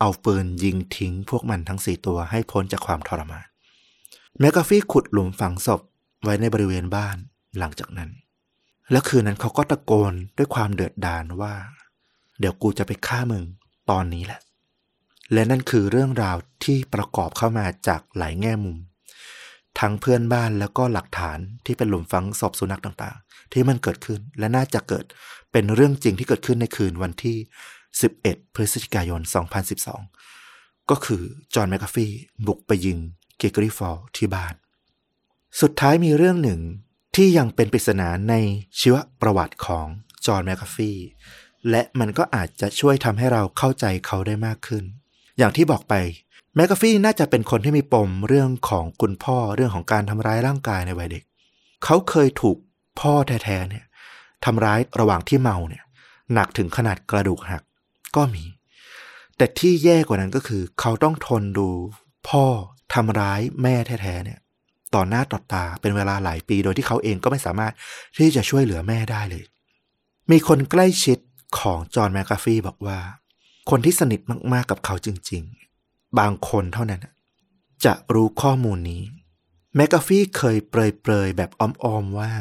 เอาปืนยิงทิ้งพวกมันทั้งสี่ตัวให้พ้นจากความทรมาน แมคกาฟี่ขุดหลุมฝังศพไว้ในบริเวณบ้านหลังจากนั้น แล้วคืนนั้นเขาก็ตะโกนด้วยความเดือดดาลว่า เดี๋ยวกูจะไปฆ่ามึงตอนนี้แหละ และนั่นคือเรื่องราวที่ประกอบเข้ามาจากหลายแง่มุม ทั้งเพื่อนบ้านแล้วก็หลักฐานที่เป็นหลุมฝังศพสุนัขต่างๆ ที่มันเกิดขึ้นและน่าจะเกิดเป็นเรื่องจริงที่เกิดขึ้นในคืนวันที่ 11 พฤศจิกายน 2012 ก็คือจอห์นแมคคาฟี่บุกไปยิงเกรกอรี่ฟอลที่บ้าน สุดท้ายมีเรื่องหนึ่งที่ยังเป็นปริศนาในชีวประวัติของจอห์นแมคคาฟี่และมันก็อาจจะช่วยทำให้เราเข้าใจเขาได้มากขึ้น อย่างที่บอกไป แมคคาฟี่น่าจะเป็นคนที่มีปมเรื่องของคุณพ่อเรื่องของการทำร้ายร่างกายในวัยเด็ก เขาเคยถูกพ่อแท้ๆเนี่ยทำร้ายระหว่างที่เมาเนี่ย หนักถึงขนาดกระดูกหักก็มี แต่ที่แย่กว่านั้นก็คือ เขาต้องทนดูพ่อทำร้ายแม่แท้ๆเนี่ย ต่อหน้าต่อตาเป็นเวลาหลายปีโดยที่เขาเองก็ไม่สามารถที่จะช่วยเหลือแม่ได้เลย มีคนใกล้ชิดของจอห์นแมคคาฟี่บอกว่า คนที่สนิทมากๆกับเขาจริง ๆ บางคนเท่านั้น จะรู้ข้อมูลนี้ แมคคาฟี่เคยเปรยๆ แบบอ้อมๆว่า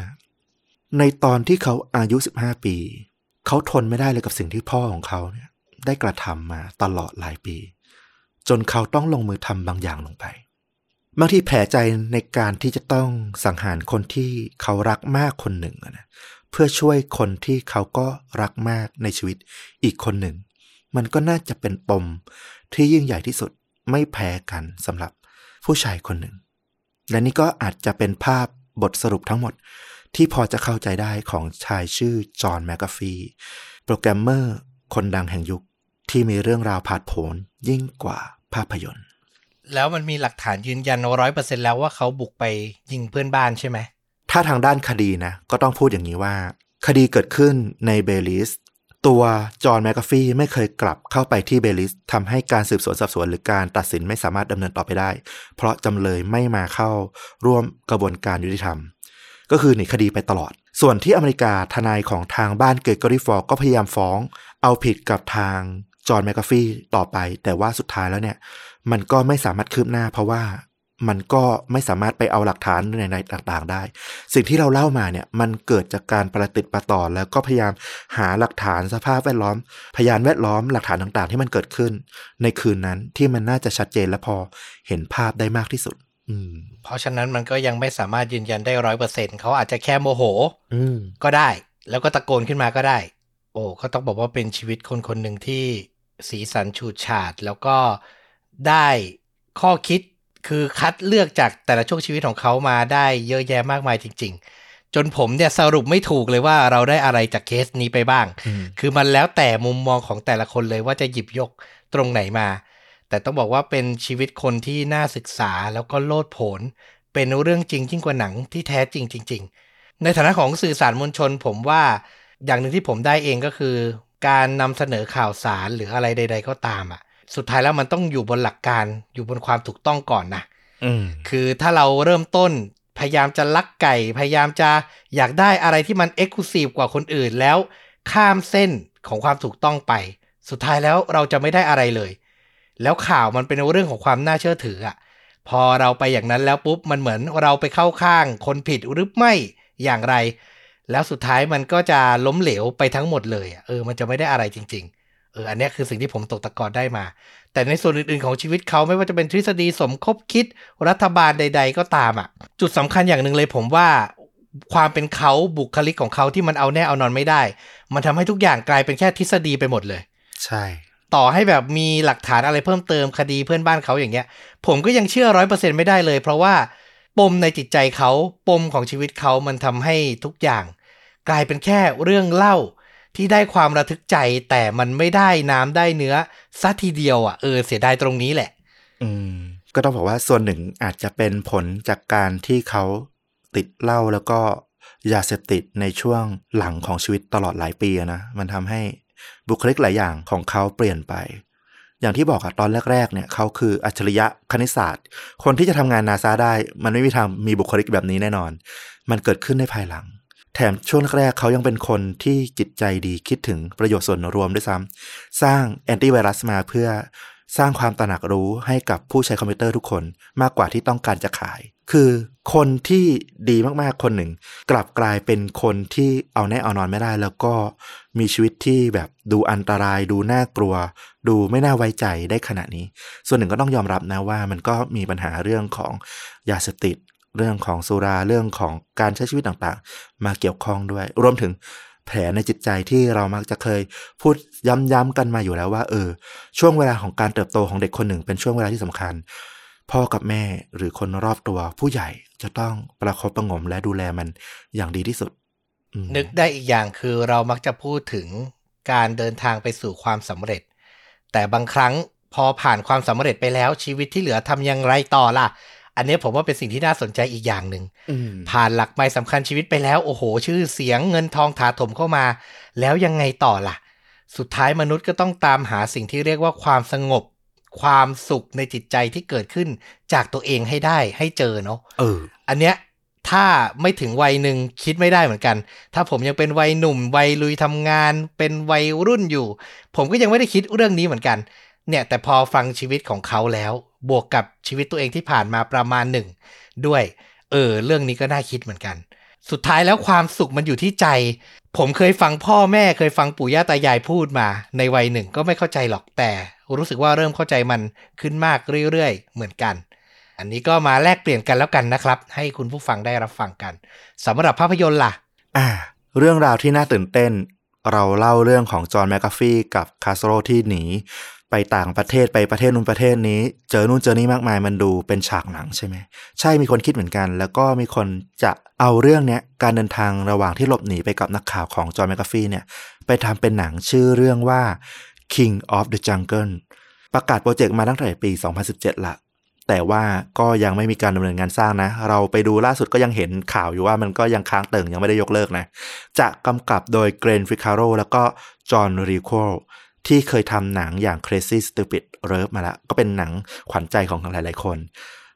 ในตอนที่เขาอายุ 15 ปี เขาทนไม่ได้เลยกับสิ่งที่พ่อของเขาเนี่ยได้กระทำมาตลอดหลายปี จนเขาต้องลงมือทำบางอย่างลงไปบางทีแผลใจในการที่จะต้องสังหารคนที่เขารักมากคนหนึ่งนะเพื่อช่วยคนที่เขาก็รักมากในชีวิตอีกคนหนึ่ง มันก็น่าจะเป็นปมที่ยิ่งใหญ่ที่สุด ไม่แพ้กันสำหรับผู้ชายคนหนึ่ง และนี่ก็อาจจะเป็นภาพบทสรุปทั้งหมดที่พอจะเข้าใจได้ของชายชื่อจอห์นแมคกาฟีโปรแกรมเมอร์คนดังแห่งยุคที่มีเรื่องราวผาดโผนยิ่งกว่าภาพยนตร์ แล้วมันมีหลักฐานยืนยันร้อยเปอร์เซ็นต์แล้วว่าเขาบุกไปยิงเพื่อนบ้านใช่ไหม ถ้าทางด้านคดีนะ ก็ต้องพูดอย่างนี้ว่า คดีเกิดขึ้นในเบลีซ ตัวจอห์นแมคกาฟีไม่เคยกลับเข้าไปที่เบลีซทำให้การสืบสวนสอบสวนหรือการตัดสินไม่สามารถดำเนินต่อไปได้ เพราะจำเลยไม่มาเข้าร่วมกระบวนการยุติธรรม ก็คือหนีคดีไปตลอด ส่วนที่อเมริกาทนายของทางบ้านเกรกอรี่ฟอลก็พยายามฟ้อง เอาผิดกับทางจอห์นแมคกาฟีต่อไป แต่ว่าสุดท้ายแล้วเนี่ย มันก็ไม่สามารถคืบหน้าเพราะว่า มันก็ไม่สามารถไปเอาหลักฐานในในต่างๆ ได้ สิ่งที่เราเล่ามาเนี่ยมันเกิดจากการประติดประต่อแล้วก็พยายามหาหลักฐานสภาพแวดล้อม พยานแวดล้อมหลักฐานต่างๆ ที่มันเกิดขึ้น ในคืนนั้นที่มันน่าจะชัดเจนและพอเห็นภาพได้มากที่สุด อืม เพราะฉะนั้นมันก็ยังไม่สามารถยืนยันได้ร้อยเปอร์เซ็นเขาอาจจะแค่โมโห อืมก็ได้ แล้วก็ตะโกนขึ้นมาก็ได้ โอ้ก็ต้องบอกว่าเป็นชีวิตคนคนหนึ่งที่สีสันฉูดฉาดแล้วก็ได้ข้อคิด คือคัดเลือกจากแต่ละช่วงชีวิตของเขามาได้เยอะแยะมากมายจริง ๆ จนผมเนี่ยสรุปไม่ถูกเลยว่าเราได้อะไรจากเคสนี้ไปบ้างอืมคือมันแล้วแต่มุมมองของแต่ละคนเลยว่าจะหยิบยกตรงไหนมา แต่ต้องบอกว่าเป็นชีวิตคนที่น่าศึกษาแล้วก็โลดโผน เป็นเรื่องจริงยิ่งกว่าหนังที่แท้จริงจริง ๆ ในฐานะของสื่อสารมวลชน ผมว่าอย่างหนึ่งที่ผมได้เองก็คือ การนำเสนอข่าวสารหรืออะไรใด ๆ ก็ตามอะ สุดท้ายแล้วมันต้องอยู่บนหลักการอยู่บนความถูกต้องก่อนนะอืมคือถ้าเราเริ่มต้นพยายามจะลักไก่ พยายามจะอยากได้อะไรที่มันเอ็กซ์คลูซีฟกว่าคนอื่นแล้ว ข้ามเส้นของความถูกต้องไป สุดท้ายแล้วเราจะไม่ได้อะไรเลย แล้วข่าวมันเป็นเรื่องของความน่าเชื่อถืออะพอเราไปอย่างนั้นแล้วปุ๊บมันเหมือนเราไปเข้าข้าง คนผิดหรือไม่อย่างไร แล้วสุดท้ายมันก็จะล้มเหลวไปทั้งหมดเลยอะเออมันจะไม่ได้อะไรจริงๆเอออันเนี้ยคือสิ่งที่ผมตกตะกอนได้มา แต่ในส่วนอื่นๆของชีวิตเขาไม่ว่าจะเป็นทฤษฎีสมคบคิดรัฐบาลใด ๆ ก็ตามอะ จุดสำคัญอย่างหนึ่งเลยผมว่าความเป็นเขาบุคลิกของเขาที่มันเอาแน่เอานอนไม่ได้ มันทำให้ทุกอย่างกลายเป็นแค่ทฤษฎีไปหมดเลย ใช่ ต่อให้แบบมีหลักฐานอะไรเพิ่มเติมคดีเพื่อนบ้านเขาอย่างเงี้ย ผมก็ยังเชื่อร้อยเปอร์เซ็นไม่ได้เลย เพราะว่าปมในจิตใจเขาปมของชีวิตเขามันทำให้ทุกอย่าง กลายเป็นแค่เรื่องเล่า ที่ได้ความระทึกใจแต่มันไม่ได้น้ำได้เนื้อสัทีเดียวอะเออเสียดายตรงนี้แหละ อืม ก็ต้องบอกว่าส่วนหนึ่งอาจจะเป็นผลจากการที่เขาติดเหล้าแล้วก็ยาเสพติดในช่วงหลังของชีวิตตลอดหลายปีนะมันทำให้บุคลิกหลายอย่างของเขาเปลี่ยนไป อย่างที่บอกอะตอนแรก ๆ เนี่ยเขาคืออัจฉริยะคณิตศาสตร์ คนที่จะทำงานนาซาได้ มันไม่มีทางมีบุคลิกแบบนี้แน่นอน มันเกิดขึ้นในภายหลัง แถมช่วงแรกเขายังเป็นคนที่จิตใจดีคิดถึงประโยชน์ส่วนรวมด้วยซ้ำสร้างแอนตี้ไวรัสมาเพื่อสร้างความตระหนักรู้ให้กับผู้ใช้คอมพิวเตอร์ทุกคนมากกว่าที่ต้องการจะขาย คือคนที่ดีมากๆคนหนึ่ง กลับกลายเป็นคนที่เอาแน่เอานอนไม่ได้ แล้วก็มีชีวิตที่แบบดูอันตราย ดูน่ากลัว ดูไม่น่าไว้ใจได้ขนาดนี้ ส่วนหนึ่งก็ต้องยอมรับนะว่ามันก็มีปัญหาเรื่องของยาเสพติด เรื่องของสุราเรื่องของการใช้ชีวิตต่างๆ มาเกี่ยวข้องด้วย รวมถึงแผลในจิตใจที่เรามักจะเคยพูดย้ำๆกันมาอยู่แล้วว่า เออ ช่วงเวลาของการเติบโตของเด็กคนหนึ่งเป็นช่วงเวลาที่สำคัญ พ่อกับแม่หรือคนรอบตัวผู้ใหญ่จะต้องประคบประงมและดูแลมันอย่างดีที่สุด นึกได้อีกอย่างคือเรามักจะพูดถึงการเดินทางไปสู่ความสำเร็จ แต่บางครั้งพอผ่านความสำเร็จไปแล้วชีวิตที่เหลือทำอย่างไรต่อล่ะ อันนี้ผมว่าเป็นสิ่งที่น่าสนใจอีกอย่างหนึ่งผ่านหลักไม้สำคัญชีวิตไปแล้ว โอ้โห ชื่อเสียงเงินทองถาถมเข้ามา แล้วยังไงต่อล่ะ สุดท้ายมนุษย์ก็ต้องตามหาสิ่งที่เรียกว่าความสงบ ความสุขในจิตใจที่เกิดขึ้นจากตัวเองให้ได้ให้เจอเนาะเออ อันเนี้ยถ้าไม่ถึงวัยหนึ่งคิดไม่ได้เหมือนกัน ถ้าผมยังเป็นวัยหนุ่ม วัยลุยทำงาน เป็นวัยรุ่นอยู่ ผมก็ยังไม่ได้คิดเรื่องนี้เหมือนกัน เนี่ยแต่พอฟังชีวิตของเขาแล้ว บวกกับชีวิตตัวเองที่ผ่านมาประมาณหนึ่งด้วย เออ เรื่องนี้ก็น่าคิดเหมือนกัน สุดท้ายแล้วความสุขมันอยู่ที่ใจ ผมเคยฟังพ่อแม่เคยฟังปู่ย่าตายายพูดมา ในวัยหนึ่งก็ไม่เข้าใจหรอกแต่ รู้สึกว่าเริ่มเข้าใจมันขึ้นมากเรื่อยๆ เหมือนกัน อันนี้ก็มาแลกเปลี่ยนกันแล้วกันนะครับ ให้คุณผู้ฟังได้รับฟังกันสำหรับภาพยนตร์ล่ะ อ่า เรื่องราวที่น่าตื่นเต้น เราเล่าเรื่องของจอห์นแมคกาฟี่กับคาสโรที่หนี ไปต่างประเทศไปประเทศนู้นประเทศนี้ เจอนู่นเจอนี่มากมายมันดูเป็นฉากหนังใช่ไหมใช่มีคนคิดเหมือนกัน แล้วก็มีคนจะเอาเรื่องเนี้ยการเดินทางระหว่างที่หลบหนีไปกับนักข่าวของจอห์นแมคกาฟี่เนี่ยไปทำเป็นหนังชื่อเรื่องว่า King of the Jungle ประกาศโปรเจกต์มาตั้งแต่ปี 2017ละ แต่ว่าก็ยังไม่มีการดำเนินงานสร้างนะ เราไปดูล่าสุดก็ยังเห็นข่าวอยู่ว่ามันก็ยังค้างเติ่งยังไม่ได้ยกเลิกนะ จะกำกับโดยเกล็นฟิคาร์ราแล้วก็จอห์นเรควาที่เคยทำหนังอย่าง Crazy Stupid Love มาแล้วก็เป็นหนังขวัญใจของหลาย ๆ คน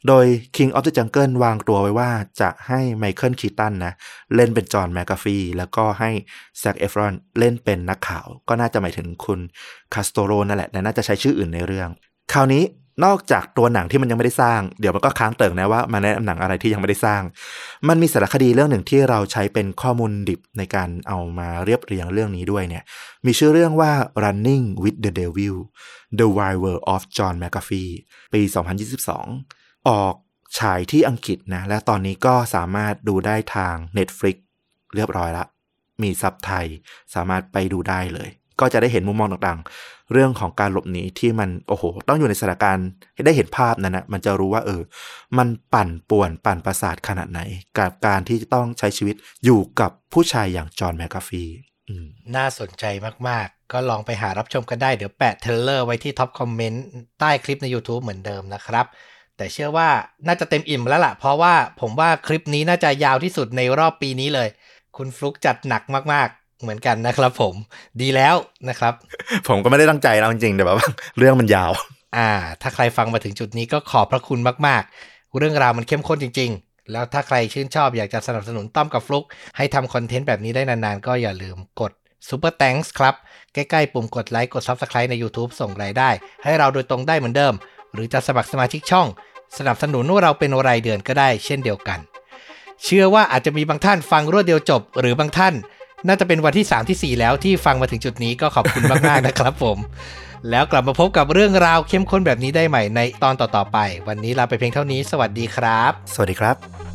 โดย King of the Jungle วางตัวไว้ว่าจะให้ไมเคิลคีตันนะ เล่นเป็นจอห์นแมคกาฟีแล้วก็ให้แซคเอฟรอนเล่นเป็นนักข่าว ก็น่าจะหมายถึงคุณคาสโตโรนั่นแหละแต่น่าจะใช้ชื่ออื่นในเรื่อง คราวนี้ นอกจากตัวหนังที่มันยังไม่ได้สร้าง เดี๋ยวมันก็ค้างเติ่งนะว่ามาแนะนำหนังอะไรที่ยังไม่ได้สร้าง มันมีสารคดีเรื่องหนึ่งที่เราใช้เป็นข้อมูลดิบในการเอามาเรียบเรียงเรื่องนี้ด้วยเนี่ย มีชื่อเรื่องว่า Running with the Devil The Wild World of John McAfee ปี 2022 ออกฉายที่อังกฤษนะ และตอนนี้ก็สามารถดูได้ทาง Netflix เรียบร้อยละ มีซับไทย สามารถไปดูได้เลย ก็จะได้เห็นมุมมองต่าง เรื่องของการหลบหนีที่มันโอ้โห ต้องอยู่ในสถานการณ์ได้เห็นภาพนั้นนะมันจะรู้ว่าเออ มันปั่นป่วนปั่นประสาทขนาดไหน กับการที่ต้องใช้ชีวิตอยู่กับผู้ชายอย่างจอห์นแมคกาฟีน่าสนใจมาก ๆ ก็ลองไปหารับชมกันได้ เดี๋ยวแปะ trailer ไว้ที่ top comment ใต้คลิปใน YouTube เหมือนเดิมนะครับ แต่เชื่อว่าน่าจะเต็มอิ่มแล้วล่ะ เพราะว่าผมว่าคลิปนี้น่าจะยาวที่สุดในรอบปีนี้เลย คุณฟลุกจัดหนักมาก เหมือนกันนะครับผมดีแล้วนะครับ ผมก็ไม่ได้ตั้งใจแล้วจริงๆแต่แบบเรื่องมันยาว อ่า ถ้าใครฟังมาถึงจุดนี้ก็ขอบพระคุณมาก ๆ เรื่องราวมันเข้มข้นจริง ๆ แล้วถ้าใครชื่นชอบอยากจะสนับสนุนต้อมกับฟลุกให้ทำคอนเทนต์แบบนี้ได้นานๆ ก็อย่าลืมกด Super Thanks ครับ ใกล้ๆ ปุ่มกดไลค์กด Subscribe ใน YouTube ส่งรายได้ ให้เราโดยตรงได้เหมือนเดิม หรือจะสมัครสมาชิกช่อง สนับสนุนว่าเราเป็นรายเดือนก็ได้เช่นเดียวกัน เชื่อว่าอาจจะมีบางท่านฟังรวดเดียวจบ หรือบางท่าน น่าจะเป็นวันที่ 3 ที่ 4 แล้วที่ฟังมาถึงจุดนี้ก็ขอบคุณมาก ๆ นะครับผม แล้วกลับมาพบกับเรื่องราวเข้มข้นแบบนี้ได้ใหม่ในตอนต่อ ๆ ไป วันนี้ลาไปเพียงเท่านี้ สวัสดีครับ สวัสดีครับ